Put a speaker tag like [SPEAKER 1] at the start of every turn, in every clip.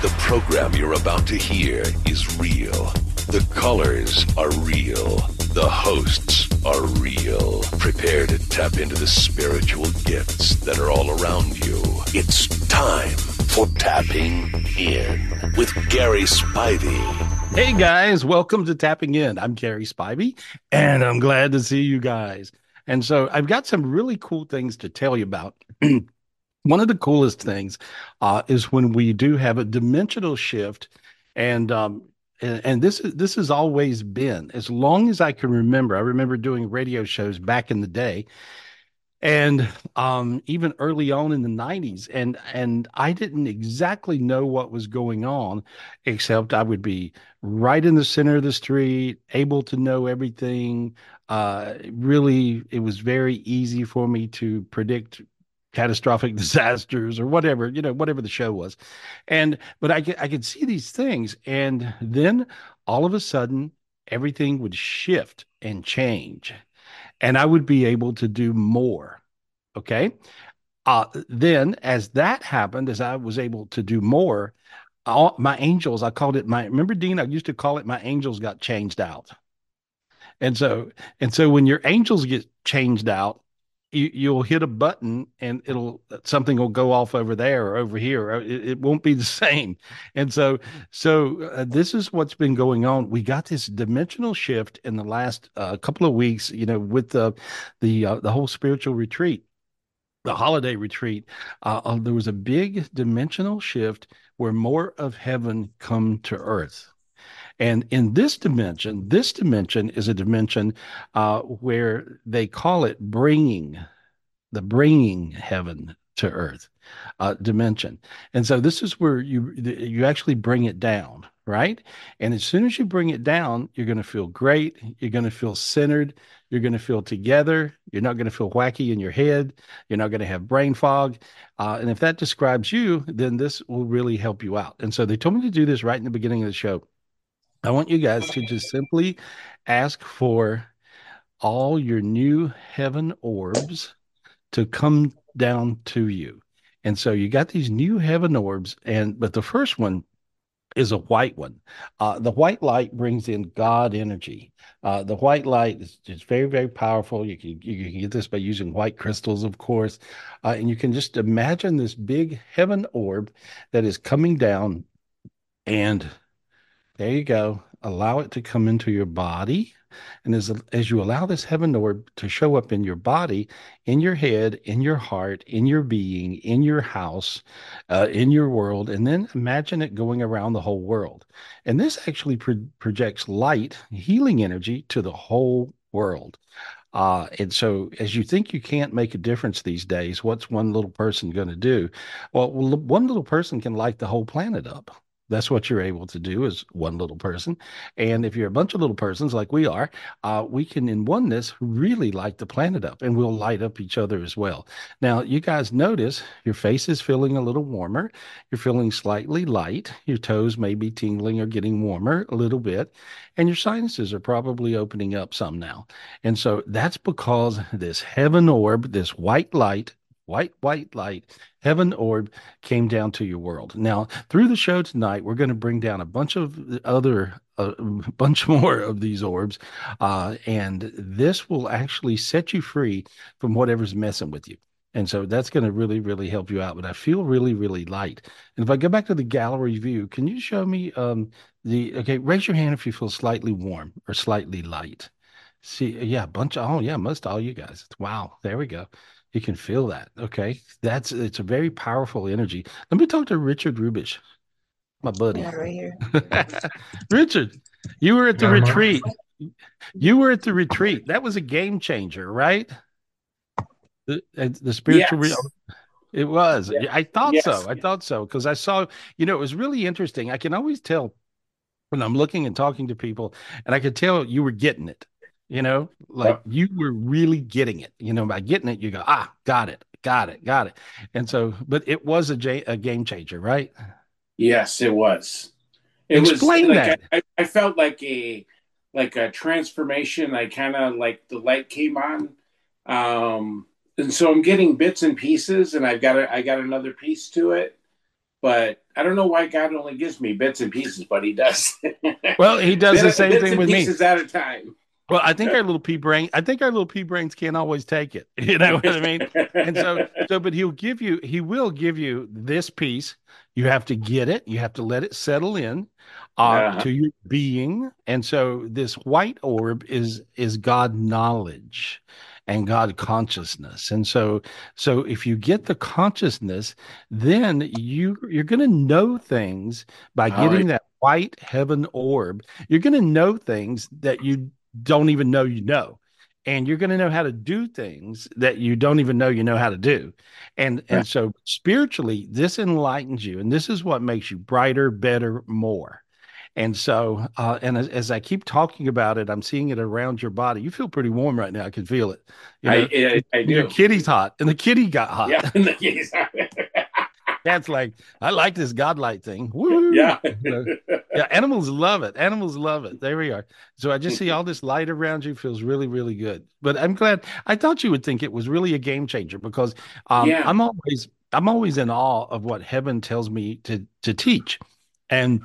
[SPEAKER 1] The program you're about to hear is real. The colors are real. The hosts are real. Prepare to tap into the spiritual gifts that are all around you. It's time for Tapping In with Gary Spivey.
[SPEAKER 2] Hey guys, welcome to Tapping In. I'm Gary Spivey, and I'm glad to see you guys. And so I've got some really cool things to tell you about. One of the coolest things uh, is when we do have a dimensional shift, and um, and, this this has always been as long as I can remember. I remember doing radio shows back in the day, and um, even early on in the 90s and and i didn't exactly know what was going on except i would be right in the center of the street able to know everything uh, really it was very easy for me to predict catastrophic disasters or whatever you know whatever the show was. And but i could i could see these things and then all of a sudden everything would shift and change and i would be able to do more okay? Uh, then as that happened as i was able to do more all my angels i called it my remember dean i used to call it my angels got changed out. And so and so when your angels get changed out you, you'll hit a button and it'll something will go off over there or over here it, it won't be the same. And so so uh, this is what's been going on. We got this dimensional shift in the last uh, couple of weeks you know with the the uh, the whole spiritual retreat the holiday retreat. Uh, uh, there was a big dimensional shift where more of heaven come to earth and in this dimension, this dimension is a dimension uh, where they call it bringing, the bringing heaven to earth uh, dimension. And so this is where you you actually bring it down, right? And as soon as you bring it down, you're going to feel great. You're going to feel centered. You're going to feel together. You're not going to feel wacky in your head. You're not going to have brain fog. Uh, and if that describes you, then this will really help you out. And so they told me to do this right in the beginning of the show. I want you guys to just simply ask for all your new heaven orbs to come down to you. And so you got these new heaven orbs, and but the first one is a white one. Uh, the white light brings in God energy. Uh, the white light is just very, very powerful. You can you can get this by using white crystals, of course, uh, and you can just imagine this big heaven orb that is coming down, and there you go. Allow it to come into your body. And as, as you allow this heaven orb to show up in your body, in your head, in your heart, in your being, in your house, uh, in your world, and then imagine it going around the whole world. And this actually pro- projects light, healing energy to the whole world. Uh, and so, as you think you can't make a difference these days, what's one little person going to do? Well, one little person can light the whole planet up. That's what you're able to do as one little person. And if you're a bunch of little persons like we are, uh, we can, in oneness, really light the planet up and we'll light up each other as well. Now, you guys notice your face is feeling a little warmer. You're feeling slightly light. Your toes may be tingling or getting warmer a little bit. And your sinuses are probably opening up some now. And so that's because this heaven orb, this white light, white, white light, heaven orb came down to your world. Now, through the show tonight, we're going to bring down a bunch of other, a bunch more of these orbs, uh, and this will actually set you free from whatever's messing with you. And so that's going to really, really help you out. But I feel really, really light. And if I go back to the gallery view, can you show me um, the, okay, raise your hand if you feel slightly warm or slightly light. See, yeah, a bunch of, oh, yeah, most all you guys. Wow, there we go. You can feel that. Okay. That's it's a very powerful energy. Let me talk to Richard Rubish, my buddy.
[SPEAKER 3] Yeah, right here.
[SPEAKER 2] Richard, you were at the yeah, retreat. You were at the retreat. That was a game changer, right? The, the spiritual yes. re- it was. Yeah. I thought yes. so. I thought so because I saw, you know, it was really interesting. I can always tell when I'm looking and talking to people, and I could tell you were getting it you know like you were really getting it you know by getting it you go ah got it got it got it and so but it was a, j- a game changer right
[SPEAKER 4] yes it was it
[SPEAKER 2] Explain
[SPEAKER 4] was
[SPEAKER 2] that.
[SPEAKER 4] I, I felt like a like a transformation i kind of like the light came on um and so i'm getting bits and pieces and i've got a, i got another piece to it but I don't know why God only gives me bits and pieces, but He does.
[SPEAKER 2] well, He does the same thing with me.
[SPEAKER 4] Pieces at a time.
[SPEAKER 2] Well, I think our little pea brain, I think our little pea brains can't always take it. You know what I mean? And so, so, but he'll give you, he will give you this piece. You have to get it. You have to let it settle in uh, uh-huh. to your being. And so, this white orb is is God knowledge and God consciousness. And so, so if you get the consciousness, then you you're going to know things by getting right. that white heaven orb. You're going to know things that you don't even know you know. And you're going to know how to do things that you don't even know you know how to do. And and so spiritually this enlightens you and this is what makes you brighter better more. And so uh, and as, as, i keep talking about it i'm seeing it around your body. You feel pretty warm right now. I can feel it.
[SPEAKER 4] You know? I, I, I do.
[SPEAKER 2] your kitty's hot and the kitty got hot.
[SPEAKER 4] Yeah the kitty's hot
[SPEAKER 2] cat's like, I like this godlike thing. Woo!
[SPEAKER 4] Yeah.
[SPEAKER 2] yeah. Animals love it. Animals love it. There we are. So I just see all this light around you feels really, really good. But I'm glad I thought you would think it was really a game changer because um, yeah. I'm always I'm always in awe of what heaven tells me to to teach. And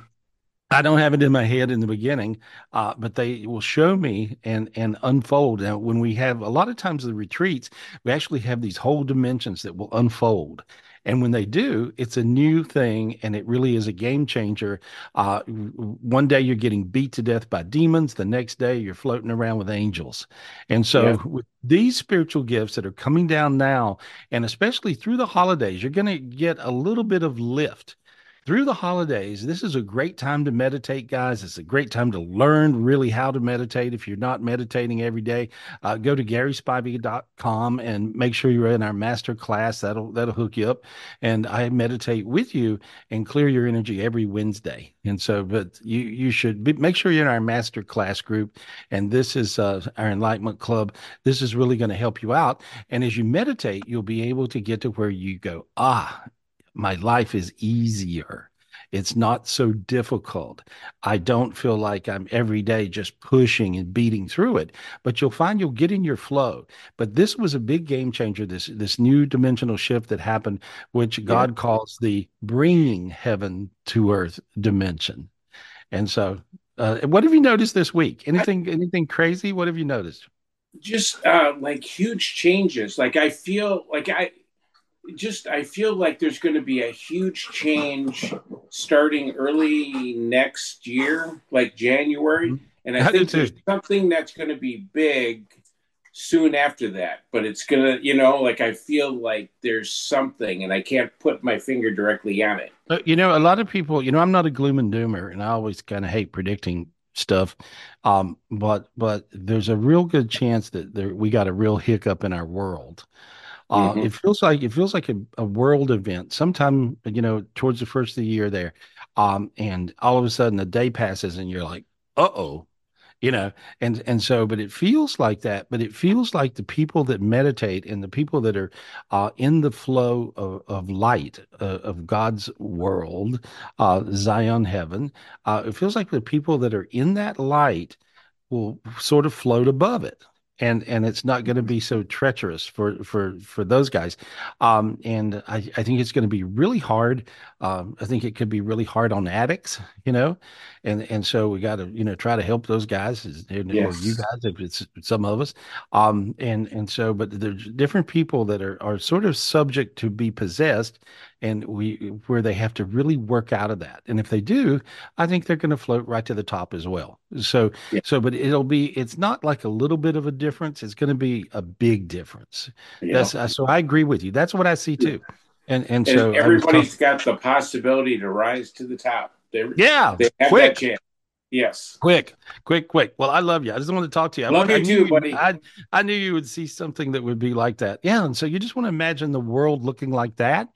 [SPEAKER 2] I don't have it in my head in the beginning, uh, but they will show me and and unfold. Now, when we have a lot of times the retreats, we actually have these whole dimensions that will unfold, and when they do, it's a new thing and it really is a game changer. Uh, one day you're getting beat to death by demons, the next day you're floating around with angels. And so, yeah. with these spiritual gifts that are coming down now, and especially through the holidays, you're going to get a little bit of lift through the holidays, this is a great time to meditate, guys. It's a great time to learn really how to meditate. If you're not meditating every day, uh, go to GarySpivey.com and make sure you're in our master class. That'll that'll hook you up. And I meditate with you and clear your energy every Wednesday. And so, but you you should be, make sure you're in our master class group. And this is uh, our Enlightenment Club. This is really going to help you out. And as you meditate, you'll be able to get to where you go. Ah, my life is easier. It's not so difficult. I don't feel like I'm every day just pushing and beating through it, but you'll find you'll get in your flow. But this was a big game changer, this, this new dimensional shift that happened, which God yeah. calls the bringing heaven to earth dimension. And so, uh, what have you noticed this week? Anything, anything crazy? What have you noticed?
[SPEAKER 4] Just uh, like huge changes. Like I feel like I, just I feel like there's going to be a huge change starting early next year, like January, mm-hmm. and I think there's something that's going to be big soon after that. But it's gonna, you know, like I feel like there's something, and I can't put my finger directly on it.
[SPEAKER 2] But, you know, a lot of people, you know, I'm not a gloom and doomer, and I always kind of hate predicting stuff. Um, but but there's a real good chance that there, we got a real hiccup in our world. Uh, mm-hmm. It feels like it feels like a, a, world event. Sometime you know towards the first of the year there, um, and all of a sudden a day passes and you're like, uh oh, you know, and and so, but it feels like that. But it feels like the people that meditate and the people that are uh, in the flow of, of light uh, of God's world, uh, Zion heaven. Uh, it feels like the people that are in that light will sort of float above it and and it's not going to be so treacherous for for for those guys. Um and i i think it's going to be really hard um i think it could be really hard on addicts you know? And and so we got to you know try to help those guys yes. or you guys if it's some of us. Um and and so but there's different people that are are sort of subject to be possessed and we where they have to really work out of that and if they do i think they're going to float right to the top as well so yeah. so but it'll be it's not like a little bit of a difference it's going to be a big difference yeah. that's so i agree with you that's what i see too and and, and so
[SPEAKER 4] everybody's got the possibility to rise to the top
[SPEAKER 2] they, yeah
[SPEAKER 4] they have quick. that chance Yes.
[SPEAKER 2] Quick, quick, quick. Well, I love you. I just want to talk to you. I
[SPEAKER 4] love
[SPEAKER 2] you
[SPEAKER 4] I too, buddy.
[SPEAKER 2] I, I knew you would see something that would be like that. Yeah. And so you just want to imagine the world looking like that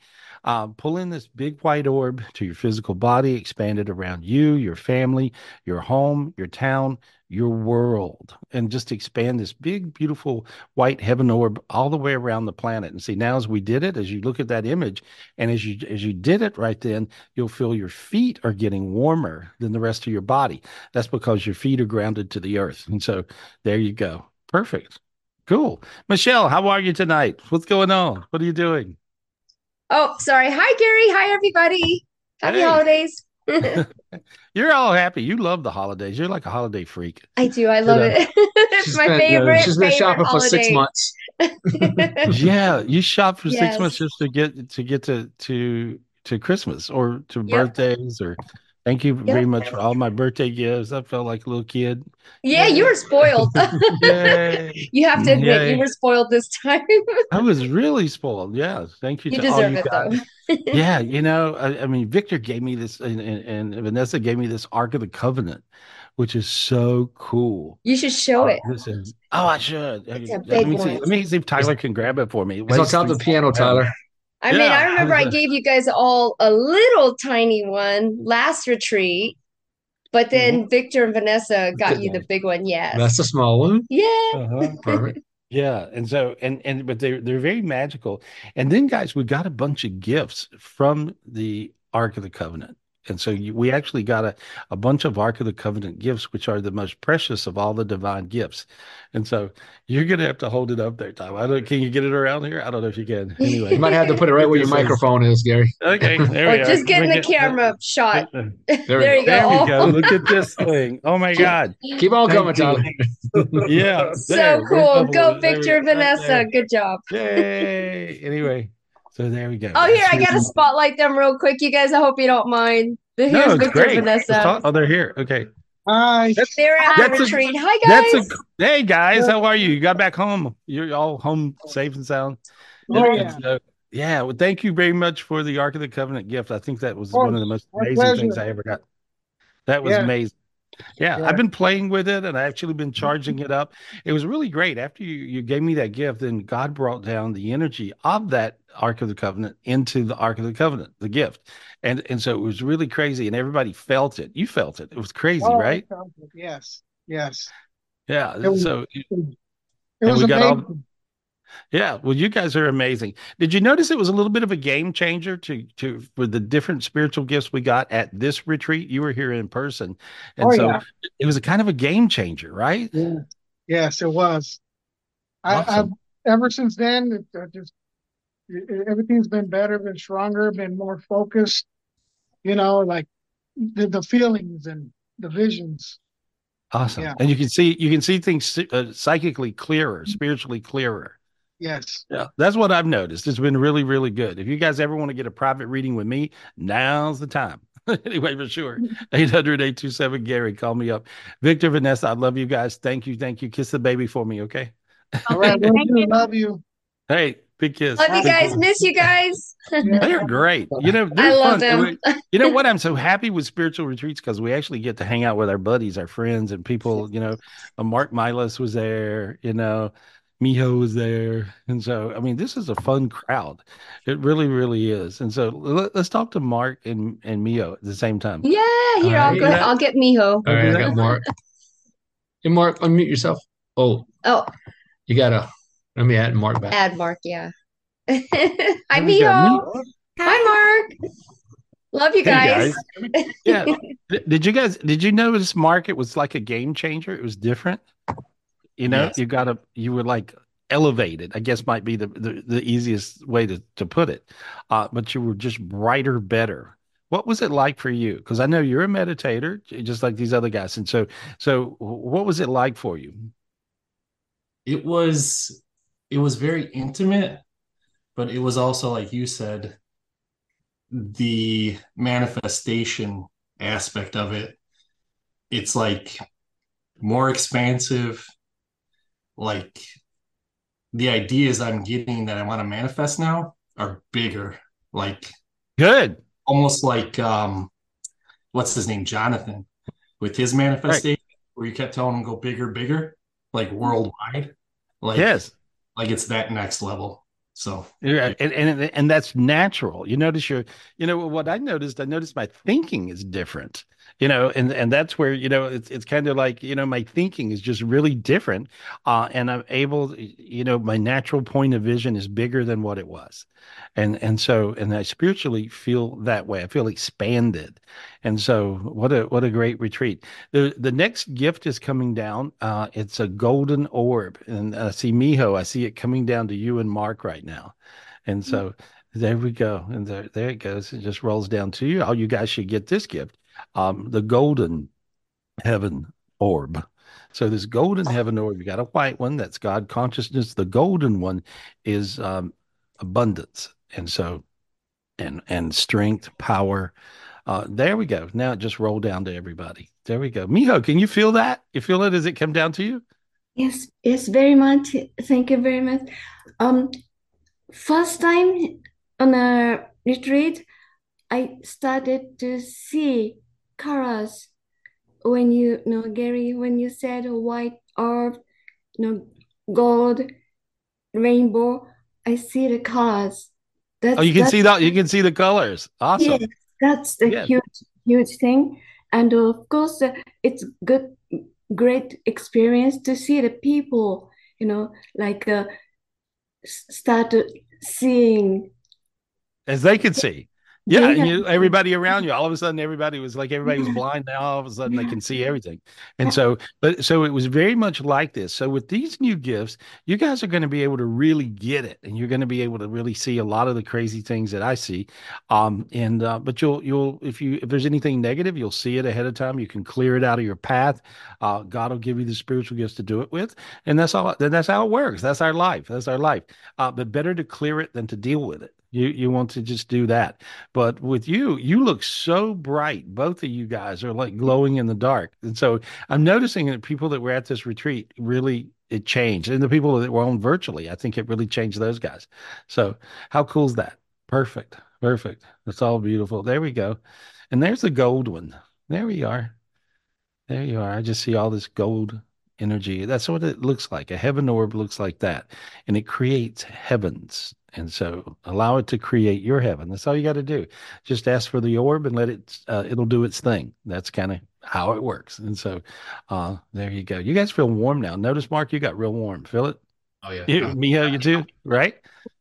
[SPEAKER 2] uh, pull in this big white orb to your physical body, expand it around you, your family, your home, your town, your world, and just expand this big, beautiful white heaven orb all the way around the planet. And see, now as we did it, as you look at that image, and as you as you did it right then, you'll feel your feet are getting warmer than the rest of your body. That's because your feet are grounded to the earth. And so there you go. Perfect. Cool. Michelle, how are you tonight? What's going on? What are you doing?
[SPEAKER 3] Oh, sorry. Hi, Gary. Hi, everybody. Happy
[SPEAKER 2] Hey.
[SPEAKER 3] holidays.
[SPEAKER 2] You're all happy. You love the holidays. You're like a holiday freak.
[SPEAKER 3] I do. I love
[SPEAKER 2] know,
[SPEAKER 3] it. it's my
[SPEAKER 5] been, uh,
[SPEAKER 3] favorite.
[SPEAKER 5] she's been
[SPEAKER 3] favorite
[SPEAKER 5] shopping for six months.
[SPEAKER 2] yeah, you shop for six months just to get to get to to to Christmas or to
[SPEAKER 3] Yep.
[SPEAKER 2] birthdays or thank you very much for all my birthday gifts. I felt like a little kid.
[SPEAKER 3] Yeah, you were spoiled. You have to admit,
[SPEAKER 2] Yay.
[SPEAKER 3] you were spoiled this time.
[SPEAKER 2] I was really spoiled. Yeah. Thank you
[SPEAKER 3] you
[SPEAKER 2] to all
[SPEAKER 3] deserve
[SPEAKER 2] you
[SPEAKER 3] it,
[SPEAKER 2] guys.
[SPEAKER 3] though.
[SPEAKER 2] yeah, you know, I, I mean, Victor gave me this, and, and, and Vanessa gave me this Ark of the Covenant, which is so cool.
[SPEAKER 3] You should show
[SPEAKER 2] Oh,
[SPEAKER 3] it.
[SPEAKER 2] this is- oh, I should.
[SPEAKER 3] It's a
[SPEAKER 2] let
[SPEAKER 3] big
[SPEAKER 2] me see. Let me see if Tyler can grab it for me.
[SPEAKER 5] It's on
[SPEAKER 2] Weighs
[SPEAKER 5] top of the
[SPEAKER 2] three-
[SPEAKER 5] piano, Tyler.
[SPEAKER 3] I mean, I remember
[SPEAKER 2] I
[SPEAKER 3] I gave you guys all a little tiny one last retreat, but then Victor and Vanessa got
[SPEAKER 5] Good
[SPEAKER 3] you the big one. Yes.
[SPEAKER 5] That's a small one.
[SPEAKER 3] Yeah.
[SPEAKER 2] Uh-huh.
[SPEAKER 5] Perfect.
[SPEAKER 2] Yeah, and so and and but they're they're very magical. And then guys, we got a bunch of gifts from the Ark of the Covenant. And so you, we actually got a, a bunch of Ark of the Covenant gifts, which are the most precious of all the divine gifts. And so you're gonna have to hold it up there, Tom. I don't can you get it around here? I don't know if you can. Anyway.
[SPEAKER 5] You might have to put it right where your microphone is, Gary.
[SPEAKER 2] okay, there we are.
[SPEAKER 3] just
[SPEAKER 2] getting
[SPEAKER 3] the camera shot.
[SPEAKER 5] There,
[SPEAKER 3] There
[SPEAKER 5] we
[SPEAKER 3] you
[SPEAKER 5] go.
[SPEAKER 2] There
[SPEAKER 3] go.
[SPEAKER 2] we go. Look at this thing. Oh my God.
[SPEAKER 5] Keep on coming, Tom.
[SPEAKER 2] Yeah.
[SPEAKER 3] So
[SPEAKER 2] there, we're
[SPEAKER 3] cool. Go, Victor and
[SPEAKER 2] right
[SPEAKER 3] Vanessa. Good job.
[SPEAKER 2] Yay. Anyway, so there we go.
[SPEAKER 3] Oh, here,
[SPEAKER 2] That's
[SPEAKER 3] I gotta spotlight them real quick, you guys. I hope you don't mind. Here's
[SPEAKER 2] No, it's
[SPEAKER 3] Victor
[SPEAKER 2] great.
[SPEAKER 3] Vanessa.
[SPEAKER 2] talk- Oh, they're here. Okay.
[SPEAKER 6] Hi.
[SPEAKER 3] They're at the
[SPEAKER 2] That's a-
[SPEAKER 3] retreat. Hi,
[SPEAKER 2] That's
[SPEAKER 3] guys.
[SPEAKER 2] a hey guys, how are you? You got back home. You're all home safe and sound.
[SPEAKER 6] Oh,
[SPEAKER 2] And-
[SPEAKER 6] yeah.
[SPEAKER 2] and so- yeah. Well, thank you very much for the Ark of the Covenant gift. I think that was
[SPEAKER 6] Oh,
[SPEAKER 2] one of the most
[SPEAKER 6] my
[SPEAKER 2] amazing things. I ever got. That was
[SPEAKER 6] Yeah.
[SPEAKER 2] amazing. Yeah,
[SPEAKER 6] Yeah.
[SPEAKER 2] I've been playing with it and I actually been charging it up. It was really great. After you, you gave me that gift, then God brought down the energy of that Ark of the Covenant into the Ark of the Covenant, the gift. And and so it was really crazy and everybody felt it. You felt it. It was crazy,
[SPEAKER 6] Oh,
[SPEAKER 2] right?
[SPEAKER 6] It. Yes. Yes.
[SPEAKER 2] Yeah.
[SPEAKER 6] It was-
[SPEAKER 2] So
[SPEAKER 6] It
[SPEAKER 2] And
[SPEAKER 6] was
[SPEAKER 2] got all-
[SPEAKER 6] amazing.
[SPEAKER 2] Yeah, well, you guys are amazing. Did you notice it was a little bit of a game changer to to for the different spiritual gifts we got at this retreat? You were here in person, and
[SPEAKER 6] Oh,
[SPEAKER 2] so
[SPEAKER 6] yeah.
[SPEAKER 2] it was a kind of a game changer, right?
[SPEAKER 6] Yeah. Yes, it was. I, I've ever since then, it, I just it- everything's been better, been stronger, been more focused. You know, like the the feelings and the visions.
[SPEAKER 2] Awesome,
[SPEAKER 6] Yeah.
[SPEAKER 2] and you can see you can see things uh, psychically clearer, spiritually clearer.
[SPEAKER 6] Yes.
[SPEAKER 2] Yeah, that's what I've noticed. It's been really, really good. If you guys ever want to get a private reading with me, now's the time. anyway, for sure. 800 827 Gary, call me up. Victor, Vanessa, I love you guys. Thank you. Thank you. Kiss the baby for me, okay?
[SPEAKER 6] All right. Love you. Love you.
[SPEAKER 2] Hey, big kiss.
[SPEAKER 3] Love you guys. Miss you guys.
[SPEAKER 2] They're great. You know,
[SPEAKER 3] I
[SPEAKER 2] they're
[SPEAKER 3] love
[SPEAKER 2] fun.
[SPEAKER 3] them.
[SPEAKER 2] You know what? I'm so happy with spiritual retreats because we actually get to hang out with our buddies, our friends, and people. You know, uh, Mark Milas was there. You know, Miho was there, and so I mean, this is a fun crowd. It really, really is. And so let, us talk to Mark and and Miho at the same time.
[SPEAKER 3] Yeah, here, I'll
[SPEAKER 5] Alright.
[SPEAKER 3] go. I'll get Miho.
[SPEAKER 5] All right, I got Mark. Hey, Mark, unmute yourself. Oh,
[SPEAKER 3] Oh,
[SPEAKER 5] you gotta let me add Mark back.
[SPEAKER 3] add Mark, yeah. Hi,
[SPEAKER 2] There we
[SPEAKER 3] Hi, Mark. Love you
[SPEAKER 2] Hey,
[SPEAKER 3] guys.
[SPEAKER 2] guys. Yeah. Did you guys did you notice Mark? It was like a game changer. It was different. You know,
[SPEAKER 5] Yes.
[SPEAKER 2] you got a you were like elevated. I guess might be the the, the easiest way to to put it. Uh, but you were just brighter, better. What was it like for you? Because I know you're a meditator, just like these other guys. And so, so what was it like for you?
[SPEAKER 7] it was it was very intimate but it was also like you said the manifestation aspect of it. It's like more expansive. Like the ideas i'm getting that i want to manifest now are bigger. Like
[SPEAKER 2] Good.
[SPEAKER 7] almost like um what's his name? Jonathan with his manifestation where you kept telling him go bigger bigger like worldwide. Like
[SPEAKER 2] Yes.
[SPEAKER 7] Like it's that next level so
[SPEAKER 2] Yeah, and, and and that's natural. You notice your, you know, what I noticed, I noticed my thinking is different. You know, and and that's where you know it's it's kind of like you know my thinking is just really different, uh, and I'm able, you know, my natural point of vision is bigger than what it was, and and so and I spiritually feel that way. I feel expanded, and so what a what a great retreat. the The next gift is coming down. Uh, it's a golden orb, and I see Miho. I see it coming down to you and Mark right now, and so There we go. And there, there it goes. It just rolls down to you. Oh, you guys should get this gift. Um, the golden heaven orb. So this golden heaven orb, you got a white one, that's God consciousness. The golden one is um, abundance. And so and and strength, power. Uh, there we go. Now it just rolled down to everybody. There we go. Miho, can you feel that? You feel it as it come down to you?
[SPEAKER 8] Yes, yes, very much. Thank you very much. Um, first time on a retreat, I started to see colors when you, you know, Gary, when you said white orb, you know, gold, rainbow, I see the colors.
[SPEAKER 2] That's, oh, you can see that. You can see the colors. Awesome. Yes,
[SPEAKER 8] that's the yeah. huge, huge thing. And of course, uh, it's good, great experience to see the people. You know, like uh, start seeing
[SPEAKER 2] as they can see. Yeah, yeah. You, everybody around you, all of a sudden, everybody was like everybody was blind. Now all of a sudden, they can see everything. And so, but so it was very much like this. So with these new gifts, you guys are going to be able to really get it, and you're going to be able to really see a lot of the crazy things that I see. Um, and uh, but you'll you'll if you if there's anything negative, you'll see it ahead of time. You can clear it out of your path. Uh, God will give you the spiritual gifts to do it with, and that's all. Then that's how it works. That's our life. That's our life. Uh, but better to clear it than to deal with it. You you want to just do that. But with you, you look so bright. Both of you guys are like glowing in the dark. And so I'm noticing that people that were at this retreat really it changed. And the people that were on virtually, I think it really changed those guys. So how cool is that? Perfect. Perfect. That's all beautiful. There we go. And there's the gold one. There we are. There you are. I just see all this gold energy. That's what it looks like. A heaven orb looks like that. And it creates heavens and so allow it to create your heaven. That's all you got to do. Just ask for the orb and let it, uh, it'll do its thing. That's kind of how it works. And so uh, there you go. You guys feel warm now. Notice, Mark, you got real warm. Feel it?
[SPEAKER 7] Oh, yeah.
[SPEAKER 2] You, Miho, you too, right?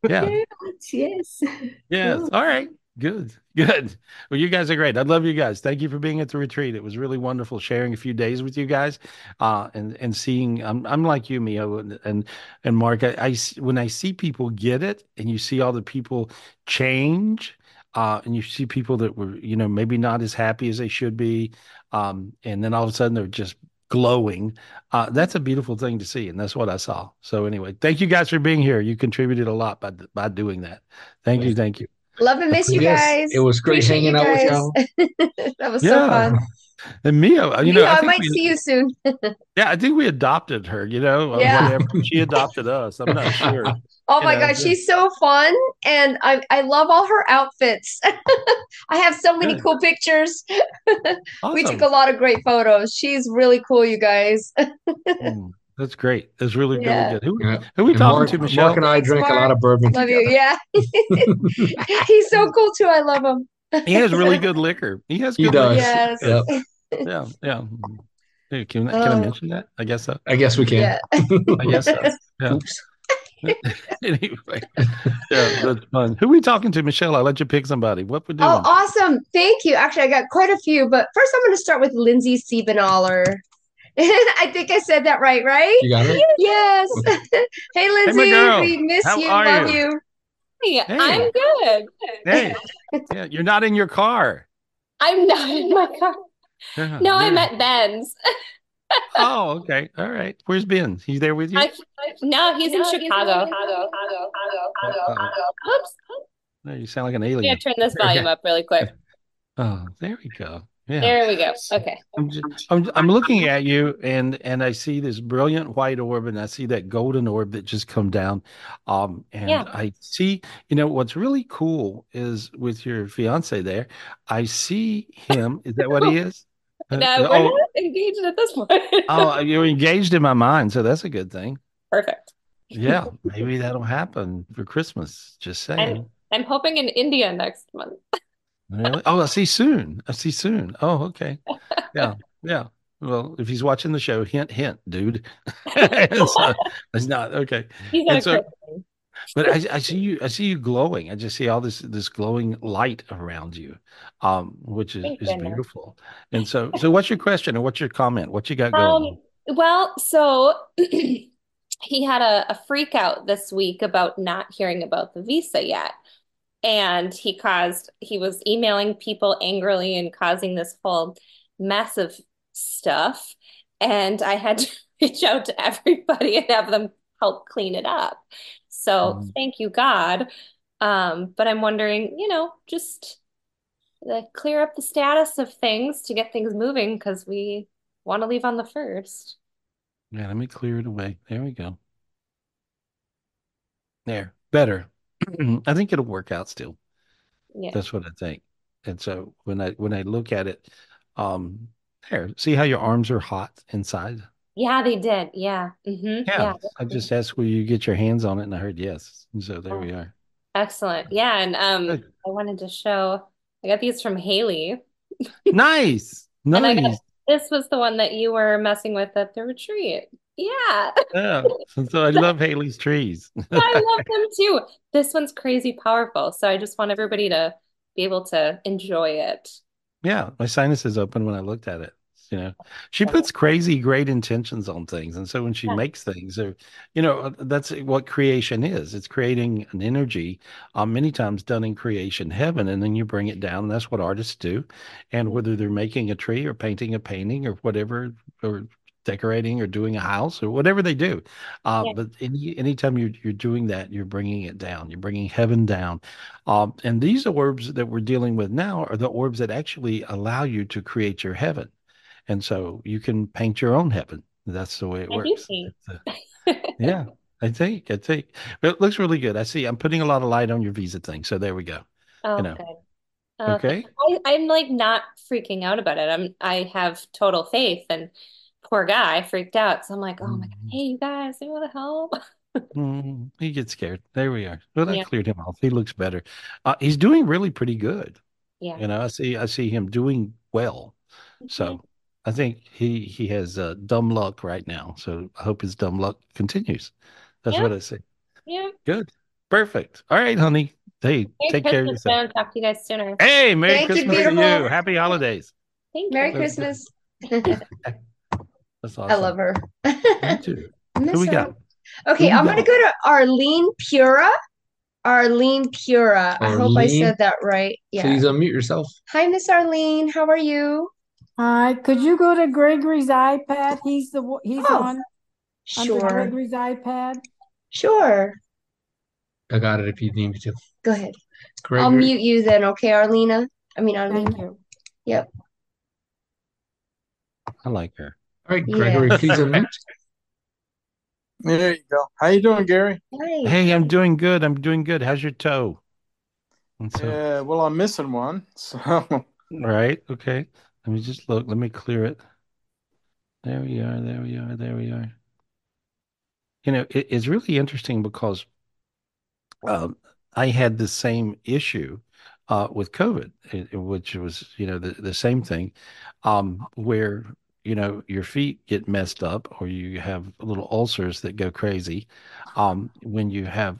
[SPEAKER 8] Yeah. yes.
[SPEAKER 2] Yes. All right. Good, good. Well, you guys are great. I love you guys. Thank you for being at the retreat. It was really wonderful sharing a few days with you guys, uh, and and seeing. I'm I'm like you, Miho, and and, and Mark. I, I when I see people get it, and you see all the people change, uh, and you see people that were you know maybe not as happy as they should be, um, and then all of a sudden they're just glowing. Uh, that's a beautiful thing to see, and that's what I saw. So anyway, thank you guys for being here. You contributed a lot by by doing that. Thank you, thank you.
[SPEAKER 3] Love and miss you
[SPEAKER 5] Yes,
[SPEAKER 3] guys.
[SPEAKER 5] it was great
[SPEAKER 3] Appreciate
[SPEAKER 5] hanging
[SPEAKER 3] you
[SPEAKER 5] out with y'all.
[SPEAKER 3] that was so fun.
[SPEAKER 2] And Mia, you know,
[SPEAKER 3] Mia, I, might
[SPEAKER 2] we-
[SPEAKER 3] see you soon.
[SPEAKER 2] Yeah, I think we adopted her. You know,
[SPEAKER 3] Yeah.
[SPEAKER 2] She adopted us. I'm not sure.
[SPEAKER 3] Oh
[SPEAKER 2] You
[SPEAKER 3] my
[SPEAKER 2] know,
[SPEAKER 3] gosh, she's so fun, and I I love all her outfits. I have so many
[SPEAKER 2] Good.
[SPEAKER 3] cool pictures. We took a lot of great photos. She's really cool, you guys.
[SPEAKER 2] Mm, that's great. That's really,
[SPEAKER 3] Yeah.
[SPEAKER 2] really good. Who,
[SPEAKER 5] Yeah.
[SPEAKER 2] who are we
[SPEAKER 5] And
[SPEAKER 2] talking
[SPEAKER 5] Mark,
[SPEAKER 2] to, Michelle?
[SPEAKER 5] Mark and I drank a lot of bourbon
[SPEAKER 3] Love
[SPEAKER 5] together.
[SPEAKER 3] you. Yeah. He's so cool too. I love him.
[SPEAKER 2] he has really good liquor. He has
[SPEAKER 5] He
[SPEAKER 2] good
[SPEAKER 5] does.
[SPEAKER 2] liquor.
[SPEAKER 3] Yes.
[SPEAKER 5] Yep.
[SPEAKER 2] Yeah, yeah. Hey, Can, can I
[SPEAKER 3] Oh.
[SPEAKER 2] mention that? I guess so.
[SPEAKER 5] I guess we can.
[SPEAKER 3] Yeah.
[SPEAKER 2] I guess so. Yeah.
[SPEAKER 5] Oops.
[SPEAKER 2] anyway, yeah, that's fun. Who are we talking to, Michelle? I'll let you pick somebody. What we're doing?
[SPEAKER 3] Oh, awesome. Thank you. Actually, I got quite a few, but first I'm going to start with Lindsay Siebenaller. I think I said that right, right?
[SPEAKER 5] You got it?
[SPEAKER 3] Yes. hey, Lindsay,
[SPEAKER 2] girl.
[SPEAKER 3] we miss
[SPEAKER 2] How
[SPEAKER 3] you. Love
[SPEAKER 2] you?
[SPEAKER 3] you.
[SPEAKER 9] Hey,
[SPEAKER 2] Hey.
[SPEAKER 9] I'm good.
[SPEAKER 2] Hey, yeah, you're not in your car.
[SPEAKER 9] I'm not in my car.
[SPEAKER 2] Yeah,
[SPEAKER 9] No, I'm at Ben's.
[SPEAKER 2] Oh, okay. All right. Where's Ben? He's there with you?
[SPEAKER 9] I, no, he's in Chicago. Oops.
[SPEAKER 2] No, you sound like an
[SPEAKER 9] I'm gonna
[SPEAKER 2] alien.
[SPEAKER 9] turn this volume up really quick.
[SPEAKER 2] Oh, there we go. Yeah.
[SPEAKER 9] There we go. Okay.
[SPEAKER 2] I'm, just, I'm I'm looking at you and and I see this brilliant white orb and I see that golden orb that just come down. Um and
[SPEAKER 9] Yeah.
[SPEAKER 2] I see, you know, what's really cool is with your fiance there, I see him. Is that what he is? Uh,
[SPEAKER 9] No, we're
[SPEAKER 2] oh,
[SPEAKER 9] not engaged at this point.
[SPEAKER 2] oh, you're engaged in my mind, so that's a good thing.
[SPEAKER 9] Perfect.
[SPEAKER 2] Yeah, maybe that'll happen for Christmas. Just saying.
[SPEAKER 9] I'm hoping in India next month.
[SPEAKER 2] Really? Oh, I'll see soon. I'll see soon. Oh, okay. Yeah, yeah. Well, if he's watching the show, hint, hint, dude. so, it's not okay.
[SPEAKER 9] He's not
[SPEAKER 2] so- But I, I see you. I see you glowing. I just see all this this glowing light around you, um, which is
[SPEAKER 9] Thank
[SPEAKER 2] is
[SPEAKER 9] goodness.
[SPEAKER 2] beautiful. And so, so what's your question or what's your comment? What you got going?
[SPEAKER 9] Um, well, so he had a, a freak out this week about not hearing about the visa yet. And he caused he was emailing people angrily and causing this whole mess of stuff and I had to reach out to everybody and have them help clean it up. So
[SPEAKER 2] Mhm.
[SPEAKER 9] thank you, God. Um, but I'm wondering, you know, just clear up the status of things to get things moving because we want to leave on the first.
[SPEAKER 2] Yeah, let me clear it away. There we go. There, better. I think it'll work out still.
[SPEAKER 9] Yeah.
[SPEAKER 2] That's what I think. And so when I when I look at it, um, there, see how your arms are hot inside?
[SPEAKER 9] Yeah, they did. Yeah. Mm-hmm.
[SPEAKER 2] Yeah.
[SPEAKER 9] Yeah.
[SPEAKER 2] I just asked will you get your hands on it, and I heard yes. And so there we are.
[SPEAKER 9] Excellent. Yeah. And um,
[SPEAKER 2] Good.
[SPEAKER 9] I wanted to show, I got these from Haley.
[SPEAKER 2] Nice.
[SPEAKER 9] And I got
[SPEAKER 2] Nice.
[SPEAKER 9] this was the one that you were messing with at the retreat. Yeah.
[SPEAKER 2] Yeah. So, I love Haley's trees.
[SPEAKER 9] I love them too. This one's crazy powerful. So I just want everybody to be able to enjoy it.
[SPEAKER 2] Yeah, my sinuses open when I looked at it. You know, she puts crazy great intentions on things, and so when she
[SPEAKER 9] Yeah.
[SPEAKER 2] makes things, or you know, uh, that's what creation is. It's creating an energy, um, many times done in creation heaven, and then you bring it down. That's what artists do. And whether they're making a tree or painting a painting or whatever, or decorating or doing a house or whatever they do, uh,
[SPEAKER 9] Yeah.
[SPEAKER 2] but any anytime you're you're doing that, you're bringing it down. You're bringing heaven down. Um, and these orbs that we're dealing with now are the orbs that actually allow you to create your heaven. And so you can paint your own heaven. That's the way it
[SPEAKER 9] I
[SPEAKER 2] works. uh, yeah, I think, I think. But it looks really good. I see I'm putting a lot of light on your visa thing. So there we go.
[SPEAKER 9] Oh,
[SPEAKER 2] You know.
[SPEAKER 9] good. Oh,
[SPEAKER 2] Okay.
[SPEAKER 9] I, I'm like not freaking out about it. I'm I have total faith and poor guy freaked out. So I'm like, oh my God,
[SPEAKER 2] Mhm.
[SPEAKER 9] hey you guys, you want to help?
[SPEAKER 2] Mm, he gets scared. There we are. Well, I
[SPEAKER 9] Yeah.
[SPEAKER 2] cleared him off. He looks better. Uh, he's doing really pretty good.
[SPEAKER 9] Yeah.
[SPEAKER 2] You know, I see, I see him doing well. So I think he he has uh, dumb luck right now. So I hope his dumb luck continues. That's
[SPEAKER 9] Yeah.
[SPEAKER 2] what I say.
[SPEAKER 9] Yeah.
[SPEAKER 2] Good. Perfect. All right, honey. Hey,
[SPEAKER 9] Merry
[SPEAKER 2] take care of yourself.
[SPEAKER 9] man. Talk to you guys sooner.
[SPEAKER 2] Hey, Merry
[SPEAKER 3] Thank you,
[SPEAKER 2] Christmas to you. Happy holidays.
[SPEAKER 9] Thank
[SPEAKER 3] Merry
[SPEAKER 9] you.
[SPEAKER 2] That's good.
[SPEAKER 3] Christmas.
[SPEAKER 2] That's
[SPEAKER 3] I love her.
[SPEAKER 2] Me too. Who we got?
[SPEAKER 3] Okay,
[SPEAKER 2] Who
[SPEAKER 3] I'm gonna go to Arlene Pura. Arlene Pura. I hope I said that right. Yeah.
[SPEAKER 5] Please unmute yourself.
[SPEAKER 3] Hi, Miss Arlene. How are you?
[SPEAKER 10] Hi, could you go to Gregory's iPad? He's the one- he's
[SPEAKER 3] Oh,
[SPEAKER 10] on under
[SPEAKER 3] Sure.
[SPEAKER 10] Gregory's iPad.
[SPEAKER 3] Sure.
[SPEAKER 5] I got it if you need me to.
[SPEAKER 3] Go ahead. I'll mute you then, okay, Arlena? I mean,
[SPEAKER 10] Thank
[SPEAKER 3] Arlene.
[SPEAKER 10] you.
[SPEAKER 3] Yep.
[SPEAKER 2] I like her.
[SPEAKER 5] All right, Gregory,
[SPEAKER 3] Yeah.
[SPEAKER 5] please unmute.
[SPEAKER 11] There you go. How you doing, Gary?
[SPEAKER 3] Hi.
[SPEAKER 2] Hey, I'm doing good. I'm doing good. How's your toe? So,
[SPEAKER 11] Yeah, well, I'm missing one. So,
[SPEAKER 2] right. Okay. Let me just look. Let me clear it. There we are. There we are. There we are. You know, it, it's really interesting because um, I had the same issue uh, with COVID, i- i- which was, you know, the, the same thing, um, where, you know, your feet get messed up or you have little ulcers that go crazy um, when you have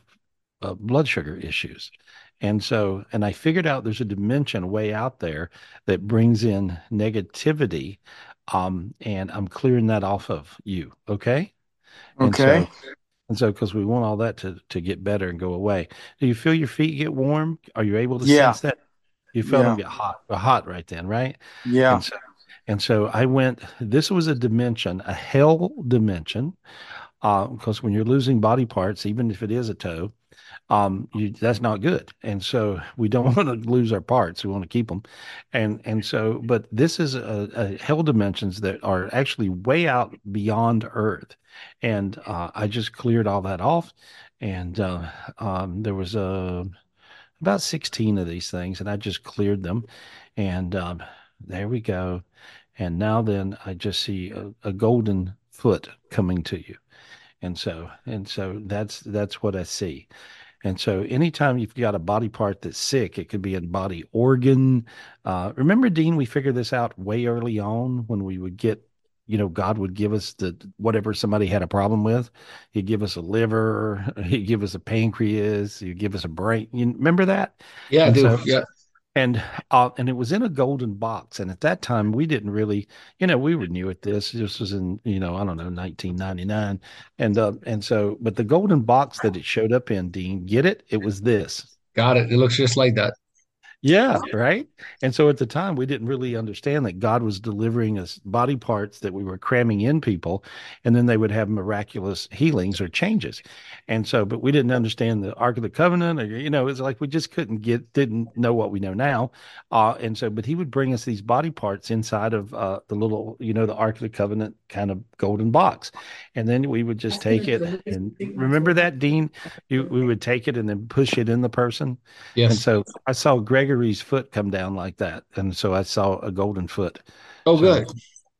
[SPEAKER 2] uh, blood sugar issues. And so, and I figured out there's a dimension way out there that brings in negativity. Um, and I'm clearing that off of you. Okay. And
[SPEAKER 11] okay.
[SPEAKER 2] so, and so, because we want all that to to get better and go away. Do you feel your feet get warm? Are you able to
[SPEAKER 11] Yeah.
[SPEAKER 2] sense that? You felt them get hot, hot right then, right?
[SPEAKER 11] Yeah.
[SPEAKER 2] And so, and so I went. This was a dimension, a hell dimension, uh, because when you're losing body parts, even if it is a toe, um, you, that's not good. And so we don't want to lose our parts. We want to keep them. And and so, but this is a, a hell dimensions that are actually way out beyond Earth. And uh, I just cleared all that off. And uh, um, there was uh, about 16 of these things, and I just cleared them. And um, there we go. And now then I just see a, a golden foot coming to you. And so, and so that's that's what I see. And so, anytime you've got a body part that's sick, it could be a body organ. Uh, remember, Dean, we figured this out way early on when we would get, you know, God would give us the whatever somebody had a problem with. He'd give us a liver, he'd give us a pancreas, he'd give us a brain. You remember that?
[SPEAKER 5] Yeah, I do.
[SPEAKER 2] so,
[SPEAKER 5] Yeah.
[SPEAKER 2] And uh, and it was in a golden box. And at that time, we didn't really, you know, we were new at this. This was in, you know, I don't know, 1999. And uh, and so, but the golden box that it showed up in, Dean, get it? It was this.
[SPEAKER 5] Got it. It looks just like that.
[SPEAKER 2] Yeah, right. And so at the time, we didn't really understand that God was delivering us body parts that we were cramming in people, and then they would have miraculous healings or changes. And so, but we didn't understand the Ark of the Covenant, or you know, it's like we just couldn't get, didn't know what we know now. Uh, and so, but He would bring us these body parts inside of uh, the little, you know, the Ark of the Covenant kind of golden box, and then we would just take it and remember that, Dean. You, we would take it and then push it in the person.
[SPEAKER 5] Yes.
[SPEAKER 2] And so I saw Gregory's foot come down like that. And so I saw a golden foot.
[SPEAKER 5] Oh,
[SPEAKER 2] So,
[SPEAKER 5] good.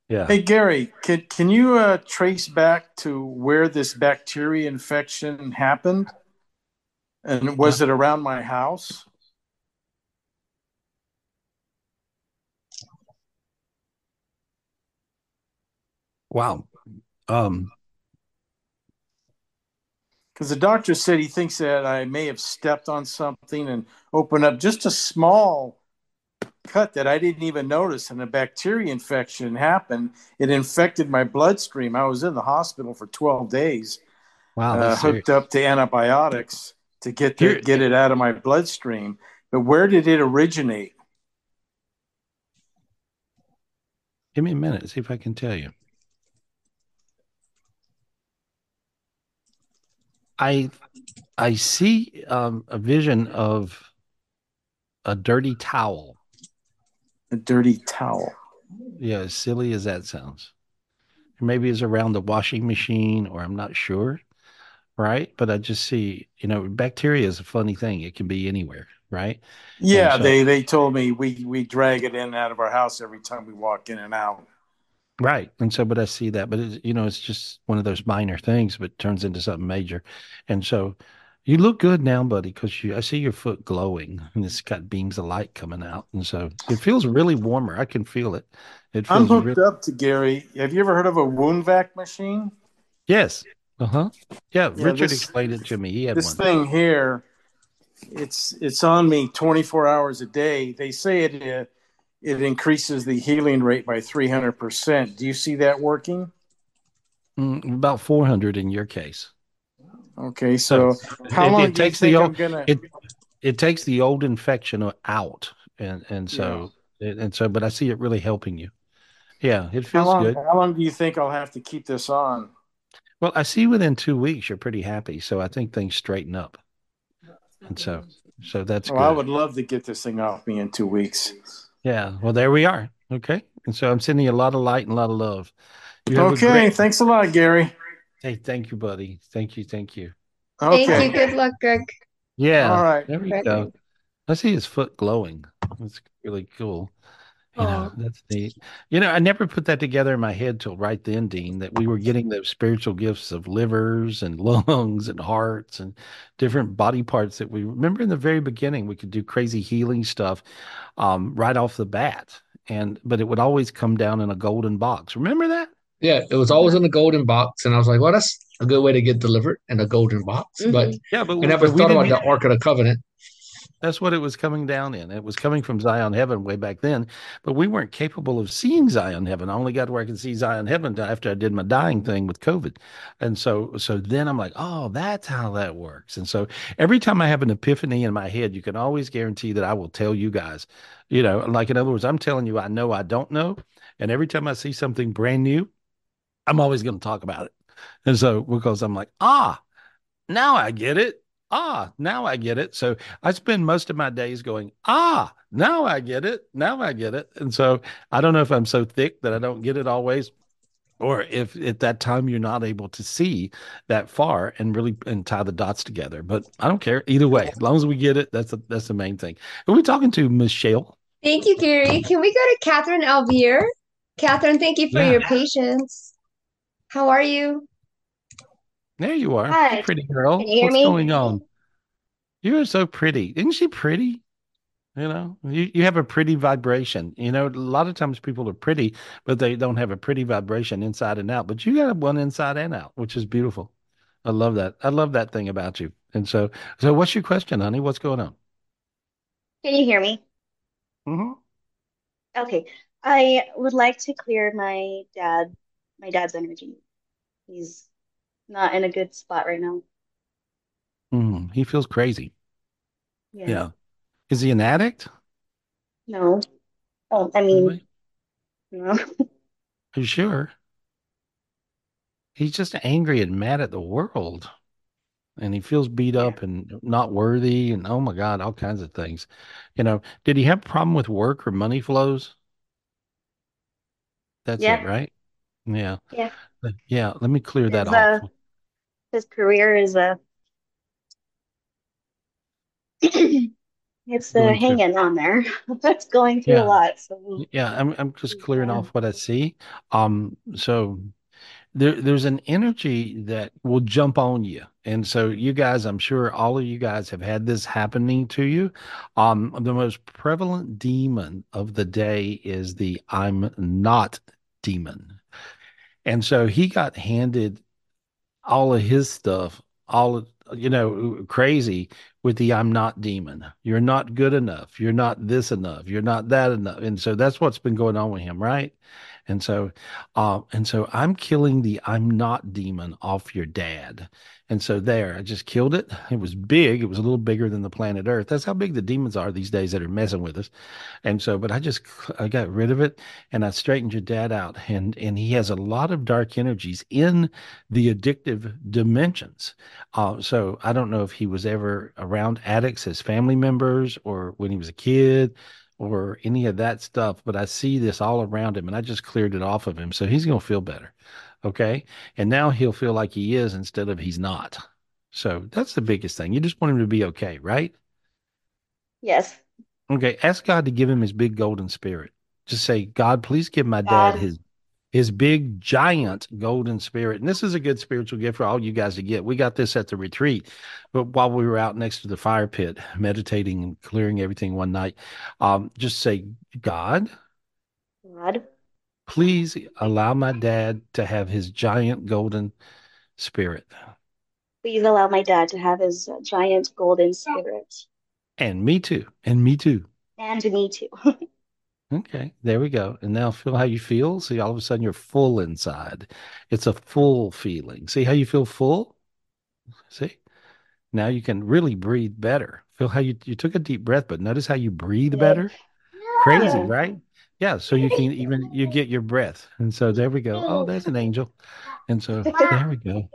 [SPEAKER 2] Yeah.
[SPEAKER 11] Hey Gary, can can you uh, trace back to where this bacteria infection happened? And was it around my house?
[SPEAKER 2] Wow. Um,
[SPEAKER 11] Because the doctor said he thinks that I may have stepped on something and opened up just a small cut that I didn't even notice, and a bacteria infection happened. It infected my bloodstream. I was in the hospital for 12 days,
[SPEAKER 2] wow.
[SPEAKER 11] uh, hooked up to antibiotics to get the, get it out of my bloodstream. But where did it originate?
[SPEAKER 2] Give me a minute. See if I can tell you. I I see um, a vision of a dirty towel.
[SPEAKER 11] A dirty towel.
[SPEAKER 2] Yeah, as silly as that sounds. Maybe it's around the washing machine, or I'm not sure. Right. But I just see, you know, bacteria is a funny thing. It can be anywhere. Right.
[SPEAKER 11] Yeah,
[SPEAKER 2] so-
[SPEAKER 11] they they told me we we drag it in and out of our house every time we walk in and out.
[SPEAKER 2] Right. And so, but I see that, but it's, you know, it's just one of those minor things, but turns into something major. And so you look good now, buddy, because you, I see your foot glowing and it's got beams of light coming out. And so it feels really warmer. I can feel it. It
[SPEAKER 11] I'm hooked
[SPEAKER 2] really,
[SPEAKER 11] up to Gary. Have you ever heard of a wound vac machine?
[SPEAKER 2] yes. Uh huh. Yeah.
[SPEAKER 11] Yeah,
[SPEAKER 2] Richard
[SPEAKER 11] this-
[SPEAKER 2] explained it to me. He had
[SPEAKER 11] this
[SPEAKER 2] one.
[SPEAKER 11] thing here it's it's on me 24 hours a day they say it uh, it increases the healing rate by 300% do you see that working
[SPEAKER 2] Mm, about 400 in your case.
[SPEAKER 11] okay so how
[SPEAKER 2] it,
[SPEAKER 11] long
[SPEAKER 2] it takes the old,
[SPEAKER 11] gonna
[SPEAKER 2] it, it takes the old infection out. And, and so, and so, but I see it really helping you. Yeah. It
[SPEAKER 11] how
[SPEAKER 2] feels
[SPEAKER 11] long,
[SPEAKER 2] good.
[SPEAKER 11] how long do you think i'll have to keep this on
[SPEAKER 2] Well, I see within two weeks you're pretty happy, so I think things straighten up, and so so that's
[SPEAKER 11] well i would love to get this thing off me in two weeks
[SPEAKER 2] Yeah. Well, there we are. Okay, and so I'm sending you a lot of light and a lot of love. You have a
[SPEAKER 11] okay
[SPEAKER 2] great-
[SPEAKER 11] thanks a lot gary
[SPEAKER 2] Hey, thank you, buddy. Thank you. Thank you.
[SPEAKER 11] okay
[SPEAKER 3] Thank you. Good luck, Greg.
[SPEAKER 2] Yeah.
[SPEAKER 11] All right.
[SPEAKER 2] There we
[SPEAKER 3] Great.
[SPEAKER 2] go. I see his foot glowing. That's really cool. You know, that's neat. You know, I never put that together in my head till right then, Dean, that we were getting those spiritual gifts of livers and lungs and hearts and different body parts that we remember in the very beginning. We could do crazy healing stuff um, right off the bat, and but it would always come down in a golden box. Remember that?
[SPEAKER 5] Yeah, it was always in a golden box, and I was like, "Well, that's a good way to get delivered in a golden box." But
[SPEAKER 2] Yeah, but
[SPEAKER 5] I never
[SPEAKER 2] but we
[SPEAKER 5] thought about the Ark of the Covenant.
[SPEAKER 2] That's what it was coming down in. It was coming from Zion Heaven way back then, but we weren't capable of seeing Zion Heaven. I only got to where I could see Zion Heaven after I did my dying thing with COVID. And so so then I'm like, "Oh, that's how that works." And so every time I have an epiphany in my head, you can always guarantee that I will tell you guys. You know, like in other words, I'm telling you I know I don't know, and every time I see something brand new, I'm always going to talk about it. And so because I'm like, "Ah, now I get it." Ah, now I get it. So I spend most of my days going, ah, now I get it. Now I get it. And so I don't know if I'm so thick that I don't get it always, or if at that time you're not able to see that far and really and tie the dots together. But I don't care either way. As long as we get it, that's the that's the main thing. Are we talking to Michelle?
[SPEAKER 3] Thank you, Gary. Can we go to Catherine Alvier? Catherine, thank you for
[SPEAKER 2] Yeah.
[SPEAKER 3] your patience. How are you?
[SPEAKER 2] There you are.
[SPEAKER 3] Hi.
[SPEAKER 2] Pretty girl.
[SPEAKER 3] Can you hear
[SPEAKER 2] What's
[SPEAKER 3] me?
[SPEAKER 2] going on? You are so pretty. Isn't she pretty? You know, you, you have a pretty vibration. You know, a lot of times people are pretty, but they don't have a pretty vibration inside and out. But you got one inside and out, which is beautiful. I love that. I love that thing about you. And so, so what's your question, honey? What's going on?
[SPEAKER 12] Can you hear me?
[SPEAKER 2] Mm-hmm.
[SPEAKER 12] Okay. I would like to clear my dad, my dad's energy. He's not in a good spot right now.
[SPEAKER 2] Mm, he feels crazy.
[SPEAKER 12] Yeah.
[SPEAKER 2] Yeah. Is he an addict?
[SPEAKER 12] No. Oh, I mean,
[SPEAKER 2] Really?
[SPEAKER 12] no.
[SPEAKER 2] Are you sure? He's just angry and mad at the world. And he feels beat
[SPEAKER 12] Yeah.
[SPEAKER 2] up and not worthy and oh my God, all kinds of things. You know, did he have a problem with work or money flows? That's it, right? Yeah.
[SPEAKER 12] Yeah.
[SPEAKER 2] Yeah, let me clear that
[SPEAKER 12] His
[SPEAKER 2] off.
[SPEAKER 12] uh his career is a it's uh
[SPEAKER 2] through.
[SPEAKER 12] hanging on there. That's going through a lot. So
[SPEAKER 2] Yeah, I'm I'm just clearing
[SPEAKER 12] yeah.
[SPEAKER 2] off what I see. Um, so there there's an energy that will jump on you. And so you guys, I'm sure all of you guys have had this happening to you. Um, the most prevalent demon of the day is the I'm not demon. And so he got handed all of his stuff, all of, you know, crazy with the I'm not demon. You're not good enough. You're not this enough. You're not that enough. And so that's what's been going on with him, right? And so, uh, and so I'm killing the I'm not demon off your dad. And so there, I just killed it. It was big. It was a little bigger than the planet Earth. That's how big the demons are these days that are messing with us. And so, but I just I got rid of it and I straightened your dad out. And and he has a lot of dark energies in the addictive dimensions. Uh, so I don't know if he was ever around addicts as family members or when he was a kid or any of that stuff, but I see this all around him and I just cleared it off of him. So he's to feel better. Okay. And now he'll feel like he is instead of he's not. So that's the biggest thing. You just want him to be okay, right?
[SPEAKER 12] Yes.
[SPEAKER 2] Okay. Ask God to give him his big golden spirit. Just say, God, please give my dad his his big giant golden spirit. And this is a good spiritual gift for all you guys to get. We got this at the retreat, but while we were out next to the fire pit, meditating and clearing everything one night, um, just say, God,
[SPEAKER 12] God.
[SPEAKER 2] Please allow my dad to have his giant golden spirit.
[SPEAKER 12] Please allow my dad to have his giant golden spirit.
[SPEAKER 2] And me too. And me too.
[SPEAKER 12] And me too.
[SPEAKER 2] Okay, there we go. And now feel how you feel. See, all of a sudden you're full inside. It's a full feeling. See how you feel full? See? Now you can really breathe better. Feel how you you took a deep breath, but notice how you breathe
[SPEAKER 12] Yeah.
[SPEAKER 2] better. Crazy, right? Yeah, so you can even you get your breath. And so there we go. Oh, there's an angel. And so there we go.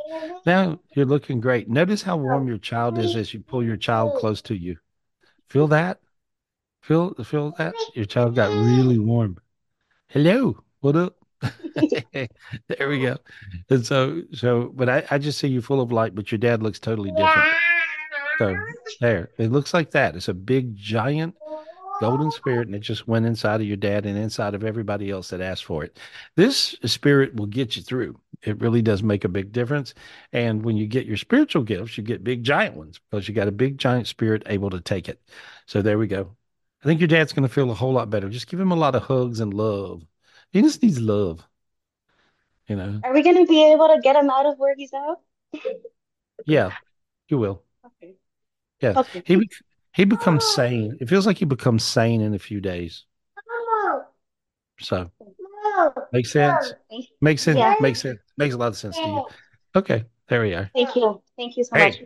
[SPEAKER 2] Now you're looking great. Notice how warm your child is as you pull your child close to you. Feel that? Feel feel that? Your child got really warm. Hello, what up? There we go. And so so but I, I just see you full of light, but your dad looks totally different. So there, it looks like that. It's a big giant golden oh. spirit, and it just went inside of your dad and inside of everybody else that asked for it. This spirit will get you through. It really does make a big difference. And when you get your spiritual gifts, you get big giant ones because you got a big giant spirit able to take it. So there we go. I think your dad's going to feel a whole lot better. Just give him a lot of hugs and love. He just needs love, you know.
[SPEAKER 12] Are we gonna be able to get him out of where he's at?
[SPEAKER 2] Yeah, you will.
[SPEAKER 12] Okay.
[SPEAKER 2] Yeah,
[SPEAKER 12] Okay.
[SPEAKER 2] he he becomes oh. sane. It feels like he becomes sane in a few days. So makes sense.
[SPEAKER 12] Thank
[SPEAKER 2] Makes sense.
[SPEAKER 12] Yeah.
[SPEAKER 2] Makes sense. Makes a lot of sense to you. Okay, there we are.
[SPEAKER 12] thank you. Thank you so
[SPEAKER 2] Hey.
[SPEAKER 12] much.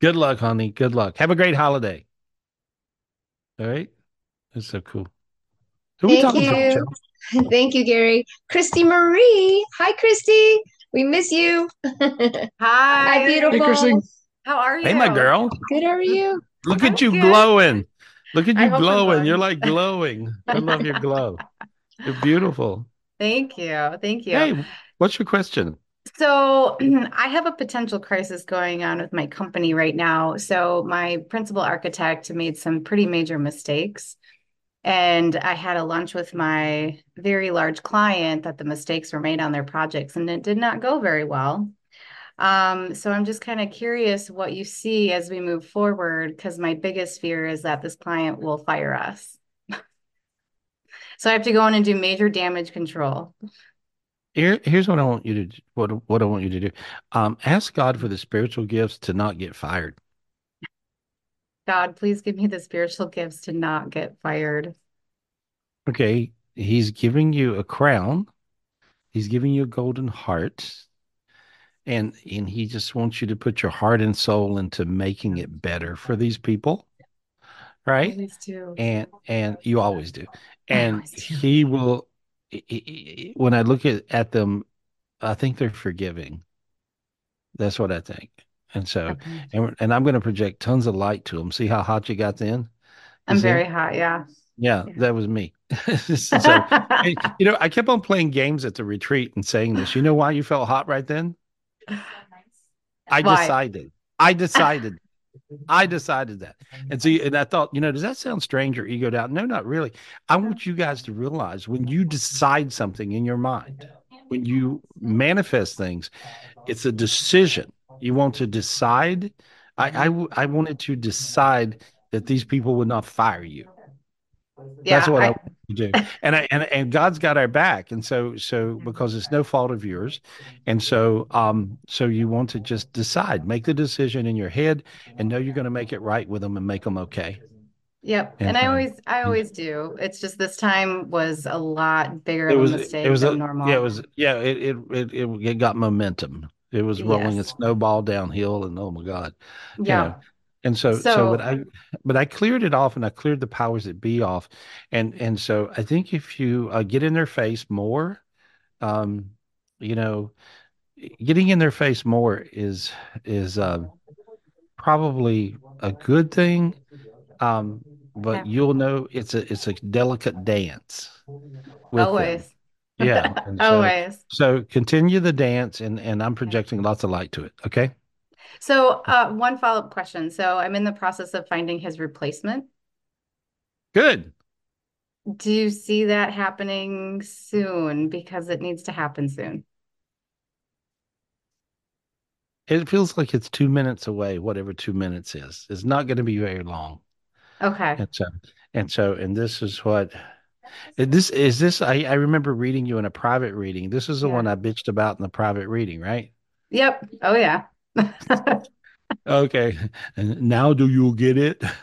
[SPEAKER 2] Good luck, honey. Good luck. Have a great holiday. All right. That's so cool. Who we
[SPEAKER 3] Thank
[SPEAKER 2] talking
[SPEAKER 3] you.
[SPEAKER 2] Joe?
[SPEAKER 3] Thank you, Gary. Christy Marie. Hi, Christy. We miss you.
[SPEAKER 13] Hi.
[SPEAKER 3] Hi, beautiful.
[SPEAKER 5] Chrissy.
[SPEAKER 13] How are you?
[SPEAKER 2] Hey, my girl.
[SPEAKER 3] Good, how are you?
[SPEAKER 2] Look
[SPEAKER 13] I'm
[SPEAKER 2] at you
[SPEAKER 13] good.
[SPEAKER 2] glowing. Look at you glowing. You're like glowing. I love your glow. You're beautiful.
[SPEAKER 13] Thank you. Thank you.
[SPEAKER 2] Hey, what's your question?
[SPEAKER 13] So, I have a potential crisis going on with my company right now. So, my principal architect made some pretty major mistakes. And I had a lunch with my very large client that the mistakes were made on their projects, and it did not go very well. Um, so I'm just kind of curious what you see as we move forward, because my biggest fear is that this client will fire us. So I have to go in and do major damage control.
[SPEAKER 2] Here, here's what I want you to do- what what I want you to do. Um, ask God for the spiritual gifts to not get fired.
[SPEAKER 13] God, please give me the spiritual gifts to not get fired.
[SPEAKER 2] Okay, He's giving you a crown. He's giving you a golden heart, and and He just wants you to put your heart and soul into making it better for these people. right?
[SPEAKER 13] Always do.
[SPEAKER 2] And and you always do. And he will he- he- he- when I look at, at them, I think they're forgiving. That's what I think. And so
[SPEAKER 13] Okay.
[SPEAKER 2] and and I'm going to project tons of light to them. See how hot you got then?
[SPEAKER 13] I'm
[SPEAKER 2] see?
[SPEAKER 13] very hot. Yeah.
[SPEAKER 2] Yeah, that was me. so, you know, I kept on playing games at the retreat and saying this. You know why you felt hot right then? I
[SPEAKER 13] Why?
[SPEAKER 2] decided. I decided. I decided that. And so, and I thought, you know, does that sound strange or ego down? No, not really. I want you guys to realize when you decide something in your mind, when you manifest things, it's a decision. You want to decide. I I wanted to decide that these people would not fire you. That's
[SPEAKER 13] Yeah,
[SPEAKER 2] what I,
[SPEAKER 13] I-
[SPEAKER 2] to do. And I and, and God's got our back. And so so because it's no fault of yours. And so um so you want to just decide, make the decision in your head and know you're going to make it right with them and make them okay.
[SPEAKER 13] Yep.
[SPEAKER 2] And
[SPEAKER 13] And I always I always do. It's just this time was a lot bigger
[SPEAKER 2] It
[SPEAKER 13] of
[SPEAKER 2] was
[SPEAKER 13] a mistake
[SPEAKER 2] it was
[SPEAKER 13] than
[SPEAKER 2] a,
[SPEAKER 13] normal.
[SPEAKER 2] yeah, it was yeah, it it it, it, it got momentum. It was rolling a snowball downhill and oh my God. you
[SPEAKER 13] Yeah.
[SPEAKER 2] know. And so, so,
[SPEAKER 13] So-
[SPEAKER 2] but I, but I cleared it off, and I cleared the powers that be off, and and so I think if you uh, get in their face more, um, you know, getting in their face more is is um, probably a good thing, um, but you'll know it's a it's a delicate dance. with them.
[SPEAKER 13] Always.
[SPEAKER 2] Yeah. so-
[SPEAKER 13] Always.
[SPEAKER 2] So continue the dance, and and I'm projecting lots of light to it. Okay.
[SPEAKER 13] So, uh, one follow-up question. So, I'm in the process of finding his replacement.
[SPEAKER 2] Good.
[SPEAKER 13] Do you see that happening soon? Because it needs to happen soon.
[SPEAKER 2] It feels like it's two minutes away, whatever two minutes is. It's not going to be very long.
[SPEAKER 13] Okay.
[SPEAKER 2] And so, and so, and this is what this is this. I, I remember reading you in a private reading. This is the one I bitched about in the private reading, right?
[SPEAKER 13] Yep. Oh, yeah.
[SPEAKER 2] Okay. And now do you get it?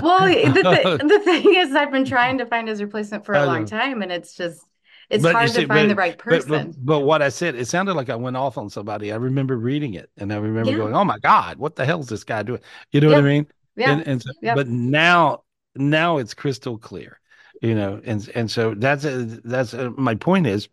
[SPEAKER 13] Well, the, th the thing is, I've been trying to find his replacement for a long time, and it's just, it's
[SPEAKER 2] But
[SPEAKER 13] hard
[SPEAKER 2] see,
[SPEAKER 13] to find the right person.
[SPEAKER 2] But, but what I said, it sounded like I went off on somebody. I remember reading it and I remember
[SPEAKER 13] Yeah.
[SPEAKER 2] going, oh my God, what the hell is this guy doing? You know what I mean?
[SPEAKER 13] Yeah.
[SPEAKER 2] And, and so,
[SPEAKER 13] Yep.
[SPEAKER 2] but now, now it's crystal clear, you know, and, and so that's, a, that's a, my point is,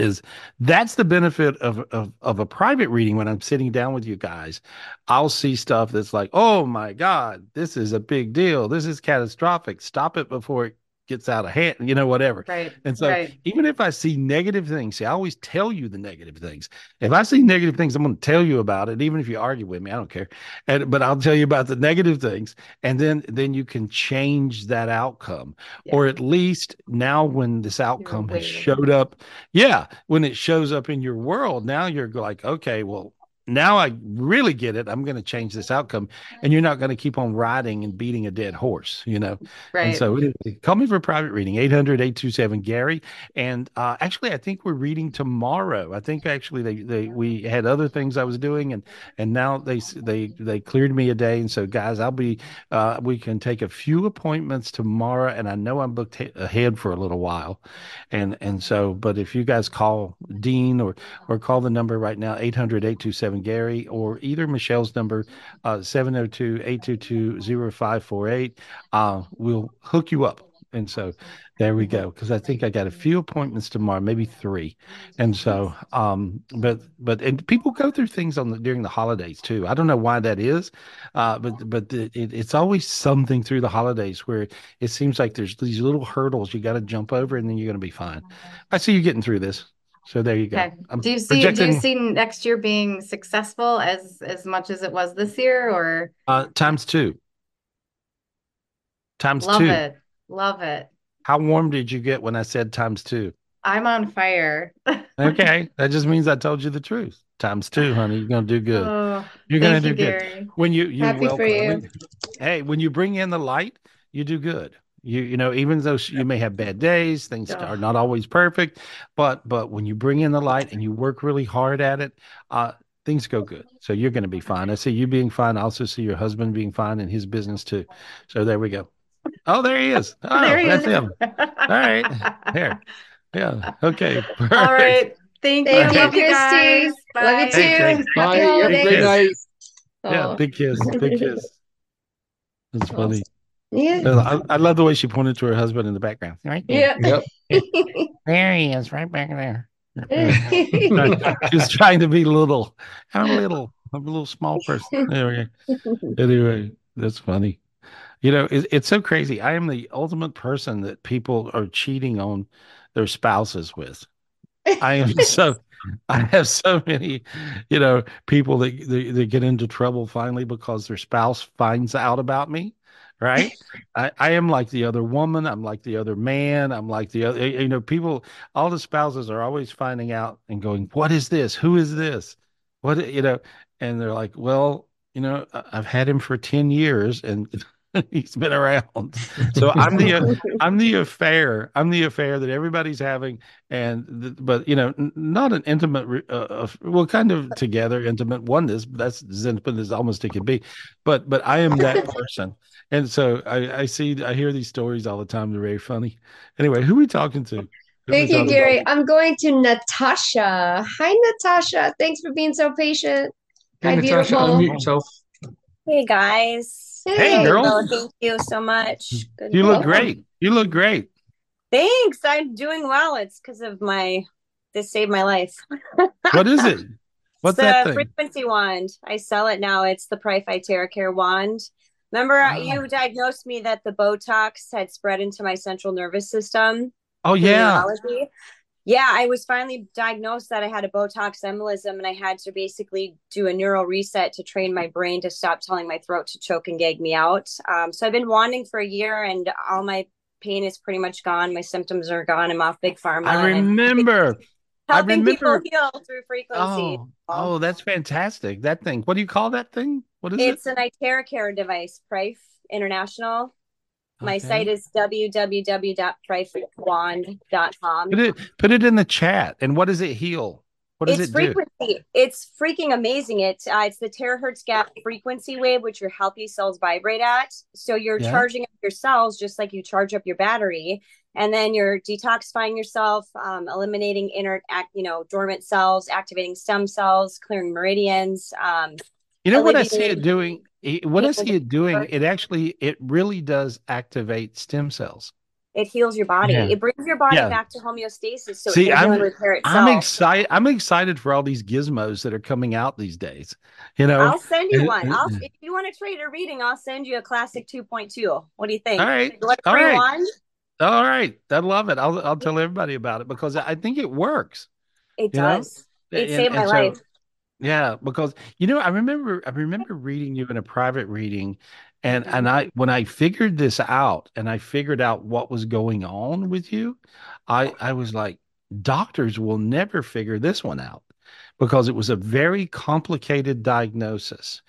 [SPEAKER 2] is that's the benefit of, of of a private reading when I'm sitting down with you guys. I'll see stuff that's like, oh my God, this is a big deal. This is catastrophic. Stop it before it gets out of hand, you know, whatever.
[SPEAKER 13] Right.
[SPEAKER 2] And so
[SPEAKER 13] right.
[SPEAKER 2] even if I see negative things, see, I always tell you the negative things. If I see negative things, I'm going to tell you about it, even if you argue with me. I don't care. And but I'll tell you about the negative things, and then then you can change that outcome, or at least now when this outcome has showed up, yeah, when it shows up in your world, now you're like, okay, well. Now I really get it. I'm going to change this outcome, and you're not going to keep on riding and beating a dead horse, you know. And
[SPEAKER 13] Right.
[SPEAKER 2] so call me for a private reading 800-827 Gary and uh actually I think we're reading tomorrow. I think actually they they we had other things I was doing and and now they they they cleared me a day and so guys I'll be uh we can take a few appointments tomorrow and I know I'm booked he- ahead for a little while. And and so but if you guys call Dean or or call the number right now 800-827 Gary or either Michelle's number uh 702-822-0548 uh we'll hook you up. And so there we go. Because I think I got a few appointments tomorrow, maybe three. And so, um, but but and people go through things on the during the holidays too. I don't know why that is, uh, but but it, it's always something through the holidays where it seems like there's these little hurdles you got to jump over, and then you're going to be fine. I see you getting through this. So there you go.
[SPEAKER 13] Okay. Do you see, do you see next year being successful as as much as it was this year or
[SPEAKER 2] uh, times two. Times
[SPEAKER 13] love
[SPEAKER 2] two.
[SPEAKER 13] it. Love it.
[SPEAKER 2] How warm did you get when I said times two?
[SPEAKER 13] I'm on fire.
[SPEAKER 2] Okay, that just means I told you the truth. Times two, honey. You're gonna do good.
[SPEAKER 13] Oh,
[SPEAKER 2] You're gonna do
[SPEAKER 13] you,
[SPEAKER 2] good.
[SPEAKER 13] Gary.
[SPEAKER 2] When you you
[SPEAKER 13] Happy for you.
[SPEAKER 2] When- hey, when you bring in the light, you do good. You you know, even though you may have bad days, things are not always perfect, but but when you bring in the light and you work really hard at it, uh, things go good. So you're going to be fine. I see you being fine. I also see your husband being fine in his business too. So there we go. Oh, there he is. Oh,
[SPEAKER 13] There he
[SPEAKER 2] that's
[SPEAKER 13] is.
[SPEAKER 2] him. All right. There. Yeah. Okay.
[SPEAKER 13] All right. Thank you.
[SPEAKER 3] Thank you,
[SPEAKER 13] you
[SPEAKER 3] Christy.
[SPEAKER 13] guys.
[SPEAKER 3] Love you too.
[SPEAKER 2] Thanks.
[SPEAKER 3] Happy
[SPEAKER 5] Bye. Have a
[SPEAKER 3] holidays.
[SPEAKER 5] great night.
[SPEAKER 2] Yeah, big kiss, big kiss. That's funny.
[SPEAKER 3] Yeah.
[SPEAKER 2] I, I love the way she pointed to her husband in the background. Right there.
[SPEAKER 3] Yeah.
[SPEAKER 2] There he is, right back there. She's trying to be little. I'm little. I'm a little small person. Anyway, anyway, that's funny. You know, it, it's so crazy. I am the ultimate person that people are cheating on their spouses with. I am so. I have so many, you know, people that, that, that get into trouble finally because their spouse finds out about me right? I, I am like the other woman. I'm like the other man. I'm like the other, you know, people, all the spouses are always finding out and going, What is this? Who is this? What, you know, and they're like, Well, you know, I've had him for 10 years and he's been around. So I'm the, I'm the affair. I'm the affair that everybody's having. And, th- but, you know, not an intimate, uh, uh, well, kind of together, intimate oneness. That's as intimate as almost it could be. But, but I am that person. And so I, I see, I hear these stories all the time. They're very funny. Anyway, who are we talking to? Who
[SPEAKER 3] Thank you,
[SPEAKER 2] talking
[SPEAKER 3] Gary. I'm going to Natasha. Hi, Natasha. Thanks for being so patient.
[SPEAKER 5] Hey,
[SPEAKER 3] Hi,
[SPEAKER 5] Natasha,
[SPEAKER 3] beautiful.
[SPEAKER 5] unmute yourself.
[SPEAKER 14] Hey guys.
[SPEAKER 2] Hey, girl.
[SPEAKER 14] Hello, thank you so much. Good
[SPEAKER 2] You look great. You look great.
[SPEAKER 14] Thanks. I'm doing well. It's because of my this saved my life.
[SPEAKER 2] What is it? What's
[SPEAKER 14] it's
[SPEAKER 2] that
[SPEAKER 14] a
[SPEAKER 2] thing?
[SPEAKER 14] frequency wand. I sell it now. It's the Prife TeraCare wand. Remember
[SPEAKER 2] Ah.
[SPEAKER 14] you diagnosed me that the Botox had spread into my central nervous system.
[SPEAKER 2] Oh, yeah.
[SPEAKER 14] Yeah, I was finally diagnosed that I had a Botox embolism and I had to basically do a neural reset to train my brain to stop telling my throat to choke and gag me out. Um, so I've been wanding for a year and all my pain is pretty much gone. My symptoms are gone. I'm off big pharma.
[SPEAKER 2] I remember.
[SPEAKER 14] Helping
[SPEAKER 2] remember.
[SPEAKER 14] people heal through frequency.
[SPEAKER 2] Oh, oh, that's fantastic. That thing. What do you call that thing? What is
[SPEAKER 14] it's
[SPEAKER 2] it?
[SPEAKER 14] an iTeraCare device, Prife International. My
[SPEAKER 2] Okay.
[SPEAKER 14] site is www.prifewand.com.
[SPEAKER 2] Put it put it in the chat. And what does it heal? What does
[SPEAKER 14] it's
[SPEAKER 2] it do?
[SPEAKER 14] frequency. It's freaking amazing. It uh, it's the terahertz gap frequency wave, which your healthy cells vibrate at. So you're
[SPEAKER 2] Yeah.
[SPEAKER 14] charging up your cells just like you charge up your battery, and then you're detoxifying yourself, um, eliminating inert, act, you know, dormant cells, activating stem cells, clearing meridians. Um,
[SPEAKER 2] You know what I see it doing? What I see it doing, it actually it really does activate stem cells.
[SPEAKER 14] It heals your body.
[SPEAKER 2] Yeah.
[SPEAKER 14] It brings your body
[SPEAKER 2] Yeah.
[SPEAKER 14] back to homeostasis, so
[SPEAKER 2] See,
[SPEAKER 14] it can
[SPEAKER 2] I'm
[SPEAKER 14] repair itself.
[SPEAKER 2] I'm excited. I'm excited for all these gizmos that are coming out these days. You know,
[SPEAKER 14] I'll send you one. I'll if you want to trade a reading, I'll send you a classic 2.2. What do you think?
[SPEAKER 2] All right.
[SPEAKER 14] You want a
[SPEAKER 2] All right.
[SPEAKER 14] one?
[SPEAKER 2] All right, I love it. I'll I'll tell everybody about it because I think it works.
[SPEAKER 14] It
[SPEAKER 2] You know?
[SPEAKER 14] does. It
[SPEAKER 2] And-
[SPEAKER 14] saved my
[SPEAKER 2] so-
[SPEAKER 14] life.
[SPEAKER 2] Yeah, because you know, I remember I remember reading you in a private reading and and I when I figured this out and I figured out what was going on with you, I I was like doctors will never figure this one out because it was a very complicated diagnosis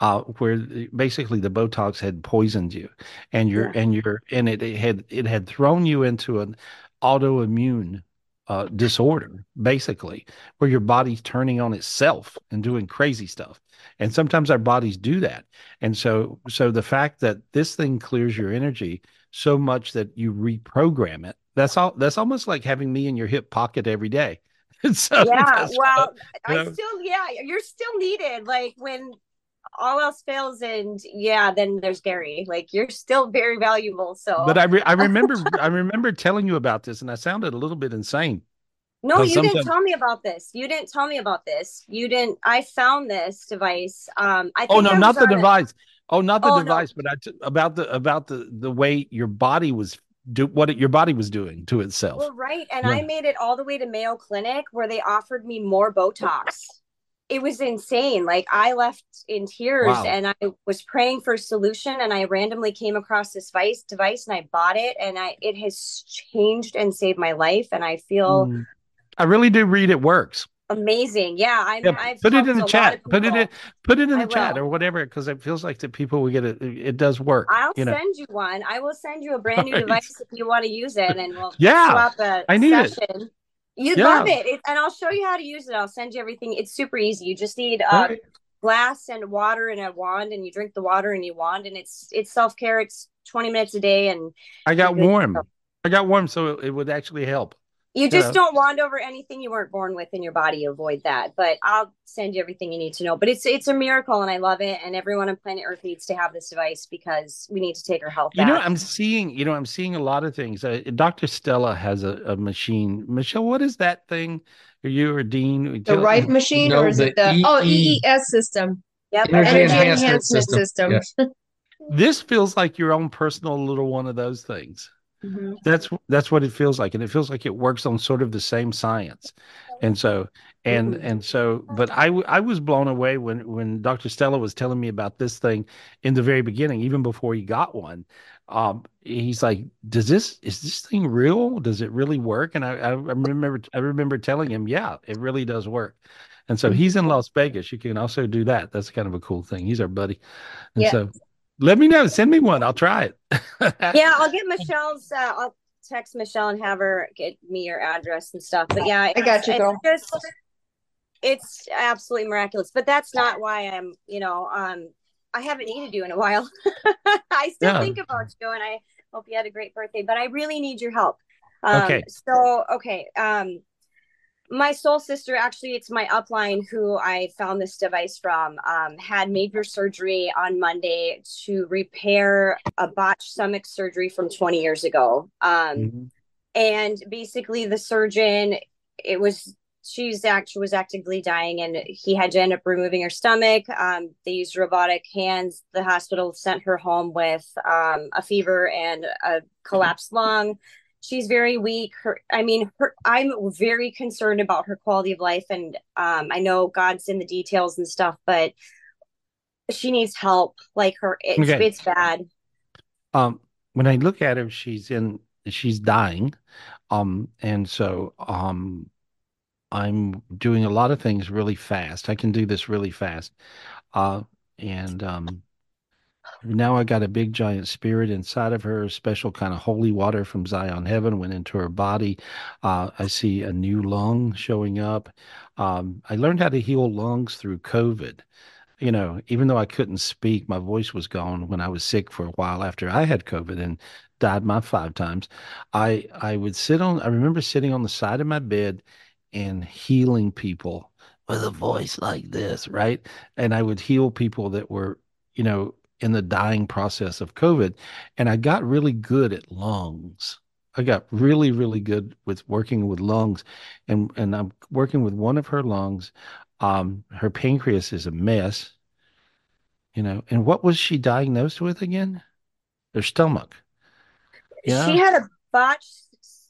[SPEAKER 2] uh, where basically the Botox had poisoned you and you're and you're and it, it had it had thrown you into an autoimmune uh, disorder, basically, where your body's turning on itself and doing crazy stuff. And sometimes our bodies do that. And so, so the fact that this thing clears your energy so much that you reprogram it, that's all. That's almost like having me in your hip pocket every day. so
[SPEAKER 14] yeah, well,
[SPEAKER 2] you
[SPEAKER 14] I
[SPEAKER 2] know.
[SPEAKER 14] still, yeah, you're still needed. Like when all else fails, and yeah, then there's Gary. Like you're still very valuable. So,
[SPEAKER 2] But I, re- I remember, I remember telling you about this, and I sounded a little bit insane.
[SPEAKER 14] no, you didn't tell me about this. You didn't tell me about this. You didn't. I found this device. Um, I
[SPEAKER 2] Oh no,
[SPEAKER 14] I
[SPEAKER 2] not the
[SPEAKER 14] a-
[SPEAKER 2] device. Oh, not the
[SPEAKER 14] Oh, no.
[SPEAKER 2] device, but I t- about the about the the way your body was do what it, your body was doing to itself.
[SPEAKER 14] Well, right. And
[SPEAKER 2] Yeah.
[SPEAKER 14] I made it all the way to Mayo Clinic where they offered me more Botox. It was insane. Like I left in tears
[SPEAKER 2] Wow.
[SPEAKER 14] and I was praying for a solution and I randomly came across this device device and I bought it and I it has changed and saved my life and I feel
[SPEAKER 2] Mm. I really do read it works.
[SPEAKER 14] amazing. Yeah, I'm
[SPEAKER 2] Yeah, put it in the chat. Put it in put it in
[SPEAKER 14] I
[SPEAKER 2] the chat or whatever because it feels like the people will get it. It does work.
[SPEAKER 14] I'll
[SPEAKER 2] you know.
[SPEAKER 14] send you one. I will send you a brand new
[SPEAKER 2] Right.
[SPEAKER 14] device if you want to use it, and we'll
[SPEAKER 2] Yeah,
[SPEAKER 14] swap a
[SPEAKER 2] I need it.
[SPEAKER 14] You
[SPEAKER 2] Yeah.
[SPEAKER 14] love it. it, and I'll show you how to use it. I'll send you everything. It's super easy. You just need uh,
[SPEAKER 2] Right.
[SPEAKER 14] glass and water and a wand, and you drink the water and you wand, and it's it's self care. It's twenty minutes a day, and
[SPEAKER 2] I got
[SPEAKER 14] you're good to
[SPEAKER 2] warm. I got warm, so it, it would actually help.
[SPEAKER 14] You just
[SPEAKER 2] Yeah.
[SPEAKER 14] don't wand over anything you weren't born with in your body. Avoid that. But I'll send you everything you need to know. But it's it's a miracle, and I love it. And everyone on planet Earth needs to have this device because we need to take our health
[SPEAKER 2] You
[SPEAKER 14] back.
[SPEAKER 2] know, I'm seeing, you know, I'm seeing a lot of things. Uh, Dr. Stella has a, a machine. Michelle, what is that thing? Are you or Dean?
[SPEAKER 3] The Rife machine, or is it the oh EES system?
[SPEAKER 14] Yep,
[SPEAKER 2] Energy
[SPEAKER 3] energy
[SPEAKER 2] enhancement
[SPEAKER 3] enhancement
[SPEAKER 2] system.
[SPEAKER 3] system.
[SPEAKER 2] This feels like your own personal little one of those things.
[SPEAKER 3] Mhm.
[SPEAKER 2] That's that's what it feels like, and it feels like it works on sort of the same science. And so, and and so, but I I was blown away when when Dr. Stella was telling me about this thing in the very beginning, even before he got one. Um, he's like, "Does this is this thing real? Does it really work?" And I I remember I remember telling him, "Yeah, it really does work." And so he's in Las Vegas. You can also do that. That's kind of a cool thing. He's our buddy. And
[SPEAKER 14] Yeah.
[SPEAKER 2] so, let me know. Send me one. I'll try it.
[SPEAKER 14] yeah, I'll get Michelle's. Uh, I'll text Michelle and have her get me your address and stuff. But yeah,
[SPEAKER 3] I got
[SPEAKER 14] it's-
[SPEAKER 3] you,
[SPEAKER 14] it's
[SPEAKER 3] girl.
[SPEAKER 14] just it's absolutely miraculous. But that's not why I'm. You know, um, I haven't needed you in a while. I still
[SPEAKER 2] Yeah.
[SPEAKER 14] think about you, and I hope you had a great birthday. But I really need your help. Um,
[SPEAKER 2] Okay.
[SPEAKER 14] So okay. Um, my soul sister actually it's my upline who i found this device from um, had major surgery on monday to repair a botched stomach surgery from 20 years ago. Um, and basically the surgeon it was she's actually was actively dying and he had to end up removing her stomach. Um, they used robotic hands. The hospital sent her home with um, a fever and a collapsed lung she's very weak. Her i mean her i'm very concerned about her quality of life and um, i know god's in the details and stuff but she needs help. Like her it's,
[SPEAKER 2] Okay.
[SPEAKER 14] it's bad.
[SPEAKER 2] Um when i look at her she's in she's dying. Um and so um i'm doing a lot of things really fast. I can do this really fast. Uh and um now i got a big giant spirit inside of her special kind of holy water from zion heaven went into her body uh i see a new lung showing up um i learned how to heal lungs through covid you know, even though I couldn't speak, my voice was gone when I was sick for a while after I had COVID and died my five times. I I would sit on I remember sitting on the side of my bed and healing people with a voice like this, right? And I would heal people that were, you know, in the dying process of COVID. And I got really good at lungs. I got really, really good with working with lungs. And and I'm working with one of her lungs. Um, her pancreas is a mess, you know. And what was she diagnosed with again? Her stomach. Yeah.
[SPEAKER 14] she had a botched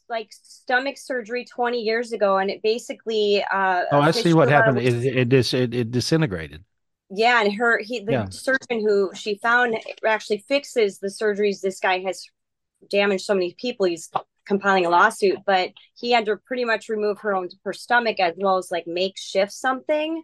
[SPEAKER 14] like stomach surgery 20 years ago and it basically uh
[SPEAKER 2] Oh, I see what happened.
[SPEAKER 14] was-
[SPEAKER 2] It it dis it, it disintegrated.
[SPEAKER 14] Yeah and her he the
[SPEAKER 2] Yeah.
[SPEAKER 14] surgeon who she found actually fixes the surgeries this guy has damaged so many people he's compiling a lawsuit but he had to pretty much remove her own her stomach as well as like makeshift something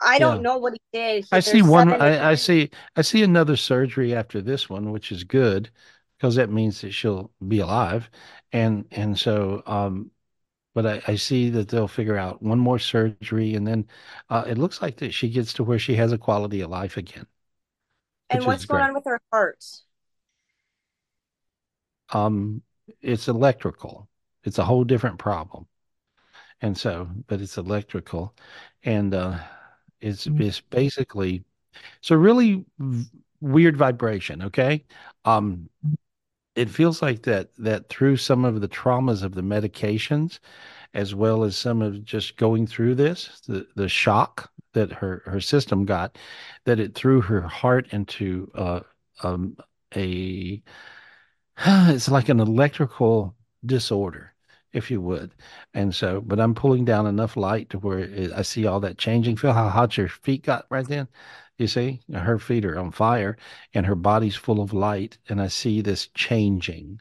[SPEAKER 14] i don't
[SPEAKER 2] Yeah.
[SPEAKER 14] know what he did He-
[SPEAKER 2] I see one. I, I see. I see another surgery after this one, which is good because that means that she'll be alive, and and so um, but I, I see that they'll figure out one more surgery, and then uh, it looks like that she gets to where she has a quality of life again.
[SPEAKER 14] and what's going
[SPEAKER 2] great.
[SPEAKER 14] on with her heart
[SPEAKER 2] Um, it's electrical. It's a whole different problem, and so, but it's electrical, and uh, it's it's basically it's a really weird vibration. Okay, um, it feels like that that through some of the traumas of the medications as well as some of just going through this the the shock that her her system got that it threw her heart into uh um a it's like an electrical disorder if you would. And so but i'm pulling down enough light to where i see all that changing. Feel how hot your feet got right then? You see? Her feet are on fire and her body's full of light and i see this changing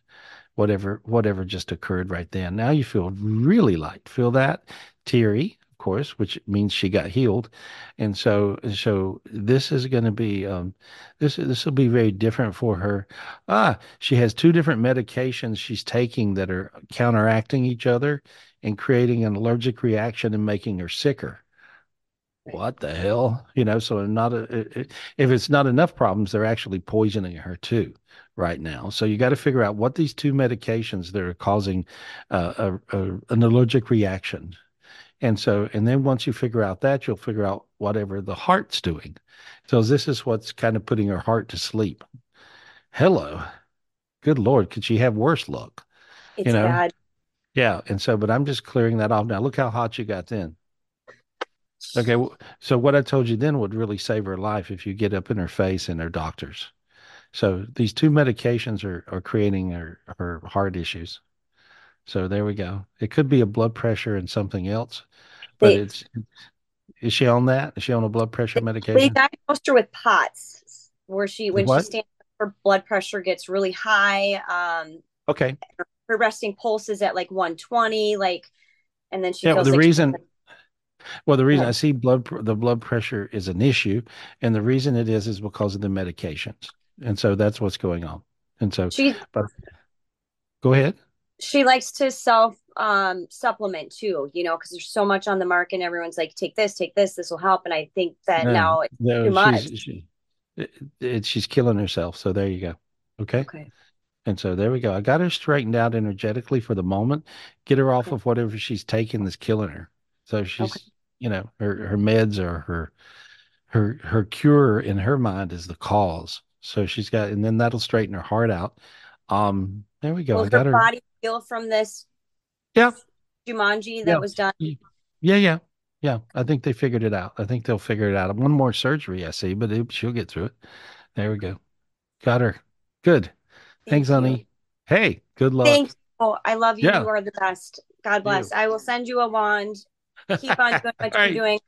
[SPEAKER 2] whatever whatever just occurred right then. Now you feel really light. Feel that? Teary course which means she got healed and so so this is going to be um this this will be very different for her ah she has two different medications she's taking that are counteracting each other and creating an allergic reaction and making her sicker what the hell? You know, so not a, if it's not enough problems, they're actually poisoning her too right now. So you got to figure out what these two medications that are causing uh, a, a, an allergic reaction. And so, and then once you figure out that, you'll figure out whatever the heart's doing. So this is what's kind of putting her heart to sleep. Hello. Good Lord. Could she have worse luck?
[SPEAKER 14] It's
[SPEAKER 2] you know?
[SPEAKER 14] bad.
[SPEAKER 2] Yeah. And so, but I'm just clearing that off now. Look how hot you got then. Okay. So what I told you then would really save her life if you get up in her face and her doctors. So these two medications are, are creating her, her heart issues. So there we go. It could be a blood pressure and something else, but
[SPEAKER 14] They-
[SPEAKER 2] it's, is she on that? Is she on a blood pressure medication?
[SPEAKER 14] They diagnosed her with POTS, where she when
[SPEAKER 2] What?
[SPEAKER 14] she stands her blood pressure gets really high. Um,
[SPEAKER 2] Okay.
[SPEAKER 14] her resting pulse is at like 120, like, and then she
[SPEAKER 2] Yeah. Well, the
[SPEAKER 14] like
[SPEAKER 2] reason, well, the reason
[SPEAKER 14] ahead.
[SPEAKER 2] I see blood, the blood pressure is an issue, and the reason it is is because of the medications, and so that's what's going on. And so,
[SPEAKER 14] She-
[SPEAKER 2] but go ahead.
[SPEAKER 14] She likes to self um supplement too, you know, because there's so much on the market and everyone's like, take this, take this, this will help. And I think that
[SPEAKER 2] No,
[SPEAKER 14] now it's
[SPEAKER 2] no,
[SPEAKER 14] too much.
[SPEAKER 2] she's she, it, it- she's killing herself. So there you go. Okay.
[SPEAKER 14] Okay.
[SPEAKER 2] And so there we go. I got her straightened out energetically for the moment. Get her off of whatever she's taking that's killing her. So she's, you know, her her meds are her her her cure in her mind is the cause. So she's got, and then that'll straighten her heart out. Um, there we go.
[SPEAKER 14] Will
[SPEAKER 2] I got
[SPEAKER 14] her
[SPEAKER 2] her.
[SPEAKER 14] body heal from this
[SPEAKER 2] Yeah.
[SPEAKER 14] Jumanji that
[SPEAKER 2] Yeah.
[SPEAKER 14] was done?
[SPEAKER 2] Yeah, yeah, yeah. I think they figured it out. I think they'll figure it out. One more surgery, I see, but it, she'll get through it. There we go. Got her. Good. Thanks, honey. Hey, good luck.
[SPEAKER 14] Thank you. Oh, I love you.
[SPEAKER 2] Yeah.
[SPEAKER 14] You are the best. God bless. I will send you a wand. Keep on doing what you're doing.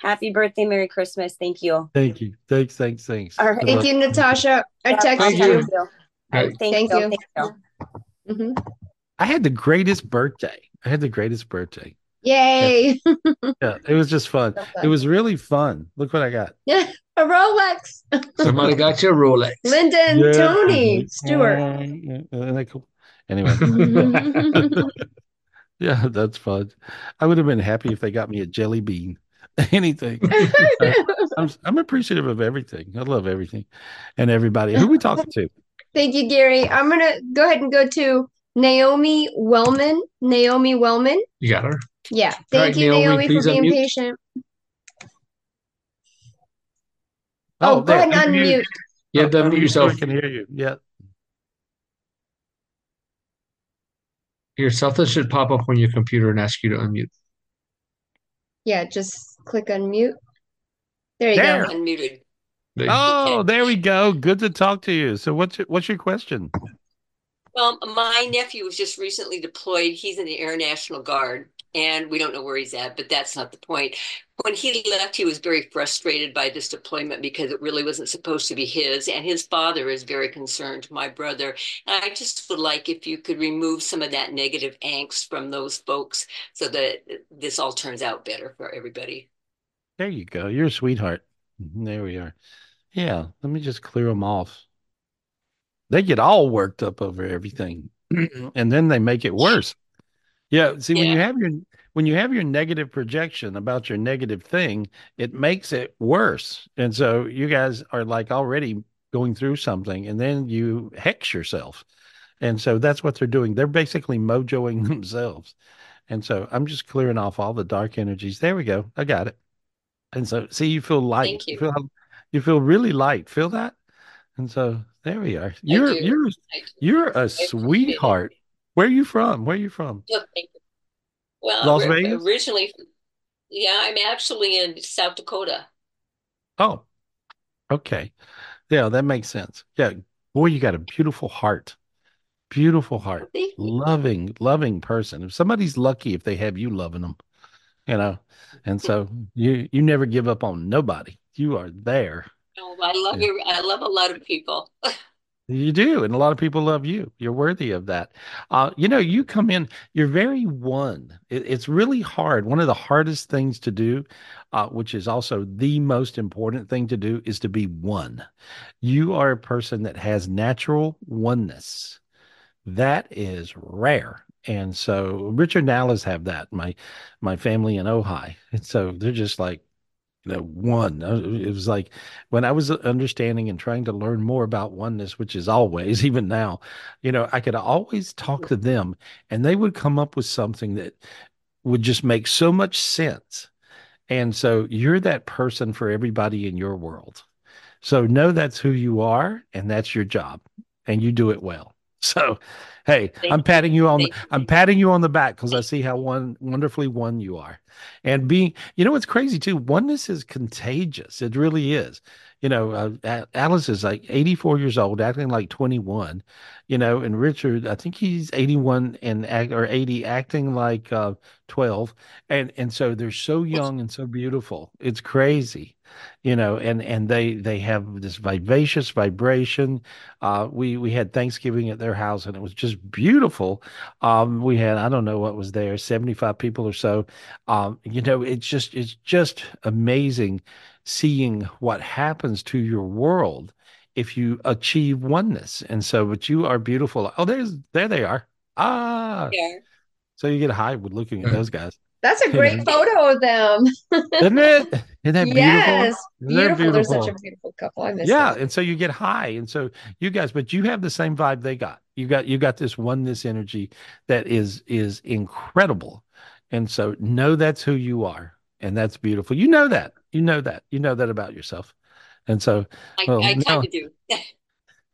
[SPEAKER 14] Happy birthday, Merry Christmas. Thank you.
[SPEAKER 2] Thank you. Thanks, thanks, thanks.
[SPEAKER 14] All right.
[SPEAKER 3] Thank
[SPEAKER 2] luck.
[SPEAKER 3] you, Natasha. I
[SPEAKER 14] Yeah,
[SPEAKER 3] text
[SPEAKER 14] thank
[SPEAKER 3] you.
[SPEAKER 14] you. All right, Thank,
[SPEAKER 3] Thank
[SPEAKER 14] you.
[SPEAKER 3] you.
[SPEAKER 14] Thank you.
[SPEAKER 3] Mhm.
[SPEAKER 2] I had the greatest birthday. I had the greatest birthday.
[SPEAKER 3] Yay.
[SPEAKER 2] Yeah, it was just fun. It was really fun. Look what I got.
[SPEAKER 3] a Rolex.
[SPEAKER 5] Somebody got you a Rolex.
[SPEAKER 3] Linda and
[SPEAKER 2] Yeah.
[SPEAKER 3] Tony Stewart.
[SPEAKER 2] Isn't that cool? Anyway. yeah, that's fun. I would have been happy if they got me a jelly bean. Anything. I'm, I'm appreciative of everything. I love everything and everybody. Who are we talking to?
[SPEAKER 3] Thank you, Gary. I'm gonna go ahead and go to Naomi Wellman. Naomi Wellman.
[SPEAKER 5] You got her.
[SPEAKER 3] Yeah. Thank
[SPEAKER 5] right,
[SPEAKER 3] you,
[SPEAKER 5] Naomi,
[SPEAKER 3] Naomi, for being
[SPEAKER 5] unmute.
[SPEAKER 3] patient. Oh, oh, go
[SPEAKER 2] there.
[SPEAKER 3] ahead and
[SPEAKER 2] Unmute.
[SPEAKER 3] unmute.
[SPEAKER 5] You have to
[SPEAKER 2] Unmute
[SPEAKER 5] unmute yourself.
[SPEAKER 2] I can hear you. Yeah.
[SPEAKER 5] Here, something should pop up on your computer and ask you to unmute.
[SPEAKER 3] Yeah, just click unmute. There you
[SPEAKER 2] There.
[SPEAKER 3] go.
[SPEAKER 15] Unmuted.
[SPEAKER 5] There
[SPEAKER 2] Oh, there we go. Good to talk to you. So what's your, what's your question?
[SPEAKER 15] Well, my nephew was just recently deployed. He's in the Air National Guard, and we don't know where he's at, but that's not the point. When he left, he was very frustrated by this deployment because it really wasn't supposed to be his, and his father is very concerned, my brother. And I just would like if you could remove some of that negative angst from those folks so that this all turns out better for everybody.
[SPEAKER 2] There you go. You're a sweetheart. There we are. Yeah, let me just clear them off. They get all worked up over everything, mm-hmm. and then they make it worse. Yeah, see, when you have your when you have your negative projection about your negative thing, it makes it worse. And so you guys are like already going through something, and then you hex yourself. And so that's what they're doing. They're basically mojoing themselves. And so I'm just clearing off all the dark energies. There we go. I got it. And so see, you feel light.
[SPEAKER 15] Thank you.
[SPEAKER 2] feel how- you feel really light. Feel that? And so there we are. You're you're you're a sweetheart. Where are you from? Where are you from?
[SPEAKER 15] Oh, you. Well,
[SPEAKER 2] Las Vegas?
[SPEAKER 15] originally, yeah, I'm actually in South Dakota.
[SPEAKER 2] Oh, okay. Yeah, that makes sense. Yeah. Boy, you got a beautiful heart. Beautiful heart. Loving, loving person. If somebody's lucky if they have you loving them, you know. And so you you never give up on nobody. You are there.
[SPEAKER 15] Oh, I love
[SPEAKER 2] Yeah.
[SPEAKER 15] you. I love a lot of people.
[SPEAKER 2] You do, and a lot of people love you. You're worthy of that. Uh, you know, you come in, you're very one. It, it's really hard. One of the hardest things to do, uh, which is also the most important thing to do, is to be one. You are a person that has natural oneness. That is rare. And so Richard Nallas have that, my my family in Ojai. And so they're just like, you know, one. Uh, It was like when I was understanding and trying to learn more about oneness, which is always, even now, you know, I could always talk to them and they would come up with something that would just make so much sense. And so you're that person for everybody in your world. So know that's who you are and that's your job and you do it well. So, hey,
[SPEAKER 15] Thank
[SPEAKER 2] I'm patting you on
[SPEAKER 15] Thank
[SPEAKER 2] I'm patting you on the back because I see how one wonderfully one you are. And being, you know, what's crazy too, oneness is contagious. It really is. You know, uh, Alice is like 84 years old, acting like 21, you know, and Richard, I think he's 81 and act or 80, acting like uh 12. And and so they're so young and so beautiful. It's crazy you know and and they they have this vivacious vibration uh we we had thanksgiving at their house and it was just beautiful um we had i don't know what was there 75 people or so um you know it's just it's just amazing seeing what happens to your world if you achieve oneness. And so but you are beautiful. Oh there's there they are. Ah.
[SPEAKER 15] Yeah.
[SPEAKER 2] so you get high with looking at those guys.
[SPEAKER 3] That's a
[SPEAKER 2] you
[SPEAKER 3] great
[SPEAKER 2] know?
[SPEAKER 3] photo of them.
[SPEAKER 2] isn't it? Isn't that beautiful?
[SPEAKER 3] Yes,
[SPEAKER 2] isn't that
[SPEAKER 3] beautiful. They're such a beautiful couple. I miss
[SPEAKER 2] yeah,
[SPEAKER 3] them.
[SPEAKER 2] and so you get high, and so you guys, but you have the same vibe they got. You got you got this oneness energy that is is incredible, and so know that's who you are, and that's beautiful. You know that. You know that. You know that about yourself, and so
[SPEAKER 15] I,
[SPEAKER 2] well,
[SPEAKER 15] I kind of do.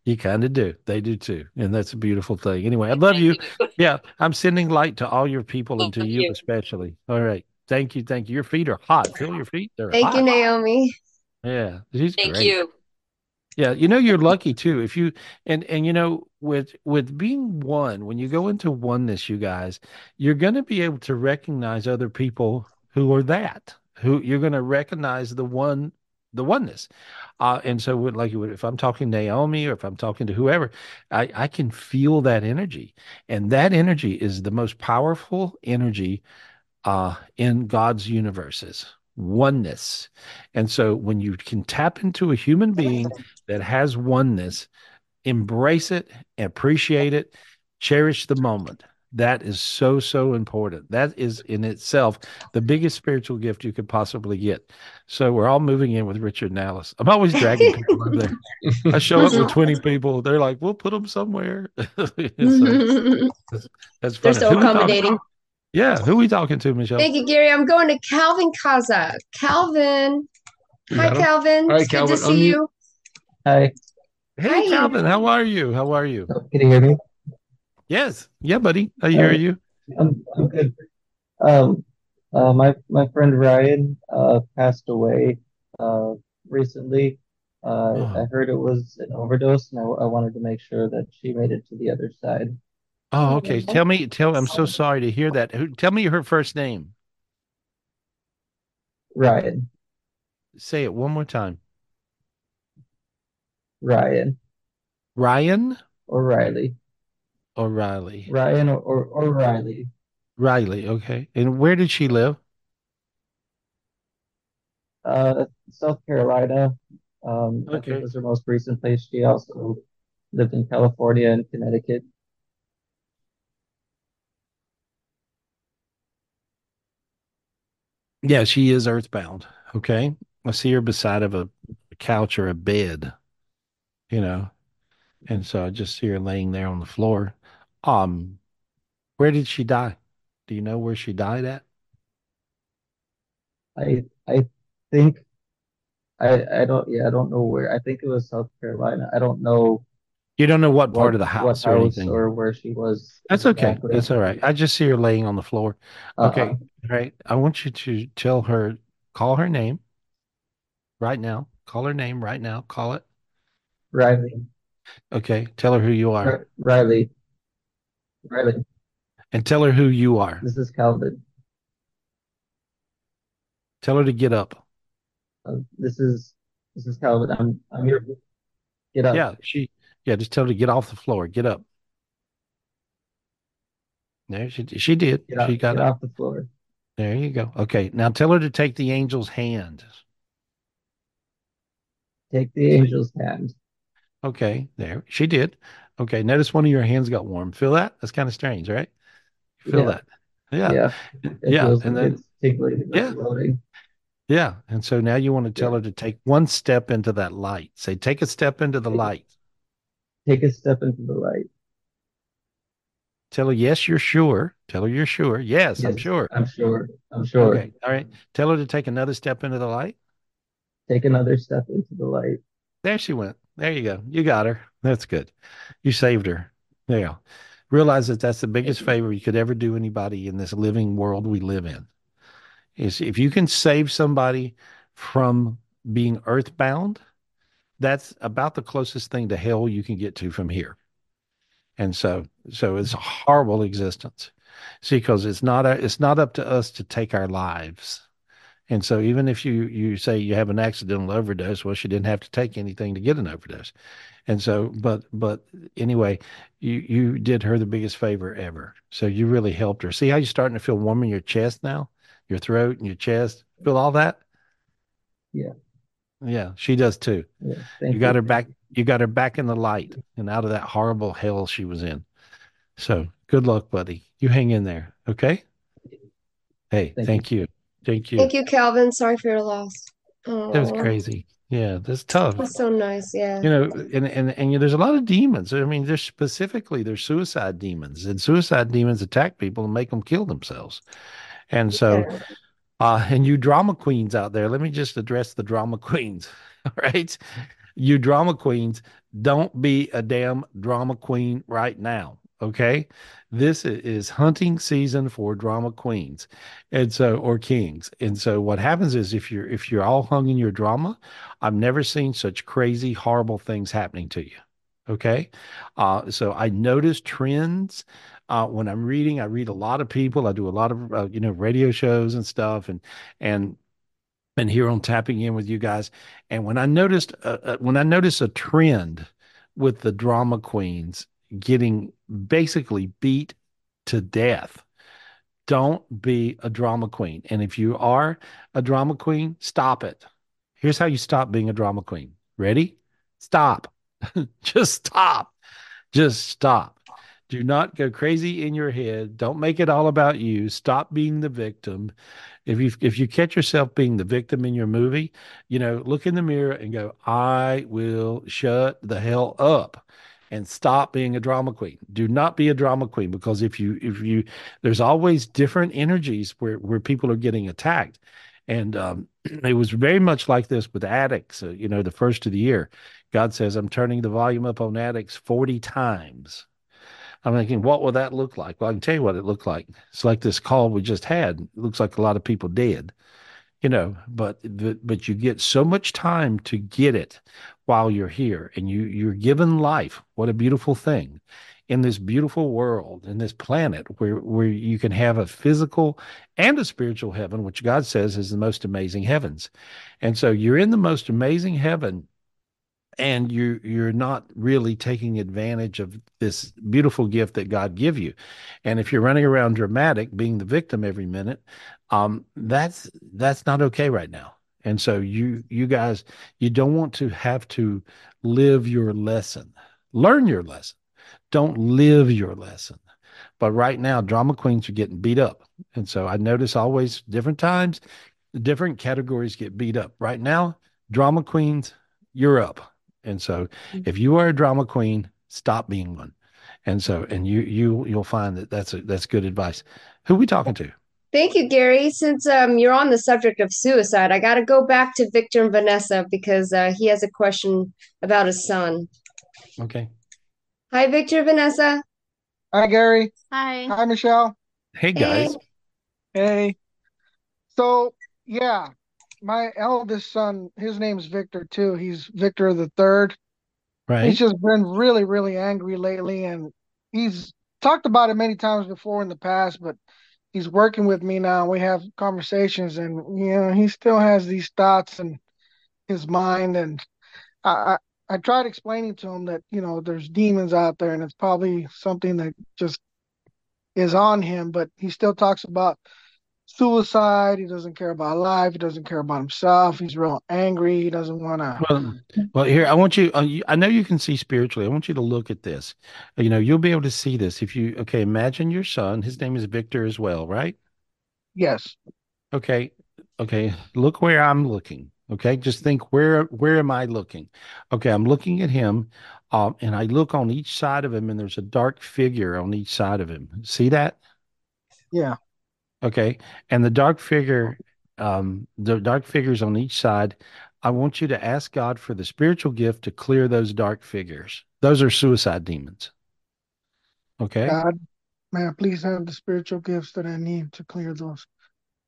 [SPEAKER 2] you kind of do. They do too, and that's a beautiful thing. Anyway, I love you. Yeah, I'm sending light to all your people oh, and to you
[SPEAKER 15] you.
[SPEAKER 2] especially. All right, thank you, thank you. Your feet are hot. Feel your feet; they're
[SPEAKER 3] Thank you. Naomi.
[SPEAKER 2] Yeah, she's
[SPEAKER 15] Thank
[SPEAKER 2] great.
[SPEAKER 15] you.
[SPEAKER 2] Yeah, you know you're lucky too. If you and and you know with with being one, when you go into oneness, you guys, you're going to be able to recognize other people who are that. Who you're going to recognize the one the oneness. Uh and so like if I'm talking Naomi or if I'm talking to whoever, I I can feel that energy. And that energy is the most powerful energy uh, in God's universes, oneness. And so when you can tap into a human being that has oneness, embrace it, appreciate it, cherish the moment. That is so, so important. That is in itself the biggest spiritual gift you could possibly get. So we're all moving in with Richard and Alice. I'm always dragging people over there. I show up with 20 people. They're like, we'll put them somewhere. so that's, that's
[SPEAKER 3] They're
[SPEAKER 2] funny.
[SPEAKER 3] so
[SPEAKER 2] Who
[SPEAKER 3] accommodating.
[SPEAKER 2] yeah, who are we talking to, Michelle?
[SPEAKER 3] Thank you, Gary. I'm going to Calvin Kaza. Calvin.
[SPEAKER 5] You
[SPEAKER 3] Hi,
[SPEAKER 5] got him?
[SPEAKER 3] Calvin. It's good to see
[SPEAKER 5] unmute.
[SPEAKER 3] you.
[SPEAKER 16] Hi,
[SPEAKER 2] Hey,
[SPEAKER 3] Hi.
[SPEAKER 2] Calvin, how are you? How are you?
[SPEAKER 16] can you hear me?
[SPEAKER 2] Yes. Yeah, buddy. I hear you.
[SPEAKER 16] I'm I'm good. Um, uh, my my friend Ryan uh passed away uh recently. Uh,
[SPEAKER 2] Oh.
[SPEAKER 16] I heard it was an overdose, and I, I wanted to make sure that she made it to the other side.
[SPEAKER 2] Oh, okay. Tell me, tell, I'm so sorry to hear that. Who, tell me her first name.
[SPEAKER 16] Ryan,
[SPEAKER 2] Say it one more time.
[SPEAKER 16] Ryan,
[SPEAKER 2] Ryan
[SPEAKER 16] O'Reilly,
[SPEAKER 2] O'Reilly.
[SPEAKER 16] Ryan or, or O'Reilly.
[SPEAKER 2] Riley. Okay. And where did she live?
[SPEAKER 16] Uh, South Carolina. Um, I think
[SPEAKER 2] Okay.
[SPEAKER 16] was her most recent place. She also lived in California and Connecticut.
[SPEAKER 2] Yeah, she is earthbound. Okay. I see her beside of a, a couch or a bed, you know, and so I just see her laying there on the floor. Um, where did she die? Do you know where she died at?
[SPEAKER 16] I I think I I don't yeah I don't know where. I think it was South Carolina. I don't know
[SPEAKER 2] You don't know what part
[SPEAKER 16] what
[SPEAKER 2] of the house or
[SPEAKER 16] house
[SPEAKER 2] anything.
[SPEAKER 16] or where she was
[SPEAKER 2] That's okay.
[SPEAKER 16] exactly.
[SPEAKER 2] That's all right. I just see her laying on the floor. Okay.
[SPEAKER 16] Uh-uh.
[SPEAKER 2] Right. I want you to tell her, call her name right now. Call her name right now. Call it.
[SPEAKER 16] Riley,
[SPEAKER 2] Okay. Tell her who you are
[SPEAKER 16] Riley, Riley.
[SPEAKER 2] and tell her who you are.
[SPEAKER 16] This is Calvin.
[SPEAKER 2] Tell her to get up.
[SPEAKER 16] Uh, this is this is Calvin. I'm I'm here. Get up.
[SPEAKER 2] Yeah. She, yeah. Just tell her to get off the floor. Get up. There she, she did.
[SPEAKER 16] Get.
[SPEAKER 2] She got up.
[SPEAKER 16] off the floor.
[SPEAKER 2] There you go. Okay. Now tell her to take the angel's hand.
[SPEAKER 16] Take the angel's hand.
[SPEAKER 2] Okay. There. She did. Okay. Notice one of your hands got warm. Feel that? That's kind of strange, right? Feel
[SPEAKER 16] Yeah.
[SPEAKER 2] that. Yeah.
[SPEAKER 16] Yeah. It
[SPEAKER 2] Yeah. And then. Yeah.
[SPEAKER 16] floating.
[SPEAKER 2] Yeah. And so now you want to tell her to take one step into that light. Say, take a step into the light.
[SPEAKER 16] Take a step into the light.
[SPEAKER 2] Tell her, yes, you're sure. Tell her you're sure. Yes, I'm sure.
[SPEAKER 16] I'm sure. I'm sure.
[SPEAKER 2] Okay. All right. Tell her to take another step into the light.
[SPEAKER 16] Take another step into the light.
[SPEAKER 2] There she went. There you go. You got her. That's good. You saved her. Yeah. Realize that that's the biggest favor you could ever do anybody in this living world we live in. Is if you can save somebody from being earthbound, that's about the closest thing to hell you can get to from here. And so, so it's a horrible existence. See, because it's not a, it's not up to us to take our lives. And so, even if you you say you have an accidental overdose, well, she didn't have to take anything to get an overdose. And so, but but anyway, you you did her the biggest favor ever. So you really helped her. See how you're starting to feel warm in your chest now, your throat and your chest. Feel all that?
[SPEAKER 16] Yeah.
[SPEAKER 2] Yeah, she does too.
[SPEAKER 16] Yeah.
[SPEAKER 2] You got
[SPEAKER 16] you.
[SPEAKER 2] her back. You got her back in the light and out of that horrible hell she was in. So good luck, buddy. You hang in there. Okay. Hey,
[SPEAKER 16] Thank
[SPEAKER 2] thank you. Thank you.
[SPEAKER 3] Thank you, Calvin. Sorry for your loss.
[SPEAKER 2] That was crazy. Yeah, that's tough.
[SPEAKER 3] that's so nice. Yeah.
[SPEAKER 2] You know, and and and you know, there's a lot of demons. I mean, there's specifically there's suicide demons, and suicide demons attack people and make them kill themselves. And so,
[SPEAKER 3] Yeah.
[SPEAKER 2] uh, and you drama queens out there, let me just address the drama queens. All right. You drama queens, don't be a damn drama queen right now. Okay. This is hunting season for drama queens and so or kings. And so what happens is if you're if you're all hung in your drama, I've never seen such crazy, horrible things happening to you. Okay. Uh, so I notice trends uh, when I'm reading. I read a lot of people. I do a lot of uh, you know radio shows and stuff, and and and here on tapping in with you guys. And when I noticed uh, uh, when I notice a trend with the drama queens getting basically beat to death, don't be a drama queen. And if you are a drama queen, stop it. Here's how you stop being a drama queen. Ready? Stop. Just stop. Just stop. Do not go crazy in your head. Don't make it all about you. Stop being the victim. If you if you catch yourself being the victim in your movie, you know, look in the mirror and go, "I will shut the hell up." And stop being a drama queen. Do not be a drama queen because if you if you there's always different energies where where people are getting attacked. And um, it was very much like this with addicts, uh, you know, the first of the year. God says, I'm turning the volume up on addicts 40 times. I'm thinking, what will that look like? Well, I can tell you what it looked like. It's like this call we just had. It looks like a lot of people dead, you know, but but, but you get so much time to get it while you're here and you you're given life. What a beautiful thing in this beautiful world, in this planet where where you can have a physical and a spiritual heaven, which God says is the most amazing heavens. And so you're in the most amazing heaven and you you're not really taking advantage of this beautiful gift that God give you. And if you're running around dramatic, being the victim every minute, um, that's that's not okay right now. And so you you guys you don't want to have to live your lesson. Learn your lesson. Don't live your lesson. But right now, drama queens are getting beat up. And so I notice always different times, different categories get beat up. Right now, drama queens, you're up. And so mm-hmm. if you are a drama queen, stop being one. And so, and you, you, you'll find that that's a, that's good advice. Who we talking to?
[SPEAKER 3] Thank you, Gary. Since um, you're on the subject of suicide, I got to go back to Victor and Vanessa because uh, he has a question about his son.
[SPEAKER 2] Okay.
[SPEAKER 3] Hi, Victor, Vanessa.
[SPEAKER 6] Hi, Gary.
[SPEAKER 14] Hi.
[SPEAKER 6] Hi, Michelle.
[SPEAKER 2] Hey guys.
[SPEAKER 6] Hey. So, yeah, my eldest son, his name's Victor too. He's Victor the third.
[SPEAKER 2] Right.
[SPEAKER 6] He's just been really, really angry lately, and he's talked about it many times before in the past, but he's working with me now. We have conversations, and you know, he still has these thoughts in his mind, and I, I I tried explaining to him that you know there's demons out there, and it's probably something that just is on him, but he still talks about suicide. He doesn't care about life. He doesn't care about himself. He's real angry. He doesn't want to.
[SPEAKER 2] Well, well, here I want you, uh, you. I know you can see spiritually. I want you to look at this. You know, you'll be able to see this if you. Okay, imagine your son. His name is Victor as well, right?
[SPEAKER 6] Yes.
[SPEAKER 2] Okay. Okay, look where I'm looking. Okay, just think where where am I looking? Okay, I'm looking at him, um, and I look on each side of him, and there's a dark figure on each side of him. See that?
[SPEAKER 6] Yeah.
[SPEAKER 2] Okay, and the dark figure, um, the dark figures on each side. I want you to ask God for the spiritual gift to clear those dark figures. Those are suicide demons. Okay.
[SPEAKER 6] God, may I please have the spiritual gifts that I need to clear those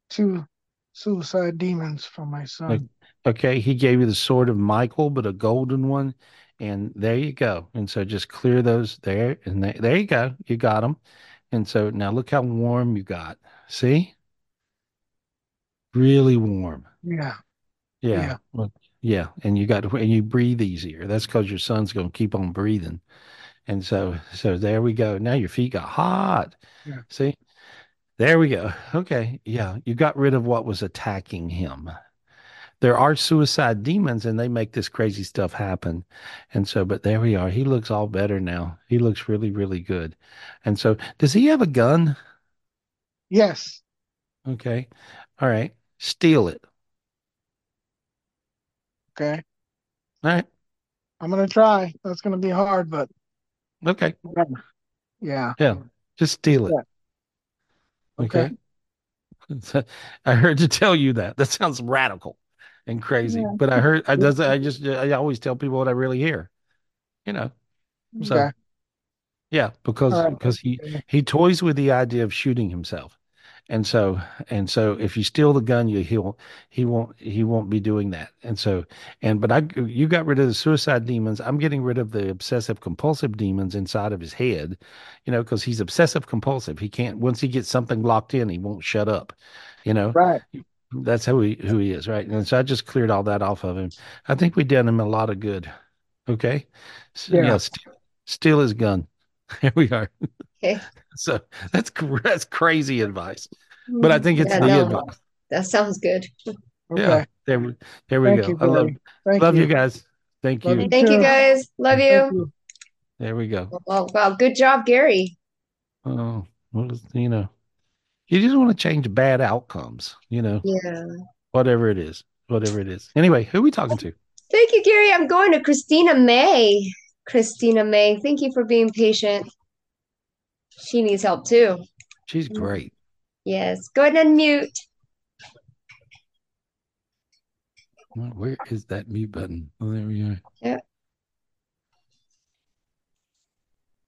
[SPEAKER 6] two suicide demons from my son.
[SPEAKER 2] Okay, he gave you the sword of Michael, but a golden one. And there you go. And so just clear those there. And there, there you go. You got them. And so now look how warm you got. See? Really warm.
[SPEAKER 6] Yeah.
[SPEAKER 2] Yeah.
[SPEAKER 6] Yeah.
[SPEAKER 2] Well, yeah. And you got, and you breathe easier. That's because your son's going to keep on breathing. And so, so there we go. Now your feet got hot.
[SPEAKER 6] Yeah.
[SPEAKER 2] See? There we go. Okay. Yeah. You got rid of what was attacking him. There are suicide demons and they make this crazy stuff happen. And so, but there we are. He looks all better now. He looks really, really good. And so, does he have a gun?
[SPEAKER 6] Yes.
[SPEAKER 2] Okay. All right. Steal it.
[SPEAKER 6] Okay.
[SPEAKER 2] All right.
[SPEAKER 6] I'm gonna try. That's gonna be hard, but
[SPEAKER 2] Okay.
[SPEAKER 6] Yeah.
[SPEAKER 2] Yeah. Just steal it.
[SPEAKER 6] Yeah.
[SPEAKER 2] Okay.
[SPEAKER 6] Okay.
[SPEAKER 2] I heard to tell you that. That sounds radical and crazy,
[SPEAKER 6] Yeah.
[SPEAKER 2] but I heard I does I just I always tell people what I really hear. You know. So
[SPEAKER 6] Okay.
[SPEAKER 2] yeah, because
[SPEAKER 6] right.
[SPEAKER 2] because he he toys with the idea of shooting himself. And so and so if you steal the gun, you he'll he won't he won't be doing that. And so and but I you got rid of the suicide demons. I'm getting rid of the obsessive compulsive demons inside of his head, you know, because he's obsessive compulsive. He can't once he gets something locked in, he won't shut up. You know,
[SPEAKER 6] Right.
[SPEAKER 2] that's who he who he is, right? And so I just cleared all that off of him. I think we did him a lot of good. Okay. So, yeah,
[SPEAKER 6] Yeah.
[SPEAKER 2] st- steal his gun. Here we are.
[SPEAKER 3] Okay.
[SPEAKER 2] So that's that's crazy advice, but I mm-hmm. think it's
[SPEAKER 3] Yeah,
[SPEAKER 2] the
[SPEAKER 3] no,
[SPEAKER 2] advice.
[SPEAKER 3] that sounds good.
[SPEAKER 2] Yeah, there we there we
[SPEAKER 6] Thank
[SPEAKER 2] go.
[SPEAKER 6] you,
[SPEAKER 2] I love love you
[SPEAKER 6] you.
[SPEAKER 2] guys. Thank
[SPEAKER 6] Love
[SPEAKER 2] you.
[SPEAKER 3] Thank you guys. Love you.
[SPEAKER 6] you.
[SPEAKER 2] There we go.
[SPEAKER 3] Well, wow, good job, Gary.
[SPEAKER 2] Oh, well, you know, you just want to change bad outcomes. You know,
[SPEAKER 3] Yeah.
[SPEAKER 2] whatever it is, whatever it is. Anyway, who are we talking to?
[SPEAKER 3] Thank you, Gary. I'm going to Christina May. Christina May, thank you for being patient. She needs help too.
[SPEAKER 2] She's great.
[SPEAKER 3] Yes. Go ahead and unmute.
[SPEAKER 2] Well, Where is that mute button? Oh, there we are.
[SPEAKER 3] Yeah.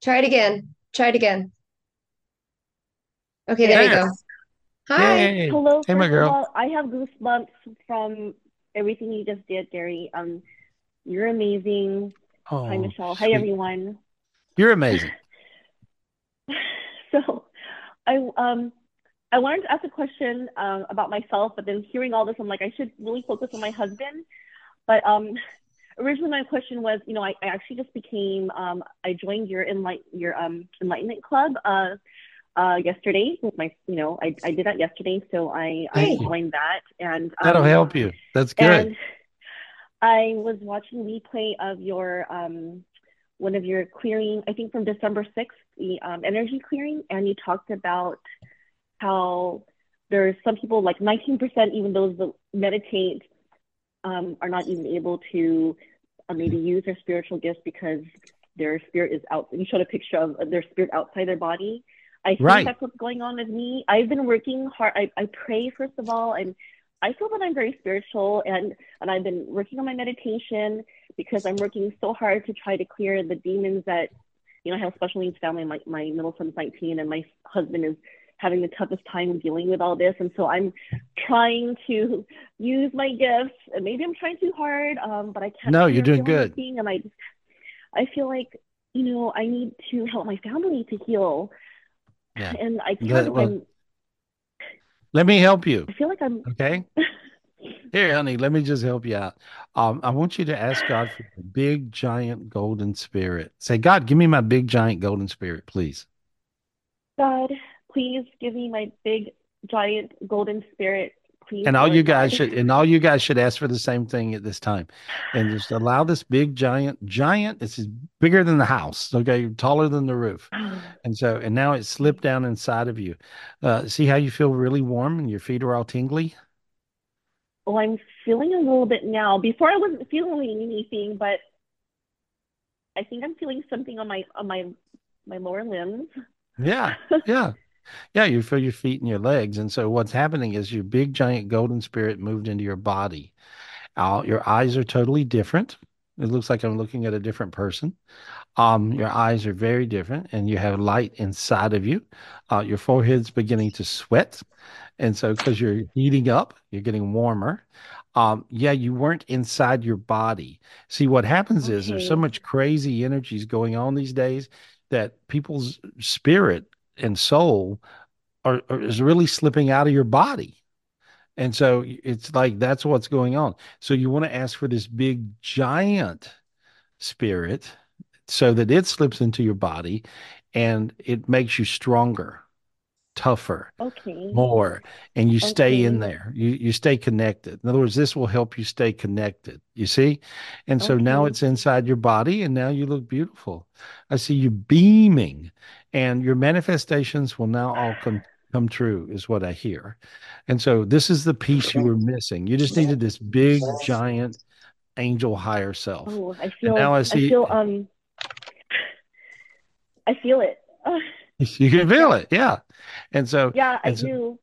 [SPEAKER 3] Try it again. Try it again. Okay, there you go. Hi.
[SPEAKER 2] Yay.
[SPEAKER 17] Hello,
[SPEAKER 2] Hey, my girl.
[SPEAKER 17] all, I have goosebumps from everything you just did, Gary. Um, you're amazing. Hi,
[SPEAKER 2] Oh,
[SPEAKER 17] Michelle. Hi, everyone.
[SPEAKER 2] You're amazing.
[SPEAKER 17] So, I um, I wanted to ask a question um about myself, but then hearing all this, I'm like, I should really focus on my husband. But um, originally my question was, you know, I, I actually just became um, I joined your enlight your um enlightenment club uh uh yesterday with my you know I, I did that yesterday so I I
[SPEAKER 2] you.
[SPEAKER 17] joined that and
[SPEAKER 2] That'll
[SPEAKER 17] um
[SPEAKER 2] help you. That's good.
[SPEAKER 17] I was watching replay of your um one of your clearing, I think from December 6th, the um, energy clearing, and you talked about how there's some people, like 19%, even those that meditate, um, are not even able to uh, maybe use their spiritual gifts because their spirit is out. You showed a picture of their spirit outside their body. I think
[SPEAKER 2] Right.
[SPEAKER 17] that's what's going on with me. I've been working hard. I, I pray first of all, and I feel that I'm very spiritual, and and I've been working on my meditation because I'm working so hard to try to clear the demons that, you know, I have a special needs family. My my middle son's 19, and my husband is having the toughest time dealing with all this, and so I'm trying to use my gifts. And maybe I'm trying too hard, um, but I can't.
[SPEAKER 2] No, you're doing good.
[SPEAKER 17] and I just I feel like you know I need to help my family to heal,
[SPEAKER 2] Yeah.
[SPEAKER 17] and I can't.
[SPEAKER 2] Well, let me help you.
[SPEAKER 17] I feel like I'm.
[SPEAKER 2] Okay. Here, honey, let me just help you out. Um, I want you to ask God for the big giant golden spirit. Say, God, give me my big giant golden spirit, please.
[SPEAKER 17] God, please give me my big, giant golden spirit. Please,
[SPEAKER 2] And all you guys should, and all you guys should ask for the same thing at this time, and just allow this big giant, giant. This is bigger than the house, okay, taller than the roof, and so, and now it slipped down inside of you. Uh, see how you feel really warm and your feet are all tingly.
[SPEAKER 17] oh, I'm feeling a little bit now. Before I wasn't feeling anything, but I think I'm feeling something on my on my my lower limbs.
[SPEAKER 2] Yeah, yeah. Yeah, you feel your feet and your legs. And so what's happening is your big giant golden spirit moved into your body. Uh, your eyes are totally different. It looks like I'm looking at a different person. Um, your eyes are very different, and you have light inside of you. Uh, your forehead's beginning to sweat, and so because you're heating up, you're getting warmer. Um, yeah, you weren't inside your body. See, what happens is there's so much crazy energies going on these days that people's spirit and soul are, are is really slipping out of your body. And so it's like that's what's going on. So you want to ask for this big giant spirit so that it slips into your body and it makes you stronger, tougher,
[SPEAKER 17] Okay.
[SPEAKER 2] more, and you stay in there. You you stay connected. In other words, this will help you stay connected. You see? And so now it's inside your body and now you look beautiful. I see you beaming and your manifestations will now all come come true is what I hear. And so this is the piece you were missing. You just needed this big giant angel higher self.
[SPEAKER 17] Oh, I
[SPEAKER 2] And
[SPEAKER 17] feel
[SPEAKER 2] now I
[SPEAKER 17] I feel um I feel it.
[SPEAKER 2] you can feel it. Yeah. And so
[SPEAKER 17] Yeah, I
[SPEAKER 2] so
[SPEAKER 17] do.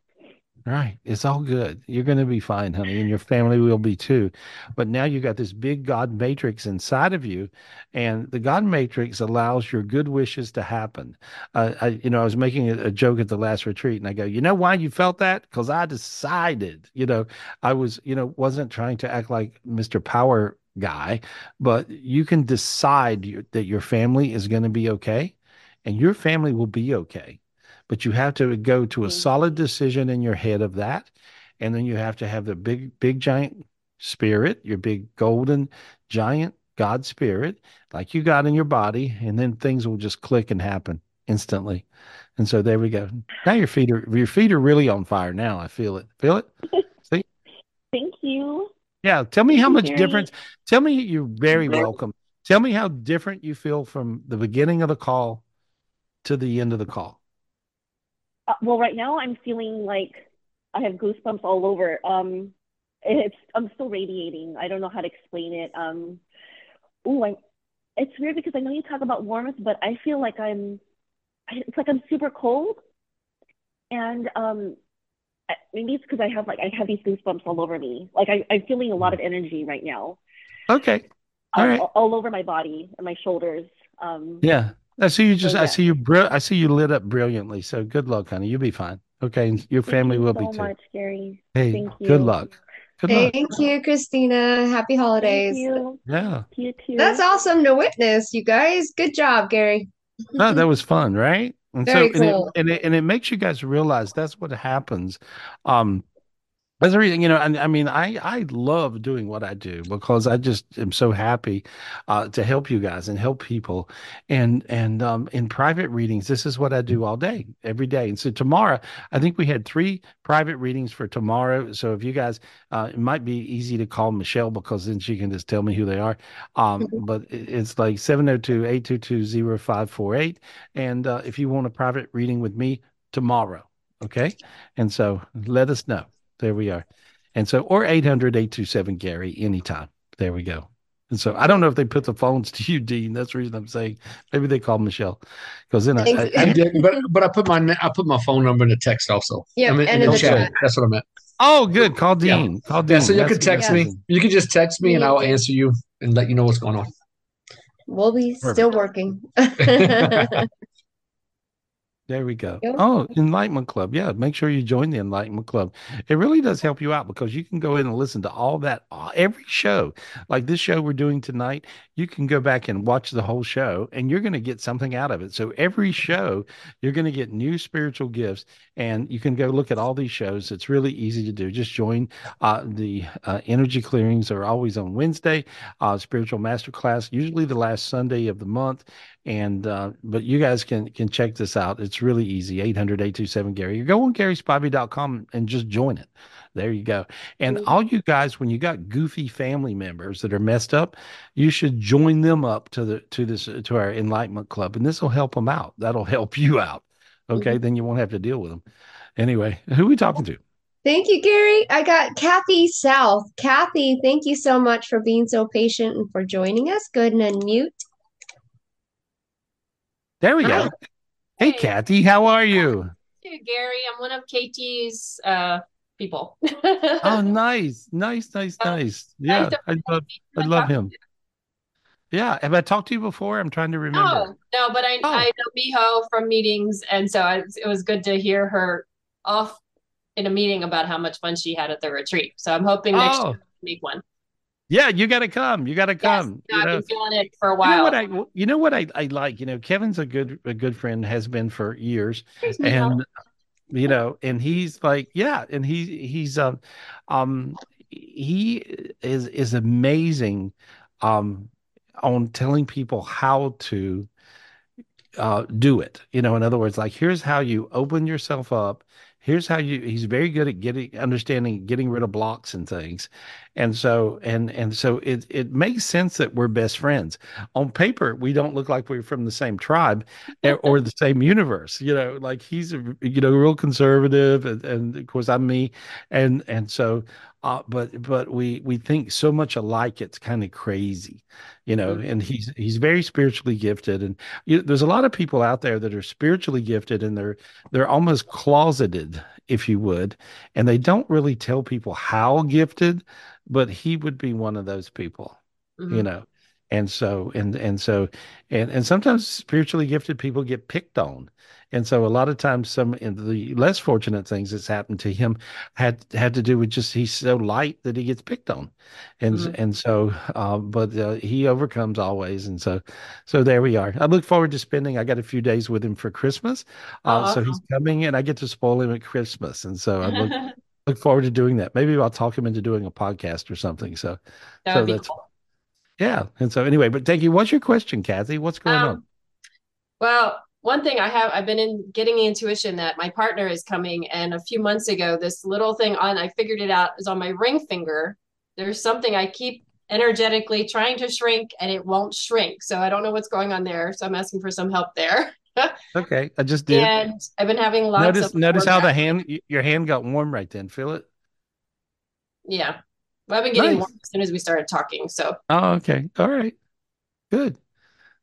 [SPEAKER 2] Right. It's all good. You're going to be fine, honey, and your family will be too. But now you've got this big God matrix inside of you, and the God matrix allows your good wishes to happen. Uh, I, you know, I was making a, a joke at the last retreat, and I go, you know why you felt that? Because I decided, you know, I was, you know, wasn't trying to act like Mr. Power guy, but you can decide you, that your family is going to be okay, and your family will be okay but you have to go to a
[SPEAKER 17] Mm.
[SPEAKER 2] solid decision in your head of that and then you have to have the big big giant spirit your big golden giant god spirit like you got in your body and then things will just click and happen instantly. And so there we go. Now your feet are your feet are really on fire now i feel it. Feel it? See?
[SPEAKER 17] Thank you.
[SPEAKER 2] yeah tell me how much difference tell me you're very welcome. Tell me how different you feel from the beginning of the call to the end of the call
[SPEAKER 17] Uh, well, right now I'm feeling like I have goosebumps all over. Um, it's I'm still radiating. I don't know how to explain it. Um, ooh, I'm. It's weird because I know you talk about warmth, but I feel like I'm. It's like I'm super cold, and um, maybe it's because I have like I have these goosebumps all over me. Like I, I'm feeling a lot of energy right now,
[SPEAKER 2] okay all
[SPEAKER 17] um,
[SPEAKER 2] right
[SPEAKER 17] all, all over my body and my shoulders. Um,
[SPEAKER 2] Yeah. I see you
[SPEAKER 17] so
[SPEAKER 2] just I see you bri- I see you lit up brilliantly. So good luck, honey. You'll be fine. Okay. And your
[SPEAKER 17] Thank
[SPEAKER 2] family
[SPEAKER 17] you
[SPEAKER 2] will
[SPEAKER 17] so
[SPEAKER 2] be too.
[SPEAKER 17] much, Gary.
[SPEAKER 2] Hey,
[SPEAKER 17] Thank
[SPEAKER 2] good
[SPEAKER 17] you.
[SPEAKER 2] luck. Good luck.
[SPEAKER 3] Thank you, Christina. Happy
[SPEAKER 17] Thank
[SPEAKER 3] holidays.
[SPEAKER 17] you.
[SPEAKER 2] Yeah.
[SPEAKER 17] You too.
[SPEAKER 3] That's awesome to witness, you guys. Good job, Gary.
[SPEAKER 2] No, that was fun, right? And so
[SPEAKER 3] Very
[SPEAKER 2] and it
[SPEAKER 3] cool.
[SPEAKER 2] and it and it makes you guys realize that's what happens. Um That's the reason, you know, and I mean, I I love doing what I do because I just am so happy uh, to help you guys and help people. And and um, in private readings, this is what I do all day, every day. And so tomorrow, I think we had three private readings for tomorrow. So if you guys, uh, it might be easy to call Michelle because then she can just tell me who they are. Um, but it's like 702-822-0548. And uh, if you want a private reading with me tomorrow, okay? And so let us know. There we are. And so, or 800 827 Gary anytime. There we go. And so, I don't know if they put the phones to you, Dean. That's the reason I'm saying maybe they called Michelle because then I, I. I
[SPEAKER 5] I did, but but I put my I put my phone number in the text also.
[SPEAKER 3] Yeah,
[SPEAKER 5] I mean,
[SPEAKER 3] and
[SPEAKER 5] in
[SPEAKER 3] in
[SPEAKER 5] the
[SPEAKER 3] the
[SPEAKER 5] chat.
[SPEAKER 3] chat.
[SPEAKER 5] That's what I meant.
[SPEAKER 2] oh, good. Call
[SPEAKER 5] Yeah.
[SPEAKER 2] Dean.
[SPEAKER 5] Yeah, so you
[SPEAKER 2] That's
[SPEAKER 5] can text
[SPEAKER 2] that's
[SPEAKER 5] me.
[SPEAKER 2] easy.
[SPEAKER 5] You can just text me, and I'll answer you and let you know what's going on.
[SPEAKER 3] We'll be still working.
[SPEAKER 2] There we go.
[SPEAKER 3] Yep.
[SPEAKER 2] Oh, Enlightenment Club. Yeah, make sure you join the Enlightenment Club. It really does help you out because you can go in and listen to all that, every show. Like this show we're doing tonight, you can go back and watch the whole show and you're going to get something out of it. So every show, you're going to get new spiritual gifts and you can go look at all these shows. It's really easy to do. Just join uh, the uh, energy clearings are always on Wednesday, uh, spiritual masterclass, usually the last Sunday of the month and uh, but you guys can can check this out it's really easy 800-827 gary you go on garyspivey.com and just join it there you go and mm. all you guys when you got goofy family members that are messed up you should join them up to the to this uh, to our enlightenment club and this will help them out that'll help you out okay mm-hmm. then you won't have to deal with them anyway who are we talking to
[SPEAKER 3] Thank you, Gary. I got Kathy South. Kathy, thank you so much for being so patient and for joining us. Go ahead and unmute.
[SPEAKER 2] There we go. Hey, Kathy, how are you?
[SPEAKER 18] Hey, Gary. I'm one of KT's uh, people.
[SPEAKER 2] Oh, nice, nice, nice, um, nice. Yeah,
[SPEAKER 18] to
[SPEAKER 2] I love, I love him. Yeah, have I talked to you before? I'm trying to oh, remember.
[SPEAKER 18] No, no, but I
[SPEAKER 2] Oh.
[SPEAKER 18] I know Miho from meetings, and so I, it was good to hear her off in a meeting about how much fun she had at the retreat. So I'm hoping next
[SPEAKER 2] Oh.
[SPEAKER 18] year make one.
[SPEAKER 2] Yeah, you got to come. You got to come.
[SPEAKER 18] No,
[SPEAKER 2] you
[SPEAKER 18] I've been feeling it for a
[SPEAKER 2] You know
[SPEAKER 18] while.
[SPEAKER 2] what I you know what I, I like, you know, Kevin's a good a good friend, has been for years.
[SPEAKER 18] Here's.
[SPEAKER 2] And you know, and he's like, yeah, and he he's um um he is is amazing um on telling people how to uh do it. You know, in other words, like here's how you open yourself up. Here's how you he's very good at getting understanding getting rid of blocks and things. And so and and so it it makes sense that we're best friends. On paper, we don't look like we're from the same tribe or, the same universe. You know, like he's you know real conservative, and, and of course I'm me, and and so uh, but but we we think so much alike. It's kind of crazy, you know. And he's he's very spiritually gifted, and you, there's a lot of people out there that are spiritually gifted, and they're they're almost closeted, if you would, and they don't really tell people how gifted. But he would be one of those people you
[SPEAKER 18] Mhm.
[SPEAKER 2] know and so and and so and and sometimes spiritually gifted people get picked on. And so a lot of times some in the less fortunate things that's happened to him had had to do with just he's so light that he gets picked on. And
[SPEAKER 18] Mhm.
[SPEAKER 2] and so uh, but uh, he overcomes always. And so so there we are. I look forward to spending i got a few days with him for christmas. Uh, so he's coming and i get to spoil him at christmas. And so i look look forward to doing that. Maybe i'll talk him into doing a podcast or something. So
[SPEAKER 18] That
[SPEAKER 2] so that's
[SPEAKER 18] cool.
[SPEAKER 2] Yeah. And so anyway, but thank you. What's your question, Kathy? What's going on?
[SPEAKER 18] Um, Well, one thing I have, I've been in getting the intuition that my partner is coming, and a few months ago, this little thing on, I figured it out, is on my ring finger. There's something I keep energetically trying to shrink, and it won't shrink. So I don't know what's going on there. So I'm asking for some help there.
[SPEAKER 2] Okay, I just did.
[SPEAKER 18] And I've been having lots
[SPEAKER 2] Notice
[SPEAKER 18] of
[SPEAKER 2] notice how the hand your hand got warm right then. Feel it?
[SPEAKER 18] Yeah. Well, I've been getting
[SPEAKER 2] Nice.
[SPEAKER 18] warm as soon as we started talking. So
[SPEAKER 2] Oh, okay. All right. Good.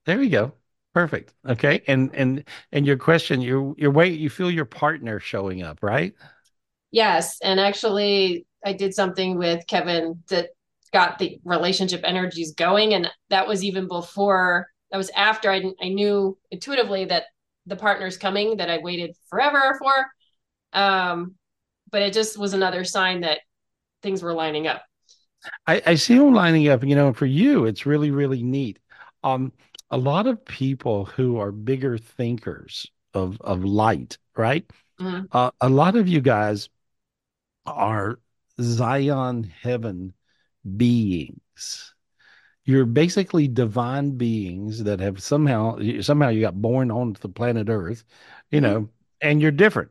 [SPEAKER 2] There we go. Perfect. Okay. And and and your question, your your way you feel your partner showing up, right?
[SPEAKER 18] Yes, and actually, I did something with Kevin that got the relationship energies going, and that was even before. That was after I I knew intuitively that the partner's coming that I waited forever for. Um, but it just was another sign that things were lining up.
[SPEAKER 2] I, I see them lining up, you know, for you, it's really, really neat. Um, a lot of people who are bigger thinkers of of light, right?
[SPEAKER 18] Mhm.
[SPEAKER 2] Uh, a lot of you guys are Zion heaven beings. You're basically divine beings that have somehow somehow you got born onto the planet Earth, you
[SPEAKER 18] Mhm.
[SPEAKER 2] know, and you're different.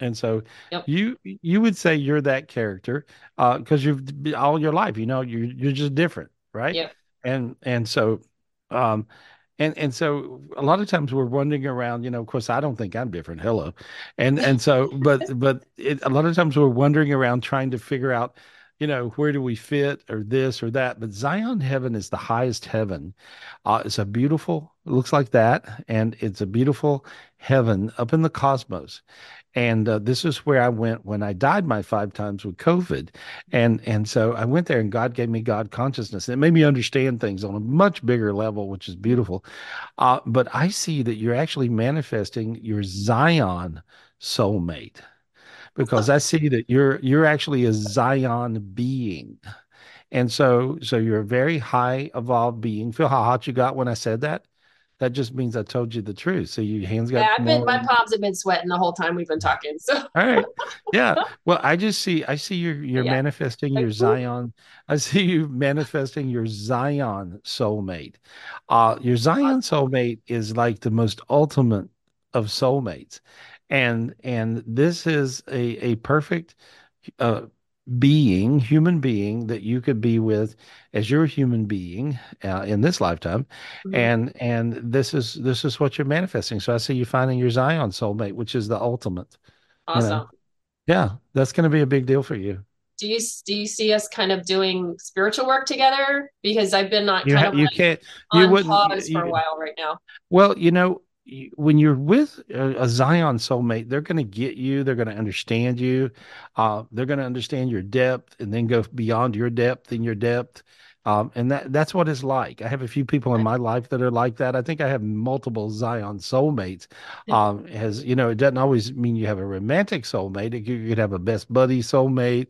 [SPEAKER 2] And so
[SPEAKER 18] Yep.
[SPEAKER 2] you you would say you're that character uh because you've been all your life, you know, you're you're just different, right?
[SPEAKER 18] Yep.
[SPEAKER 2] And and so um and and so a lot of times we're wandering around, you know, of course I don't think I'm different. Hello. And and so but but it, a lot of times we're wandering around trying to figure out, you know, where do we fit or this or that. But Zion heaven is the highest heaven. Uh, it's a beautiful, looks like that, and it's a beautiful heaven up in the cosmos. And uh, this is where I went when I died my five times with COVID, and and so I went there, and God gave me God consciousness. And It made me understand things on a much bigger level, which is beautiful. Uh, but I see that you're actually manifesting your Zion soulmate because I see that you're you're actually a Zion being. And so so you're a very high evolved being. Feel how hot you got when I said that? That just means I told you the truth. So your hands got
[SPEAKER 18] Yeah, I've been my palms have been sweating the whole time we've been talking. So
[SPEAKER 2] All right. Yeah. Well, I just see I see you're you're
[SPEAKER 18] Yeah.
[SPEAKER 2] manifesting your Zion. I see you manifesting your Zion soulmate. Uh your Zion soulmate is like the most ultimate of soulmates. And and this is a a perfect uh being, human being that you could be with as your human being uh, in this lifetime.
[SPEAKER 18] Mhm.
[SPEAKER 2] And and this is this is what you're manifesting. So I see you finding your Zion soulmate, which is the ultimate. You know?
[SPEAKER 18] awesome.
[SPEAKER 2] Yeah, that's going to be a big deal for you.
[SPEAKER 18] Do you do you see us kind of doing spiritual work together? Because I've been not
[SPEAKER 2] You
[SPEAKER 18] kind
[SPEAKER 2] ha-
[SPEAKER 18] of
[SPEAKER 2] you
[SPEAKER 18] like
[SPEAKER 2] can't you wouldn't
[SPEAKER 18] pause for a while right now.
[SPEAKER 2] Well, you know, when you're with a, a Zion soulmate, they're going to get you. They're going to understand you. Uh, they're going to understand your depth and then go beyond your depth and your depth. Um, and that that's what it's like. I have a few people in my life that are like that. I think I have multiple Zion soulmates. Um, as you know, it doesn't always mean you have a romantic soulmate. It- You could have a best buddy soulmate.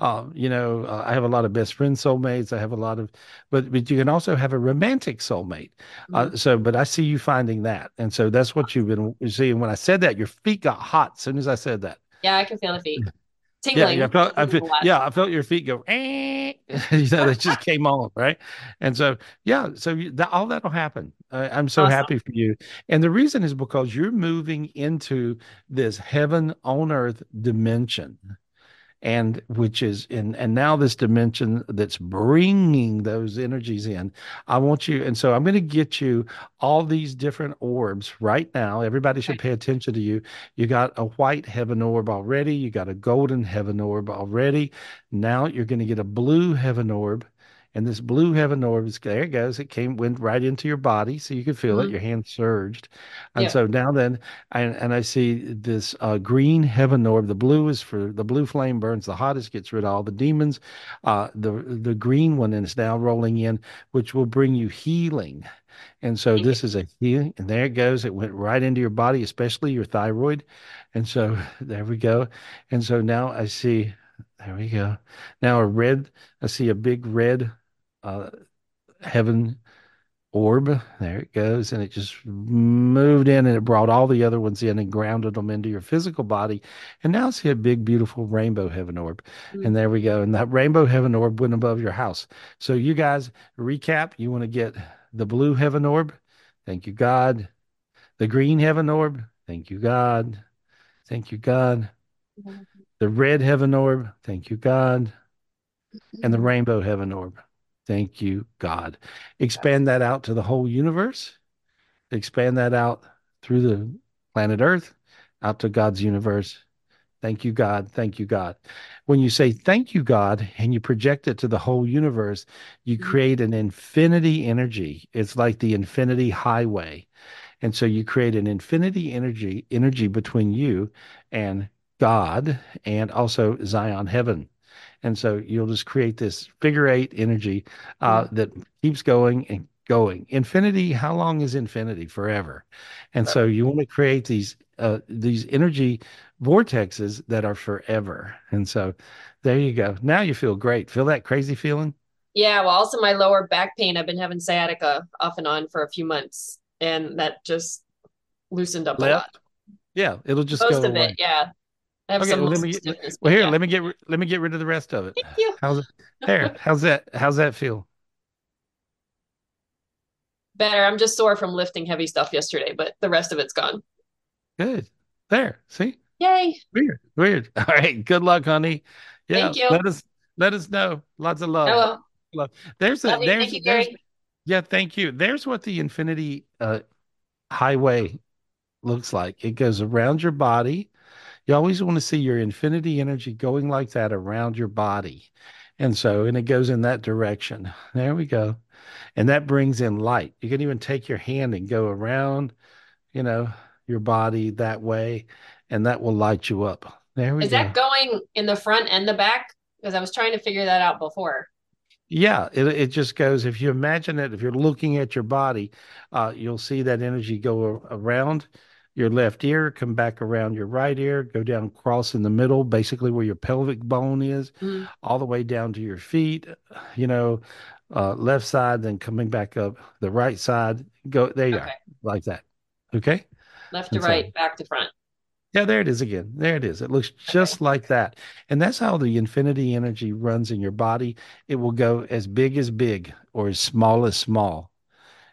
[SPEAKER 2] Um, you know, uh, I have a lot of best friend soulmates. I have a lot of, but but you can also have a romantic soulmate. Uh, so, but I see you finding that, and so that's what you've been seeing. When I said that, your feet got hot as soon as I said that.
[SPEAKER 18] Yeah, I can feel the feet tingling.
[SPEAKER 2] yeah, I felt, I yeah, I felt your feet go, eh. you know, they just came on, right? And so, yeah, so you, that, all that'll happen. Uh, I'm so
[SPEAKER 18] Awesome.
[SPEAKER 2] happy for you. And the reason is because you're moving into this heaven on earth dimension and which is in and now this dimension that's bringing those energies in i want you and so i'm going to get you all these different orbs right now. Everybody should pay attention to you. You got a white heaven orb already. You got a golden heaven orb already. Now you're going to get a blue heaven orb and this blue heaven orb is there it goes. It came went right into your body, so you could feel it.
[SPEAKER 18] Mhm.
[SPEAKER 2] Your hand surged, and
[SPEAKER 18] Yeah.
[SPEAKER 2] so now then, and and I see this uh, green heaven orb. The blue is for the blue flame burns the hottest, gets rid of all the demons. Uh, the the green one is now rolling in, which will bring you healing. And so this is a healing, and there it goes. It went right into your body, especially your thyroid. And so there we go. And so now I see, there we go. Now a red, I see a big red uh, heaven orb. There it goes. And it just moved in and it brought all the other ones in and grounded them into your physical body. And now see a big, beautiful rainbow heaven orb. And there we go. And that rainbow heaven orb went above your house. So you guys recap. You want to get the blue heaven orb. Thank you, God. The green heaven orb. Thank you, God. Thank you, God. The red heaven orb. Thank you, God. And the rainbow heaven orb. Thank you, God. Expand that out to the whole universe. Expand that out through the planet Earth, out to God's universe. Thank you, God. Thank you, God. When you say thank you, God, and you project it to the whole universe, you mm-hmm. create an infinity energy. It's like the infinity highway. And so you create an infinity energy energy between you and God and also Zion heaven. And so you'll just create this figure eight energy uh, that keeps going and going. Infinity, how long is infinity? Forever. And so you want to create these uh, these energy vortexes that are forever. And so there you go. Now you feel great. Feel that crazy feeling?
[SPEAKER 18] Yeah, well, also my lower back pain. I've been having sciatica off and on for a few months, and that just loosened up a lot.
[SPEAKER 2] Yeah, it'll just
[SPEAKER 18] Most
[SPEAKER 2] go
[SPEAKER 18] of
[SPEAKER 2] away.
[SPEAKER 18] it, yeah.
[SPEAKER 2] Okay,
[SPEAKER 18] some
[SPEAKER 2] well, let me well here,
[SPEAKER 18] yeah.
[SPEAKER 2] let me get let me get rid of the rest of it.
[SPEAKER 18] Thank you.
[SPEAKER 2] How's it? There. How's that? How's that feel?
[SPEAKER 18] Better. I'm just sore from lifting heavy stuff yesterday, but the rest of it's gone.
[SPEAKER 2] Good. There. See?
[SPEAKER 18] Yay.
[SPEAKER 2] Weird. Weird. All right. Good luck, honey. Yeah.
[SPEAKER 18] Thank you.
[SPEAKER 2] Let us let us know. Lots of love.
[SPEAKER 18] I will.
[SPEAKER 2] Love. There's a
[SPEAKER 18] Love
[SPEAKER 2] there's
[SPEAKER 18] Thank you,
[SPEAKER 2] there's yeah, thank you. There's what the infinity uh highway looks like. It goes around your body. You always want to see your infinity energy going like that around your body. And so, and it goes in that direction. There we go. And that brings in light. You can even take your hand and go around, you know, your body that way, and that will light you up. There we
[SPEAKER 18] Is
[SPEAKER 2] go.
[SPEAKER 18] that going in the front and the back? Because I was trying to figure that out before.
[SPEAKER 2] Yeah, it it just goes. If you imagine it, if you're looking at your body, uh, you'll see that energy go around your left ear, come back around your right ear, go down, cross in the middle, basically where your pelvic bone is,
[SPEAKER 18] Mhm.
[SPEAKER 2] all the way down to your feet. You know, uh, left side, then coming back up the right side. Go there. You
[SPEAKER 18] Okay.
[SPEAKER 2] are, like that. Okay.
[SPEAKER 18] Left to
[SPEAKER 2] And so-
[SPEAKER 18] right, back to front.
[SPEAKER 2] Yeah, there it is again. There it is. It looks just like that. And that's how the infinity energy runs in your body. It will go as big as big or as small as small.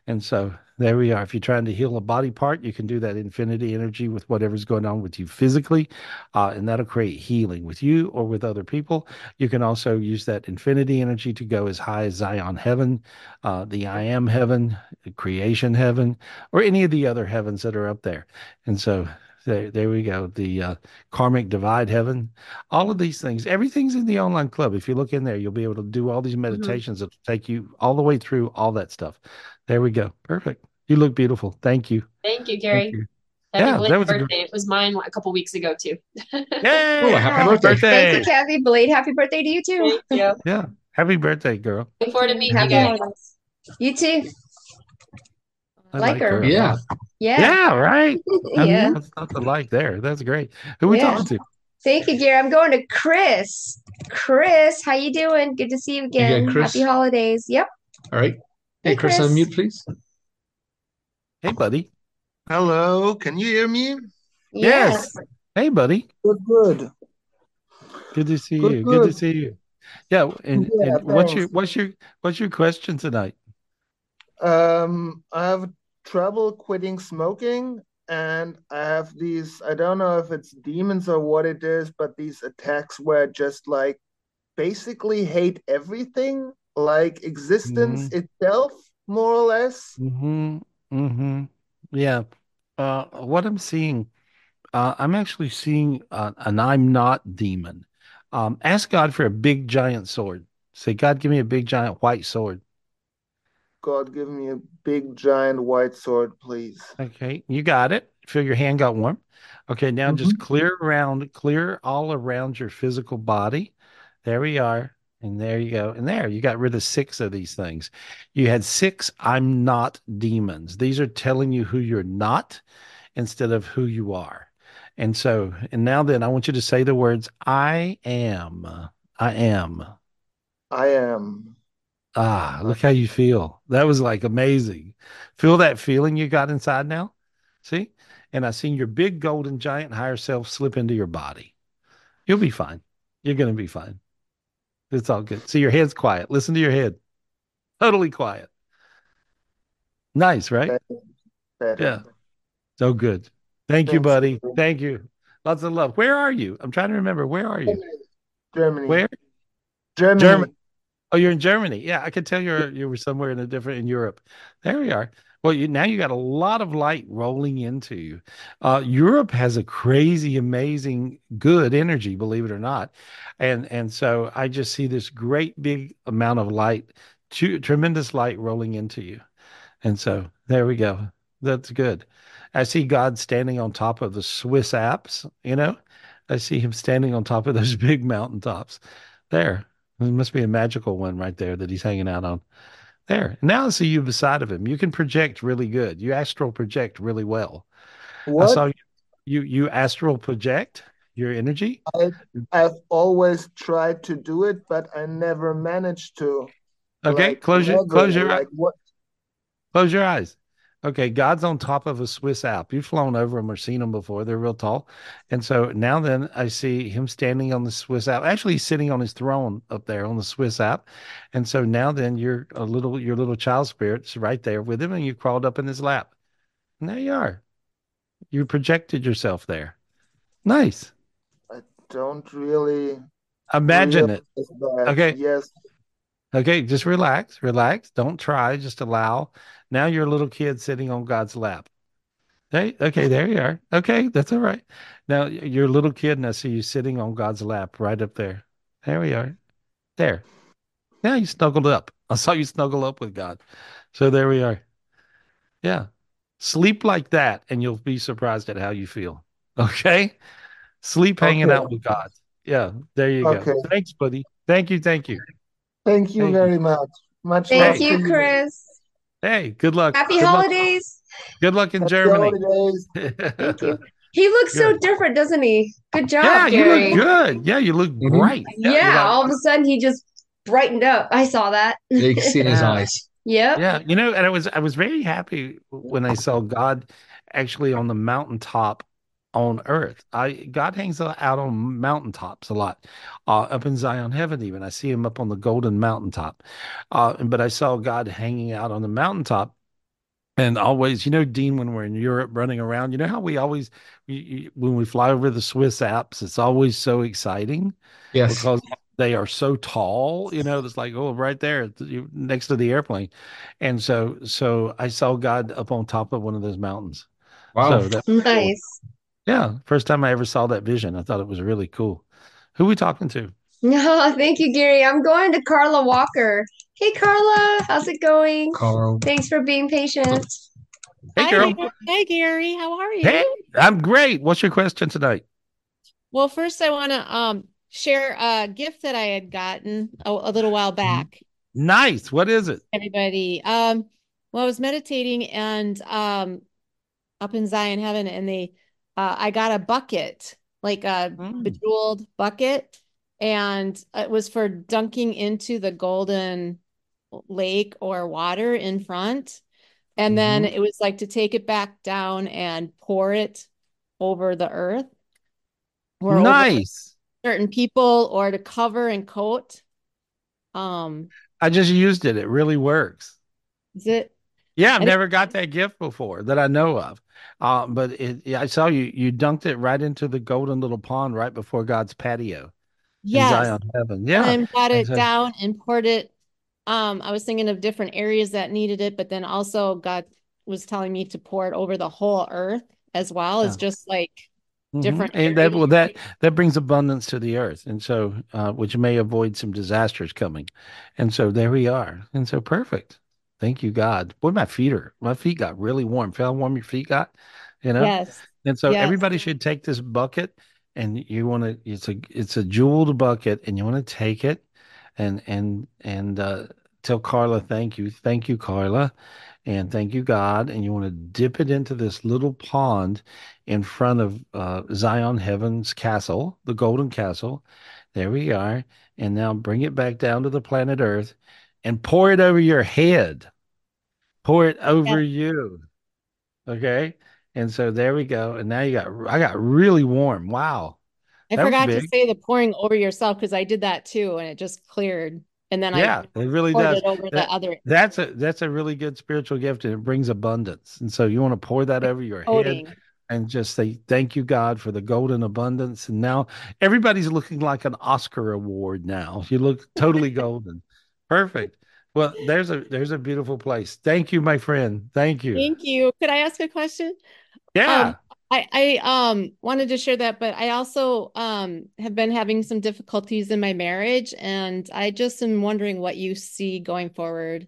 [SPEAKER 2] And so there we are. If you're trying to heal a body part, you can do that infinity energy with whatever's going on with you physically, uh, and that'll create healing with you or with other people. You can also use that infinity energy to go as high as Zion heaven, uh, the I am heaven, creation heaven, or any of the other heavens that are up there. And so There, there we go. The uh, karmic divide heaven, all of these things, everything's in the online club. If you look in there, you'll be able to do all these meditations that take you all the way through all that stuff. There we go. Perfect. You look beautiful. Thank you.
[SPEAKER 18] Thank you, Gary.
[SPEAKER 2] you.
[SPEAKER 18] Happy
[SPEAKER 2] Yeah, that was a good-
[SPEAKER 18] birthday. It was mine a couple weeks ago too.
[SPEAKER 2] Yay!
[SPEAKER 5] Happy birthday.
[SPEAKER 3] Thank you, Kathy. Blade, happy birthday to you too.
[SPEAKER 18] Thank you.
[SPEAKER 2] Yeah. Happy birthday, girl.
[SPEAKER 18] Look forward to meeting you guys.
[SPEAKER 3] holidays. You too.
[SPEAKER 2] I
[SPEAKER 3] Like her.
[SPEAKER 2] a
[SPEAKER 5] Yeah.
[SPEAKER 3] Yeah.
[SPEAKER 2] Yeah, right. I mean,
[SPEAKER 3] Yeah.
[SPEAKER 2] That's not the like there. That's great. Who we
[SPEAKER 3] Yeah.
[SPEAKER 2] talking to?
[SPEAKER 3] Thank you, Gary. I'm going to Chris. Chris, how you doing? Good to see you
[SPEAKER 5] got
[SPEAKER 3] again.
[SPEAKER 5] Chris?
[SPEAKER 3] Happy holidays. Yep.
[SPEAKER 5] All right. Hey,
[SPEAKER 3] Hey,
[SPEAKER 5] Chris,
[SPEAKER 3] Chris.
[SPEAKER 5] unmute, please.
[SPEAKER 2] Hey, buddy.
[SPEAKER 19] Hello, can you hear me?
[SPEAKER 2] Yes. Hey, buddy.
[SPEAKER 19] Good, good.
[SPEAKER 2] Good to see
[SPEAKER 19] Good,
[SPEAKER 2] you. Good to see you. Yeah, and,
[SPEAKER 19] Yeah,
[SPEAKER 2] and what's your what's your what's your question tonight?
[SPEAKER 19] Um, I have trouble quitting smoking, and I have these, I don't know if it's demons or what it is, but these attacks where I just like basically hate everything, like existence itself, more or less.
[SPEAKER 2] Mm-hmm. Mm-hmm. Yeah. Uh, what I'm seeing, uh, I'm actually seeing uh, an I'm not demon. Um, ask God for a big giant sword. Say, God, give me a big giant white sword.
[SPEAKER 19] God, give me a big giant white sword, please.
[SPEAKER 2] Okay, you got it. Feel your hand got warm. Okay, now just mm-hmm. clear around, clear all around your physical body. There we are. And there you go. And there, you got rid of six of these things. You had six I'm not demons. These are telling you who you're not instead of who you are. And so, and now then, I want you to say the words I am. I am.
[SPEAKER 19] I am.
[SPEAKER 2] Ah, look how you feel. That was like amazing. Feel that feeling you got inside now? See? And I seen your big golden giant higher self slip into your body. You'll be fine. You're going to be fine. It's all good. See, your head's quiet. Listen to your head. Totally quiet. Nice, right? Yeah. So good. Thank you, buddy. Thank you. Lots of love. Where are you? I'm trying to remember. Where are you?
[SPEAKER 19] Germany.
[SPEAKER 2] Where?
[SPEAKER 19] Germany.
[SPEAKER 2] Germany. Oh, you're in Germany. Yeah, I could tell you're you were somewhere in a different in Europe. There we are. Well, you now you got a lot of light rolling into you. Uh, Europe has a crazy, amazing, good energy, believe it or not, and and so I just see this great big amount of light, tu- tremendous light rolling into you, and so there we go. That's good. I see God standing on top of the Swiss Alps. You know, I see Him standing on top of those big mountaintops. There, it must be a magical one right there that He's hanging out on. There. Now I see you beside of him. You can project really good. You astral project really well. I
[SPEAKER 19] What?
[SPEAKER 2] saw you you you astral project your energy.
[SPEAKER 19] I, I've always tried to do it, but I never managed to.
[SPEAKER 2] Okay,
[SPEAKER 19] Like,
[SPEAKER 2] close your close your
[SPEAKER 19] Like, what?
[SPEAKER 2] close your eyes. Okay, God's on top of a Swiss Alp. You've flown over them or seen them before. They're real tall. And so now then I see him standing on the Swiss Alp. Actually, he's sitting on his throne up there on the Swiss Alp. And so now then you're a little your little child spirit's right there with him and you crawled up in his lap. And there you are. You projected yourself there. Nice.
[SPEAKER 19] I don't really
[SPEAKER 2] Imagine it.
[SPEAKER 19] that.
[SPEAKER 2] Okay.
[SPEAKER 19] Yes.
[SPEAKER 2] Okay, just relax, relax. Don't try, just allow. Now you're a little kid sitting on God's lap. Hey, okay, there you are. Okay, that's all right. Now you're a little kid, and I see you sitting on God's lap right up there. There we are. There. Now you snuggled up. I saw you snuggle up with God. So there we are. Yeah. Sleep like that, and you'll be surprised at how you feel. Okay? Sleep hanging
[SPEAKER 19] Okay.
[SPEAKER 2] out with God. Yeah, there you
[SPEAKER 19] Okay.
[SPEAKER 2] go. Thanks, buddy. Thank you. Thank you.
[SPEAKER 19] Thank you
[SPEAKER 2] Thank you.
[SPEAKER 19] very much. Much
[SPEAKER 3] Thank
[SPEAKER 19] love
[SPEAKER 3] you,
[SPEAKER 19] to
[SPEAKER 3] Chris.
[SPEAKER 2] Hey, good luck.
[SPEAKER 3] Happy
[SPEAKER 2] Good luck.
[SPEAKER 3] holidays.
[SPEAKER 2] Good luck in
[SPEAKER 19] Happy
[SPEAKER 2] Germany.
[SPEAKER 19] holidays.
[SPEAKER 3] Thank you. He looks so different, doesn't he? Good job,
[SPEAKER 2] Yeah, you look good. Yeah, you look mm-hmm. bright.
[SPEAKER 3] Yeah,
[SPEAKER 2] you're like-
[SPEAKER 3] all of a sudden he just brightened up. I saw that.
[SPEAKER 5] Yeah, you can see in his eyes.
[SPEAKER 3] Yeah.
[SPEAKER 2] Yeah, you know, and I was I was very happy when I saw God actually on the mountaintop on earth. I God hangs out on mountaintops a lot, uh, up in Zion Heaven. Even I see him up on the golden mountaintop. Uh, but I saw God hanging out on the mountaintop. And always, you know, Dean, when we're in Europe running around, you know how we always, you, you, when we fly over the Swiss Alps, it's always so exciting
[SPEAKER 5] Yes.
[SPEAKER 2] because they are so tall. You know, it's like oh, right there next to the airplane. And so, so I saw God up on top of one of those mountains.
[SPEAKER 5] Wow.
[SPEAKER 2] So that
[SPEAKER 3] Nice.
[SPEAKER 2] Yeah, first time I ever saw that vision, I thought it was really cool. Who we talking to?
[SPEAKER 3] No, thank you, Gary. I'm going to Carla Walker. Hey, Carla, how's it going?
[SPEAKER 5] Carl.
[SPEAKER 3] Thanks for being patient.
[SPEAKER 2] Hey,
[SPEAKER 20] Hi
[SPEAKER 2] girl.
[SPEAKER 20] there. Hey, Gary. How are you?
[SPEAKER 2] Hey, I'm great. What's your question tonight?
[SPEAKER 20] Well, first I want to um share a gift that I had gotten a, a little while back.
[SPEAKER 2] Nice. What is it?
[SPEAKER 20] Everybody. Um, well, I was meditating and um up in Zion Heaven, and they uh I got a bucket, like a bejeweled bucket, and it was for dunking into the golden lake or water in front. And then
[SPEAKER 2] Mhm.
[SPEAKER 20] it was like to take it back down and pour it over the earth or
[SPEAKER 2] Nice.
[SPEAKER 20] certain people or to cover and coat. Um,
[SPEAKER 2] I just used it. It really works.
[SPEAKER 20] is it?
[SPEAKER 2] Yeah, I've never got that gift before that I know of. Uh, but it, yeah, I saw you. You dunked it right into the golden little pond right before God's patio
[SPEAKER 20] Yes.
[SPEAKER 2] Yeah.
[SPEAKER 20] And got it
[SPEAKER 2] so-
[SPEAKER 20] down and poured it. Um, I was thinking of different areas that needed it, but then also God was telling me to pour it over the whole earth as well
[SPEAKER 2] Yeah.
[SPEAKER 20] just like
[SPEAKER 2] Mhm.
[SPEAKER 20] different
[SPEAKER 2] And that well that that brings abundance to the earth, and so uh, which may avoid some disasters coming, and so there we are, and so perfect. Thank you, God. Boy, my feet are my feet got really warm. Feel how warm your feet got, you know.
[SPEAKER 20] Yes.
[SPEAKER 2] And so
[SPEAKER 20] Yes.
[SPEAKER 2] everybody should take this bucket, and you want to. It's a it's a jeweled bucket, and you want to take it, and and and uh, tell Carla thank you, thank you, Carla, and thank you, God. And you want to dip it into this little pond in front of uh, Zion Heaven's castle, the Golden Castle. There we are. And now bring it back down to the planet Earth, and pour it over your head. Pour it over you. Okay. And so there we go. And now you got, I got really warm. Wow.
[SPEAKER 20] I
[SPEAKER 2] That
[SPEAKER 20] forgot to say the pouring over yourself because I did that too, and it just cleared. And then
[SPEAKER 2] Yeah,
[SPEAKER 20] I
[SPEAKER 2] it really does.
[SPEAKER 20] it over
[SPEAKER 2] That-
[SPEAKER 20] the other
[SPEAKER 2] that's a that's a really good spiritual gift and it brings abundance. And so you want to pour that over your head and just say thank you God for the golden abundance. And now everybody's looking like an Oscar award now. You look totally golden. Perfect. Well, there's a there's a beautiful place. Thank you, my friend. Thank you.
[SPEAKER 20] Thank you. Could I ask a question?
[SPEAKER 2] Yeah.
[SPEAKER 20] Um, I I um wanted to share that, but I also um have been having some difficulties in my marriage, and I just am wondering what you see going forward.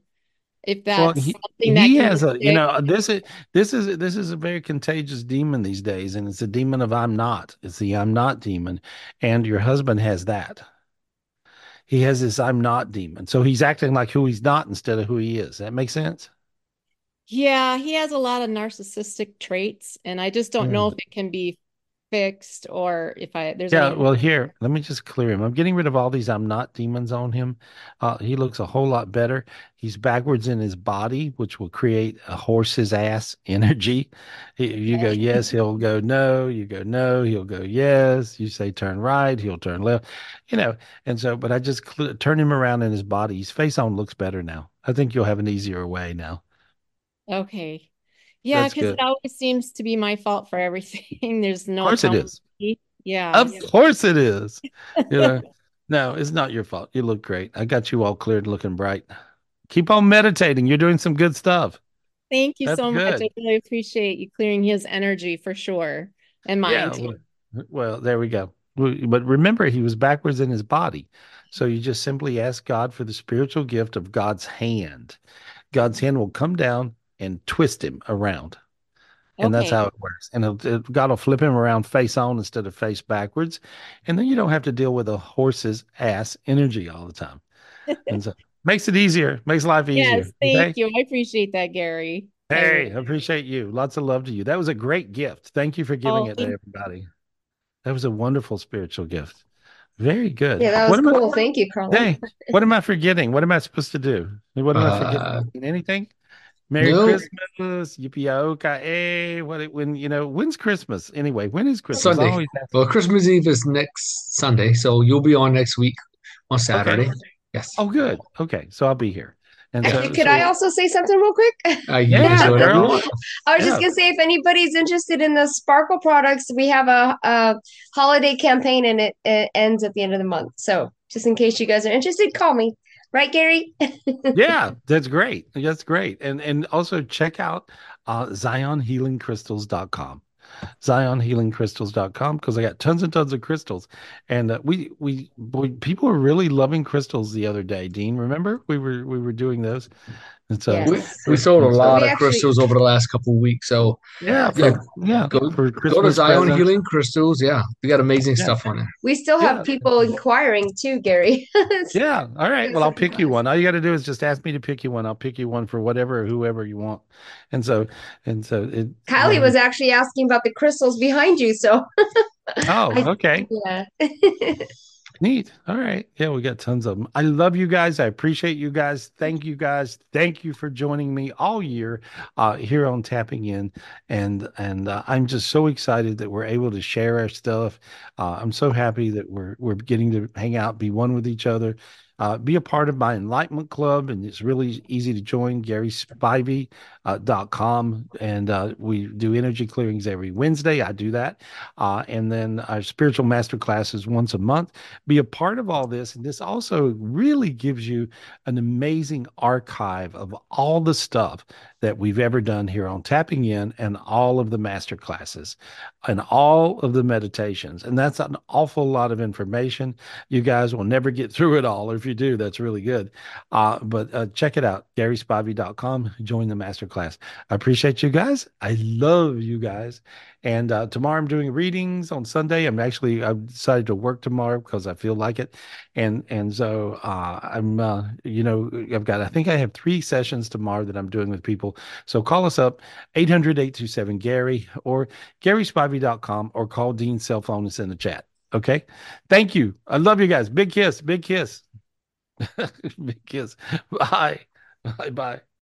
[SPEAKER 20] If
[SPEAKER 2] Well, he,
[SPEAKER 20] something that
[SPEAKER 2] he has a, you know, this is this is this is a very contagious demon these days, and it's a demon of I'm not. It's the I'm not demon, and your husband has that. He has this I'm not demon, so he's acting like who he's not instead of who he is. That makes sense.
[SPEAKER 20] Yeah, he has a lot of narcissistic traits, and I just don't know hmm. if it can be fixed or if I there's
[SPEAKER 2] Yeah,
[SPEAKER 20] any
[SPEAKER 2] well, here, let me just clear him. I'm getting rid of all these I'm not demons on him. Uh, he looks a whole lot better. He's backwards in his body, which will create a horse's ass energy. He- You go yes, he'll go no. You go no, he'll go yes. You say turn right, he'll turn left. You know, and so, but I just cl- turn him around in his body. His face on looks better now. I think you'll have an easier way now.
[SPEAKER 20] Okay. Yeah, because it always seems to be my fault for everything. There's no
[SPEAKER 2] Of course it is.
[SPEAKER 20] Yeah.
[SPEAKER 2] Of course it is. You know, no, it's not your fault. You look great. I got you all cleared, looking bright. Keep on meditating. You're doing some good stuff.
[SPEAKER 20] Thank you
[SPEAKER 2] That's
[SPEAKER 20] so much. I really appreciate you clearing his energy for sure and
[SPEAKER 2] Yeah.
[SPEAKER 20] too.
[SPEAKER 2] Well, well, there we go. But remember, he was backwards in his body. So you just simply ask God for the spiritual gift of God's hand. God's hand will come down and twist him around. And that's how it works. And it'll, it, God will flip him around face on instead of face backwards. And then you don't have to deal with a horse's ass energy all the time. And so makes it easier, makes life easier.
[SPEAKER 20] Yes, thank
[SPEAKER 2] okay?
[SPEAKER 20] you. I appreciate that, Gary.
[SPEAKER 2] Hey, I appreciate you. Lots of love to you. That was a great gift. Thank you for giving
[SPEAKER 20] Oh,
[SPEAKER 2] it to everybody. That was a wonderful spiritual gift. Very good.
[SPEAKER 3] Yeah, that
[SPEAKER 2] What
[SPEAKER 3] was
[SPEAKER 2] I-
[SPEAKER 3] cool. Thank you, Carla.
[SPEAKER 2] Hey, what am I forgetting? What am I supposed to do? What am I
[SPEAKER 5] Uh,
[SPEAKER 2] forgetting? Anything? Merry
[SPEAKER 5] no.
[SPEAKER 2] Christmas, yippee okay. What it, when you know when's Christmas anyway? When is Christmas?
[SPEAKER 5] Sunday. Well, Christmas Eve is next Sunday, so you'll be on next week on Saturday. Yes.
[SPEAKER 2] Oh, good. Okay, so I'll be here. And so,
[SPEAKER 3] Could I also say something real quick?
[SPEAKER 5] Uh, you
[SPEAKER 2] Yeah,
[SPEAKER 5] whatever you
[SPEAKER 2] girl.
[SPEAKER 5] want.
[SPEAKER 3] I was just
[SPEAKER 2] Yeah.
[SPEAKER 3] gonna say, if anybody's interested in the Sparkle products, we have a, a holiday campaign, and it, it ends at the end of the month. So, just in case you guys are interested, call me. Right, Gary?
[SPEAKER 2] yeah, that's great. That's great. And and also check out uh zionhealingcrystals.com. zionhealingcrystals.com because I got tons and tons of crystals. And uh, we, we, boy, people are really loving crystals the other day. Dean, remember we were, we were doing those. And so
[SPEAKER 5] We, we sold a lot
[SPEAKER 3] We
[SPEAKER 5] of
[SPEAKER 3] actually-
[SPEAKER 5] crystals over the last couple of weeks. So
[SPEAKER 2] Yeah,
[SPEAKER 5] yeah,
[SPEAKER 2] for- yeah,
[SPEAKER 5] go,
[SPEAKER 2] for
[SPEAKER 5] go to Zion
[SPEAKER 2] presents.
[SPEAKER 5] Healing Crystals. Yeah, we got amazing
[SPEAKER 2] Yeah.
[SPEAKER 5] stuff on it.
[SPEAKER 3] We still have people inquiring too, Gary.
[SPEAKER 2] Yeah. All right. Well, I'll pick you one. All you got to do is just ask me to pick you one. I'll pick you one for whatever, whoever you want. And so, and so it.
[SPEAKER 3] Kylie um, was actually asking about the crystals behind you, so
[SPEAKER 2] Oh,
[SPEAKER 3] I-
[SPEAKER 2] okay.
[SPEAKER 3] yeah.
[SPEAKER 2] Neat. All right. Yeah, we got tons of them. I love you guys. I appreciate you guys. Thank you guys. Thank you for joining me all year uh, here on Tapping In, and and uh, I'm just so excited that we're able to share our stuff. Uh, I'm so happy that we're we're getting to hang out, be one with each other. Uh, be a part of my enlightenment club, and it's really easy to join. GarySpivey uh, and uh, we do energy clearings every Wednesday. I do that, uh, and then our spiritual master classes once a month. Be a part of all this, and this also really gives you an amazing archive of all the stuff that we've ever done here on Tapping In, and all of the master classes, and all of the meditations, and that's an awful lot of information. You guys will never get through it all, or if you do, that's really good. Uh, but uh, check it out, GarySpivey.com. Join the master class. I appreciate you guys. I love you guys. And uh, tomorrow I'm doing readings on Sunday. I'm actually I've decided to work tomorrow because I feel like it, and and so uh, I'm uh, you know I've got I think I have three sessions tomorrow that I'm doing with people. So call us up 800-827 Gary or GarySpivey.com or call Dean's cell phone and send a chat. Okay. Thank you. I love you guys. Big kiss. Big kiss. big kiss. Bye. Bye. Bye.